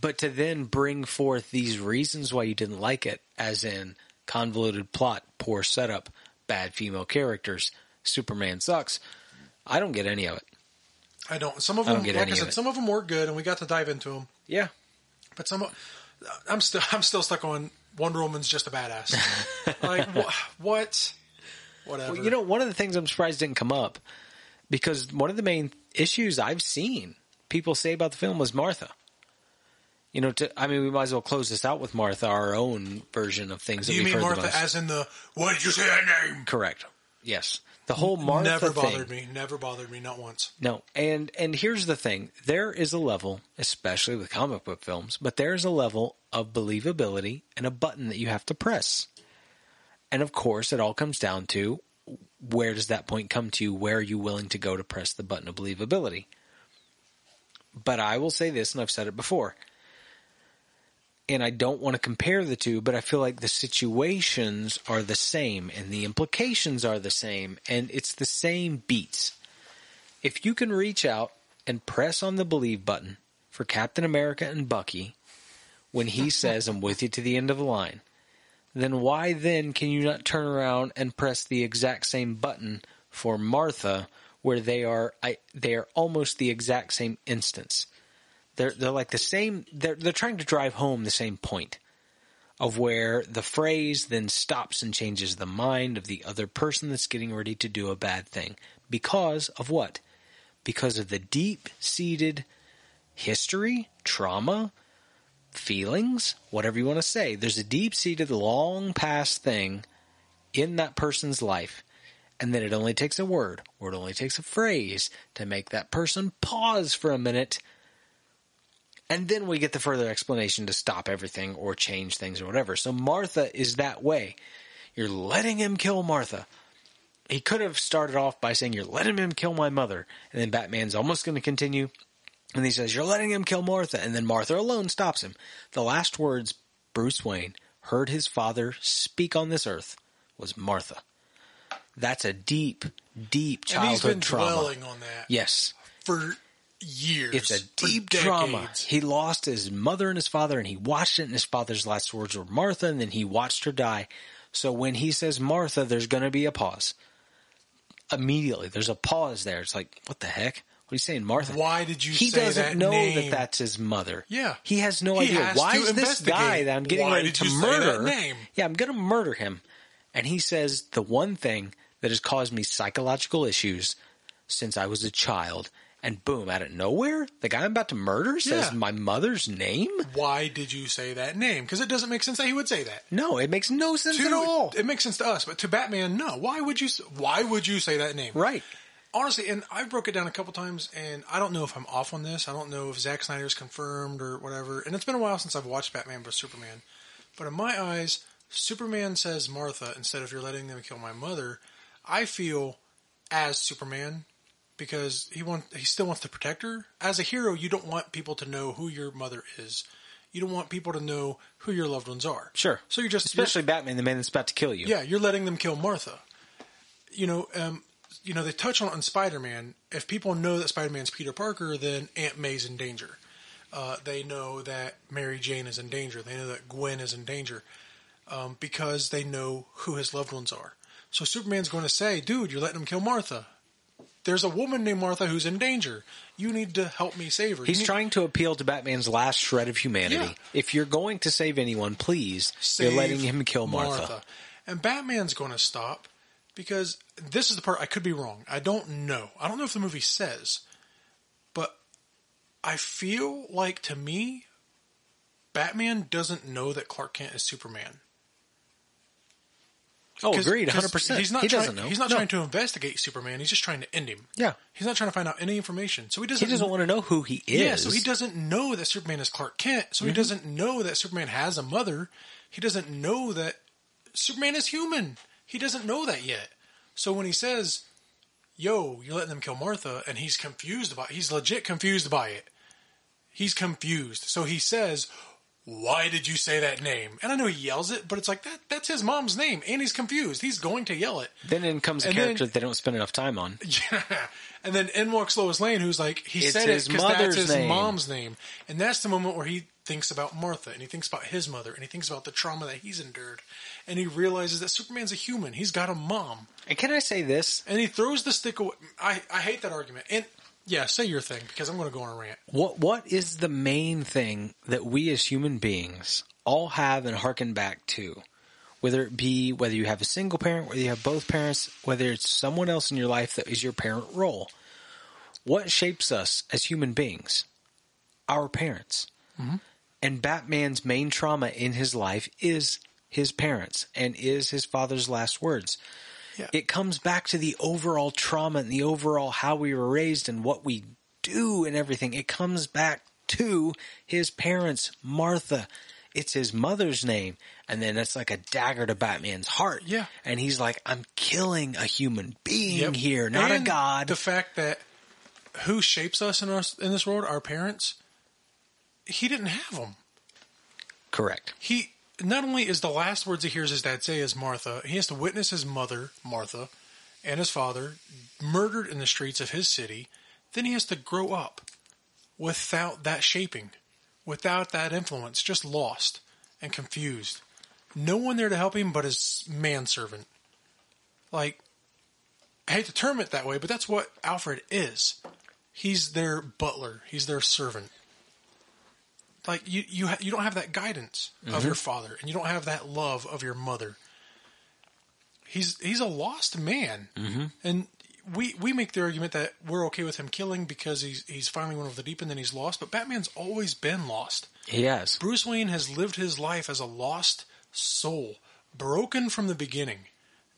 But to then bring forth these reasons why you didn't like it, as in convoluted plot, poor setup, bad female characters, Superman sucks. I don't get any of it. I don't. Some of I them, get like I said, some of them were good, and we got to dive into them. Yeah. But some, I'm still, I'm still stuck on Wonder Woman's just a badass. like wh- what? Whatever. Well, you know, one of the things I'm surprised didn't come up because one of the main issues I've seen people say about the film was Martha. You know, to, I mean, we might as well close this out with Martha, our own version of things Do you mean Martha as in the? What did you say that name? Correct. Yes. The whole Martha Never thing. bothered me. Never bothered me. Not once. No, and and here's the thing: there is a level, especially with comic book films, but there is a level of believability and a button that you have to press. And of course, it all comes down to where does that point come to you? Where are you willing to go to press the button of believability? But I will say this, and I've said it before, and I don't want to compare the two, but I feel like the situations are the same and the implications are the same, and it's the same beats if you can reach out and press on the believe button for Captain America and Bucky when he says, I'm with you to the end of the line, then why then can you not turn around and press the exact same button for Martha where they are I, they are almost the exact same instance? They're they're like the same they're they're trying to drive home the same point of where the phrase then stops and changes the mind of the other person that's getting ready to do a bad thing. Because of what? Because of the deep seated history, trauma, feelings, whatever you want to say. There's a deep seated, long past thing in that person's life. And then it only takes a word or it only takes a phrase to make that person pause for a minute. And then we get the further explanation to stop everything or change things or whatever. So Martha is that way. You're letting him kill Martha. He could have started off by saying, You're letting him kill my mother. And then Batman's almost going to continue. And he says, You're letting him kill Martha. And then Martha alone stops him. The last words Bruce Wayne heard his father speak on this earth was Martha. That's a deep, deep and he's been childhood trauma. dwelling on that Yes. for years. It's a deep trauma. He lost his mother and his father, and he watched it, and his father's last words were Martha, and then he watched her die. So when he says Martha, there's going to be a pause. Immediately, there's a pause there. It's like, what the heck? What are you saying, Martha? Why did you He doesn't that know name? that that's his mother. Yeah. He has no He idea. has Why to is this guy that I'm getting Why ready to you say that murder? name? Yeah, I'm going to murder him. And he says the one thing that has caused me psychological issues since I was a child. And boom, out of nowhere, the guy I'm about to murder says Yeah. my mother's name? Why did you say that name? Because it doesn't make sense that he would say that. No, it makes no sense To- at all. It makes sense to us, but to Batman, no. Why would you? Why would you say that name? Right. Honestly, and I broke it down a couple times, and I don't know if I'm off on this. I don't know if Zack Snyder's confirmed or whatever. And it's been a while since I've watched Batman vs Superman. But in my eyes, Superman says Martha instead of "You're letting them kill my mother." I feel as Superman because he want he still wants to protect her. As a hero, you don't want people to know who your mother is. You don't want people to know who your loved ones are. Sure. So you're just you're- Especially Batman, the man that's about to kill you. yeah, you're letting them kill Martha. You know, um, you know they touch on it in Spider-Man. If people know that Spider-Man's Peter Parker, then Aunt May's in danger. Uh, they know that Mary Jane is in danger. They know that Gwen is in danger um, because they know who his loved ones are. So Superman's going to say, "Dude, you're letting them kill Martha. There's a woman named Martha who's in danger. You need to help me save her." He's need- trying to appeal to Batman's last shred of humanity. Yeah. If you're going to save anyone, please, save you're letting him kill Martha. And Batman's going to stop because this is the part I could be wrong. I don't know. I don't know if the movie says, but I feel like to me, Batman doesn't know that Clark Kent is Superman. Oh, agreed, 'cause 100%. He's not he trying, doesn't know. He's not No. trying to investigate Superman. He's just trying to end him. Yeah. He's not trying to find out any information. So he doesn't. He doesn't want to know who he is. Mm-hmm. Yeah, so he doesn't know that Superman is Clark Kent. So he doesn't know that Superman has a mother. He doesn't know that Superman is human. He doesn't know that yet. So when he says, "Yo, you're letting them kill Martha," and he's confused about, he's legit confused by it. He's confused. So he says, why did you say that name? And I know he yells it, but it's like that that's his mom's name, and he's confused. He's going to yell it. Then in comes a And character then- that they don't spend enough time on. Yeah. And then in walks Lois Lane, who's like, he It's said his it because that's his name. mom's name. And that's the moment where he thinks about Martha and he thinks about his mother and he thinks about the trauma that he's endured. And he realizes that Superman's a human. He's got a mom. And can I say this? And he throws the stick away. I, I hate that argument. And yeah, say your thing because I'm going to go on a rant. What what is the main thing that we as human beings all have and harken back to? Whether it be whether you have a single parent, whether you have both parents, whether it's someone else in your life that is your parent role. What shapes us as human beings? Our parents. Mm-hmm. And Batman's main trauma in his life is his parents and is his father's last words. Yeah. It comes back to the overall trauma and the overall how we were raised and what we do and everything. It comes back to his parents, Martha. It's his mother's name. And then it's like a dagger to Batman's heart. Yeah. And he's like, I'm killing a human being Yep. here, not And a god. The fact that who shapes us in us in this world, our parents, he didn't have them. Correct. he not only is the last words he hears his dad say is Martha, he has to witness his mother, Martha, and his father murdered in the streets of his city. Then he has to grow up without that shaping, without that influence, just lost and confused. No one there to help him but his manservant. Like, I hate to term it that way, but that's what Alfred is. He's their butler. He's their servant like you you ha- you don't have that guidance of your father and you don't have that love of your mother. He's he's a lost man. Mm-hmm. and we we make the argument that we're okay with him killing because he's he's finally went over the deep end and he's lost but batman's always been lost. He has. bruce wayne has lived his life as a lost soul broken from the beginning.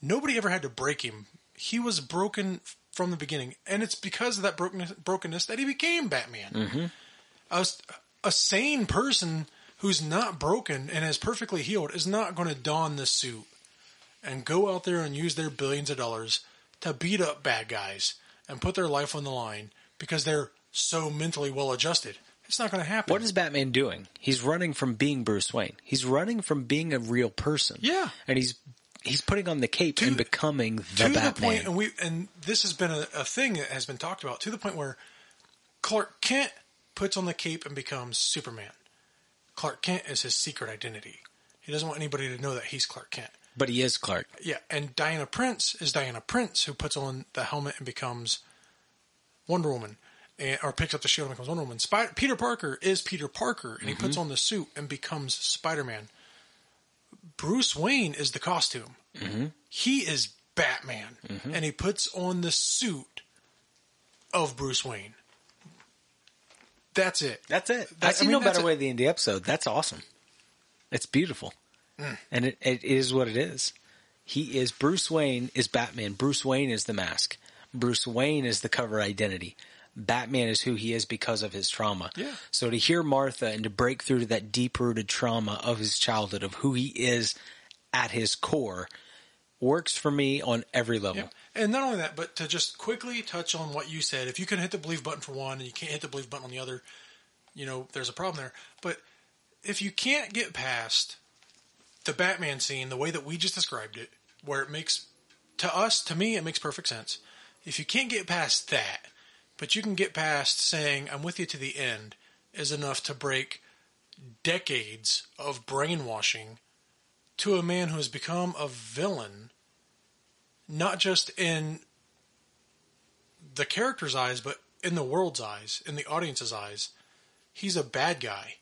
Nobody ever had to break him. He was broken from the beginning and it's because of that brokenness, brokenness that he became batman. A, a sane person who's not broken and is perfectly healed is not going to don this suit and go out there and use their billions of dollars to beat up bad guys and put their life on the line because they're so mentally well adjusted. It's not going to happen. What is Batman doing? He's running from being Bruce Wayne. He's running from being a real person. Yeah. And he's he's putting on the cape To- and becoming the to the Batman. point, and we and this has been a, a thing that has been talked about to the point where Clark Kent puts on the cape and becomes Superman. Clark Kent is his secret identity. He doesn't want anybody to know that he's Clark Kent. but he is Clark. Yeah, and Diana Prince is Diana Prince who puts on the helmet and becomes Wonder Woman, and, or picks up the shield and becomes Wonder Woman. Spider- Peter Parker is Peter Parker, and he puts mm-hmm. on the suit and becomes Spider Man. Bruce Wayne is the costume. Mm-hmm. He is Batman, mm-hmm. and he puts on the suit of Bruce Wayne. That's it. That's it. That- I see I mean, no better way to end the episode. That's awesome. It's beautiful. Mm. And it, it is what it is. He is Bruce Wayne is Batman. Bruce Wayne is the mask. Bruce Wayne is the cover identity. Batman is who he is because of his trauma. Yeah. So to hear Martha and to break through to that deep rooted trauma of his childhood, of who he is at his core, works for me on every level. And not only that, but to just quickly touch on what you said. If you can hit the believe button for one and you can't hit the believe button on the other, you know, there's a problem there. But if you can't get past the Batman scene the way that we just described it, where it makes, to us, to me, it makes perfect sense. If you can't get past that, but you can get past saying, I'm with you to the end, is enough to break decades of brainwashing to a man who has become a villain not just in the character's eyes, but in the world's eyes, in the audience's eyes. He's a bad guy.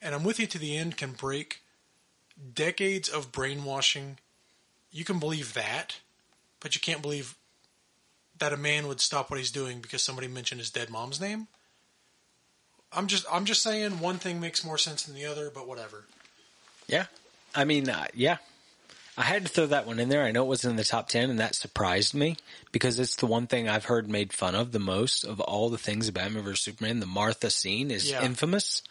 And I'm with you to the end can break decades of brainwashing. You can believe that, but you can't believe that a man would stop what he's doing because somebody mentioned his dead mom's name. I'm just I'm just saying one thing makes more sense than the other, but whatever. Yeah. I mean, uh, yeah. I had to throw that one in there. I know it was in the top 10 and that surprised me because it's the one thing I've heard made fun of the most of all the things about Batman vs Superman. The Martha scene is Yeah. infamous.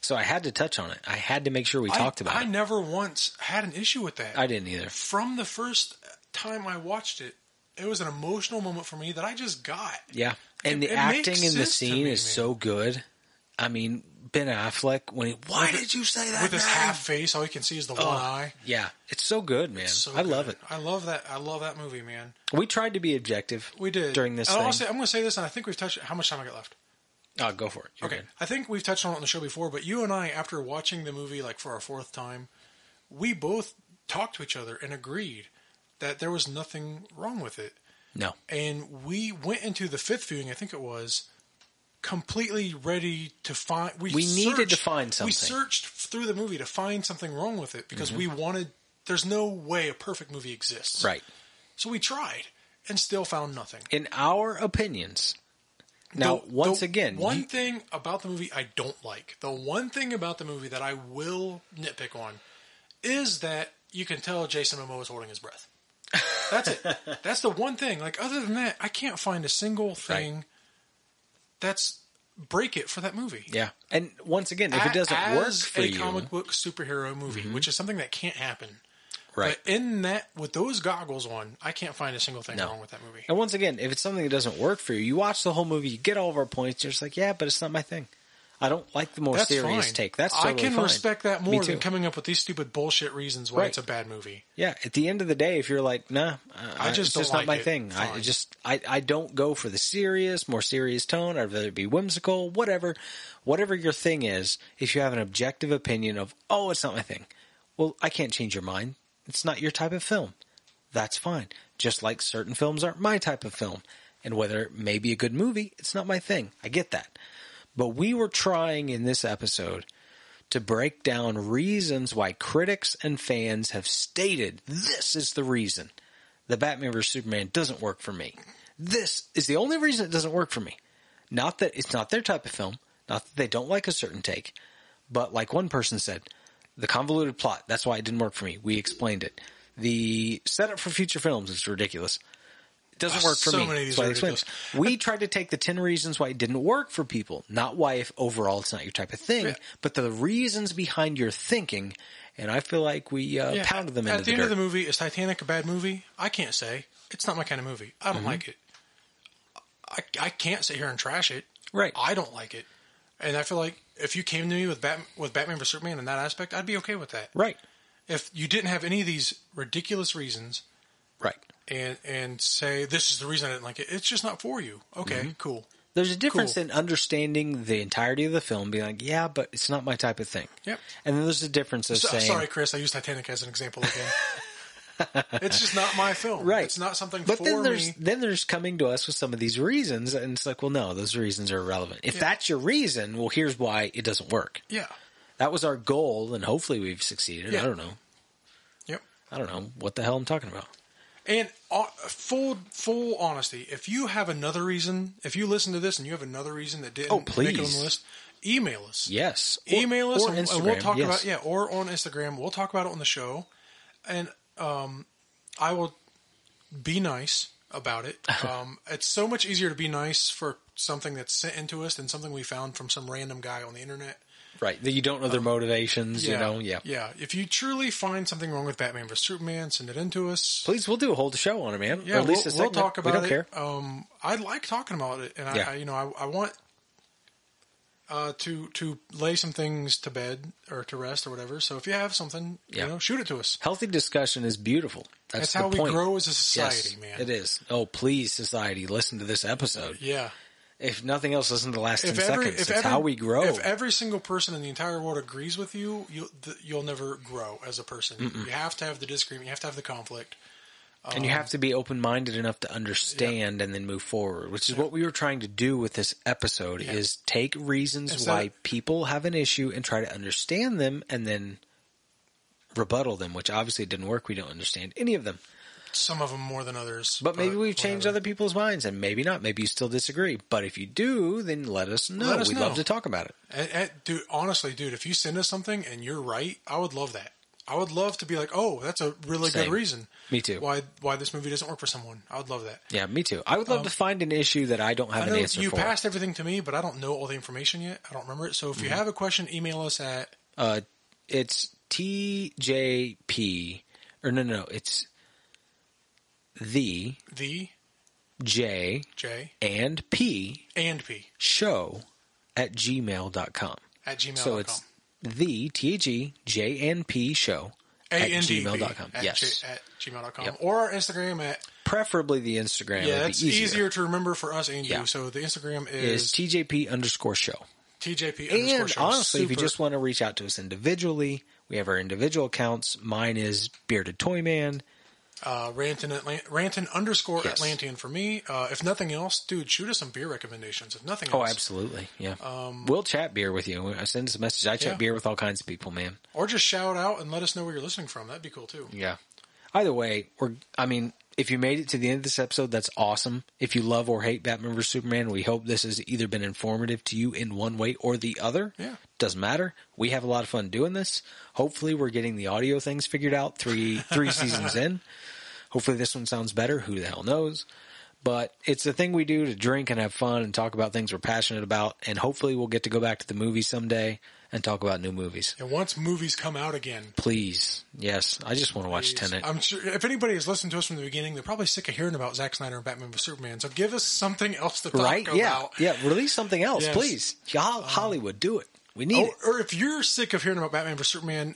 So I had to touch on it. I had to make sure we talked about I it. I never once had an issue with that. I didn't either. from the first time I watched it, it was an emotional moment for me that I just got. Yeah. And It- the it acting in the scene me, is man. so good. I mean, Ben Affleck when he, why did you say that? with his man?" half face, all you can see is the Oh, one eye. Yeah, it's so good, man. So I love it. I love that. I love that movie, man. We tried to be objective. We did during this And thing. I'll say- I'm going to say this, and I think we've touched. How much time I got left? Oh, go for it. You're Okay, good. I think we've touched on it on the show before, but you and I, after watching the movie like for our fourth time, we both talked to each other and agreed that there was nothing wrong with it. No, And we went into the fifth viewing, I think it was, completely ready to find. We, We needed to find something. Mm-hmm. searched through the movie to find something wrong with it because we wanted. There's no way a perfect movie exists. right. So we tried and still found nothing. In our opinions, now The- once the again, one you- thing about the movie I don't like, the one thing about the movie that I will nitpick on, is that you can tell Jason Momoa is holding his breath. That's it. that's the one thing. Like other than that, I can't find a single thing that's break it for that movie. yeah. And once again, if it doesn't work for a you, Mm-hmm. comic book superhero movie, which is something that can't happen. right? But in that, with those goggles on, I can't find a single thing No. wrong with that movie. And once again, if it's something that doesn't work for you, you watch the whole movie, you get all of our points, you're just like, yeah, but it's not my thing. I don't like the more That's serious fine. take. That's totally I can fine. respect that more than coming up with these stupid bullshit reasons why Right. it's a bad movie. Yeah, at the end of the day, if you're like, nah, I I just it's just like not my it. thing. I just, I, I don't go for the serious, more serious tone. I'd rather be whimsical, whatever, whatever your thing is. If you have an objective opinion of, oh, it's not my thing, well, I can't change your mind. It's not your type of film. That's fine. Just like certain films aren't my type of film, and whether it may be a good movie, it's not my thing. I get that. But we were trying in this episode to break down reasons why critics and fans have stated this is the reason the Batman vs Superman doesn't work for me. This is the only reason it doesn't work for me. Not that it's not their type of film, not that they don't like a certain take, but like one person said, the convoluted plot, that's why it didn't work for me. We explained it. The setup for future films is ridiculous. It doesn't Ah, work for so me. many of these why are I explained it. We tried to take the 10 reasons why it didn't work for people, not why if overall it's not your type of thing, Yeah. but the reasons behind your thinking. And I feel like we uh, Yeah, pounded them At into the, the, end dirt. of the movie, is Titanic a bad movie? I can't say. It's not my kind of movie. I Mm-hmm. don't like it. I, I can't sit here and trash it. Right. I don't like it. And I feel like if you came to me with Bat, with Batman vs Superman in that aspect, I'd be okay with that. right. If you didn't have any of these ridiculous reasons Right. And and say this is the reason I didn't like it, it's just not for you. Okay, Mm-hmm. cool. There's a difference Cool. in understanding the entirety of the film, being like, yeah, but it's not my type of thing. Yep. And then there's a difference of So, saying, sorry, Chris. I used Titanic as an example again. it's just not my film. right? It's not something But for then there's me. then there's coming to us with some of these reasons, and it's like, well, no, those reasons are irrelevant. If that's your reason, well, here's why it doesn't work. Yeah. That was our goal, and hopefully we've succeeded. Yeah. I don't know. Yep. I don't know what the hell I'm talking about. And uh, full full honesty, if you have another reason, if you listen to this and you have another reason that didn't Oh, make it on please. the list, email us. Yes, Or- Email us or and, and Instagram. we'll talk yes. about yeah, or on Instagram. We'll talk about it on the show, and um, I will be nice about it. Um, it's so much easier to be nice for something that's sent into us than something we found from some random guy on the internet. Right. That you don't know their motivations. Yeah, You know, yeah. yeah. If you truly find something wrong with Batman vs Superman, send it into us. Please, we'll do a whole show on it, man. Yeah, or at least we'll, a we'll segment. talk about we don't it. care. Um, I like talking about it, and I, Yeah. I you know, I, I want uh, to to lay some things to bed or to rest or whatever. So if you have something, Yeah. you know, shoot it to us. Healthy discussion is beautiful. That's, That's how we point. grow as a Yes, society, man. It is. Oh, please, society, listen to this episode. Yeah. If nothing else, listen to the last ten every, seconds. if It's every, how we grow. If every single person in the entire world agrees with you, you'll you'll never grow as a person. You have to have the disagreement. You have to have the conflict. and you have um, to be open minded enough to understand and then move forward, which is what we were trying to do with this episode is take reasons Instead why people have an issue and try to understand them and then rebuttal them, which obviously didn't work. We don't understand any of them. Some of them more than others. But maybe we've changed whatever. other people's minds and maybe not. Maybe you still disagree. But if you do, then let us know. Let us We'd know. love to talk about it. And, and, dude, honestly, dude, if you send us something and you're right, I would love that. I would love to be like, oh, that's a really Same. good reason. Me too. Why why this movie doesn't work for someone? I would love that. Yeah, me too. I would love to find an issue that I don't have Um, I an answer you for. passed everything to me, but I don't know all the information yet. I don't remember it. So if Mm-hmm. you have a question, email us at Uh, it's TJP, or no, no, no, it's the the J J and P and P show at gmail.com. at gmail.com. So it's the T H E J N P show at gmail.com. At, yes. J- at gmail.com. Yep. Or our Instagram at, Preferably the Instagram. yeah, it's easier. easier. to remember for us and Yeah. you. So the Instagram Is is, TJP underscore show. TJP underscore And show. honestly, if you just want to reach out to us individually, we have our individual accounts. Mine is Bearded Toy Man. Uh, Ranton, Atlant- Ranton underscore Yes. Atlantean for me. Uh, if nothing else, dude, shoot us some beer recommendations. If nothing else. Oh, absolutely. Yeah. we'll chat beer with you. I send us a message. I chat Yeah. beer with all kinds of people, man. Or just shout out and let us know where you're listening from. That'd be cool too. Yeah. Either way, we're. I mean, if you made it to the end of this episode, that's awesome. If you love or hate Batman vs Superman, we hope this has either been informative to you in one way or the other. Yeah. Doesn't matter. We have a lot of fun doing this. Hopefully, we're getting the audio things figured out three three seasons in. Hopefully, this one sounds better. Who the hell knows? But it's the thing we do to drink and have fun and talk about things we're passionate about. And hopefully, we'll get to go back to the movie someday and talk about new movies. And once movies come out again, Please, yes, I just want to watch Tenet. I'm sure if anybody has listened to us from the beginning, they're probably sick of hearing about Zack Snyder and Batman vs Superman. So give us something else to talk right? about. Yeah, yeah. Release something else, Yes. please. Ho- um, Hollywood, do it. We need Or, it. or if you're sick of hearing about Batman vs Superman,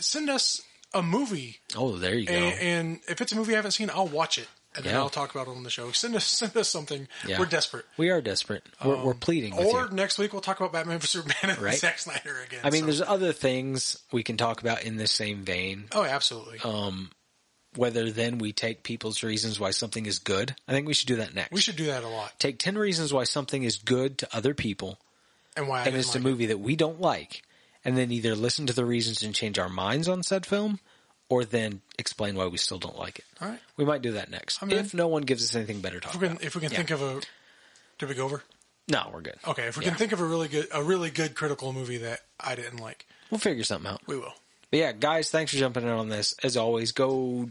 send us a movie, Oh, there you go. and, and if it's a movie I haven't seen, I'll watch it and then Yeah. I'll talk about it on the show. Send us send us something. Yeah. We're desperate. we are desperate. We're, we're um, pleading with Or next week we'll talk about Batman vs Superman and Right. Zack Snyder again. I mean, So- there's other things we can talk about in the same vein. oh, absolutely. Um, whether then we take people's reasons why something is good. I think we should do that next. we should do that a lot. take ten reasons why something is good to other people, And why I and it's a like movie that we don't like, and then either listen to the reasons and change our minds on said film, or then explain why we still don't like it. All right. We might do that next I'm in. if no one gives us anything better to talk If we can, about. if we can Yeah. think of a, did we go over? No, we're good. Okay, if we Yeah. can think of a really good, a really good critical movie that I didn't like, We'll figure something out. we will. But yeah, guys, thanks for jumping in on this. As always, go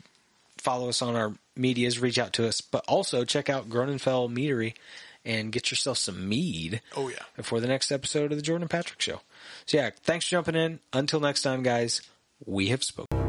follow us on our medias, reach out to us, but also check out Groennfell Meadery and get yourself some mead Oh yeah. before the next episode of the Jordan Patrick Show. So yeah, thanks for jumping in. Until next time, guys, we have spoken.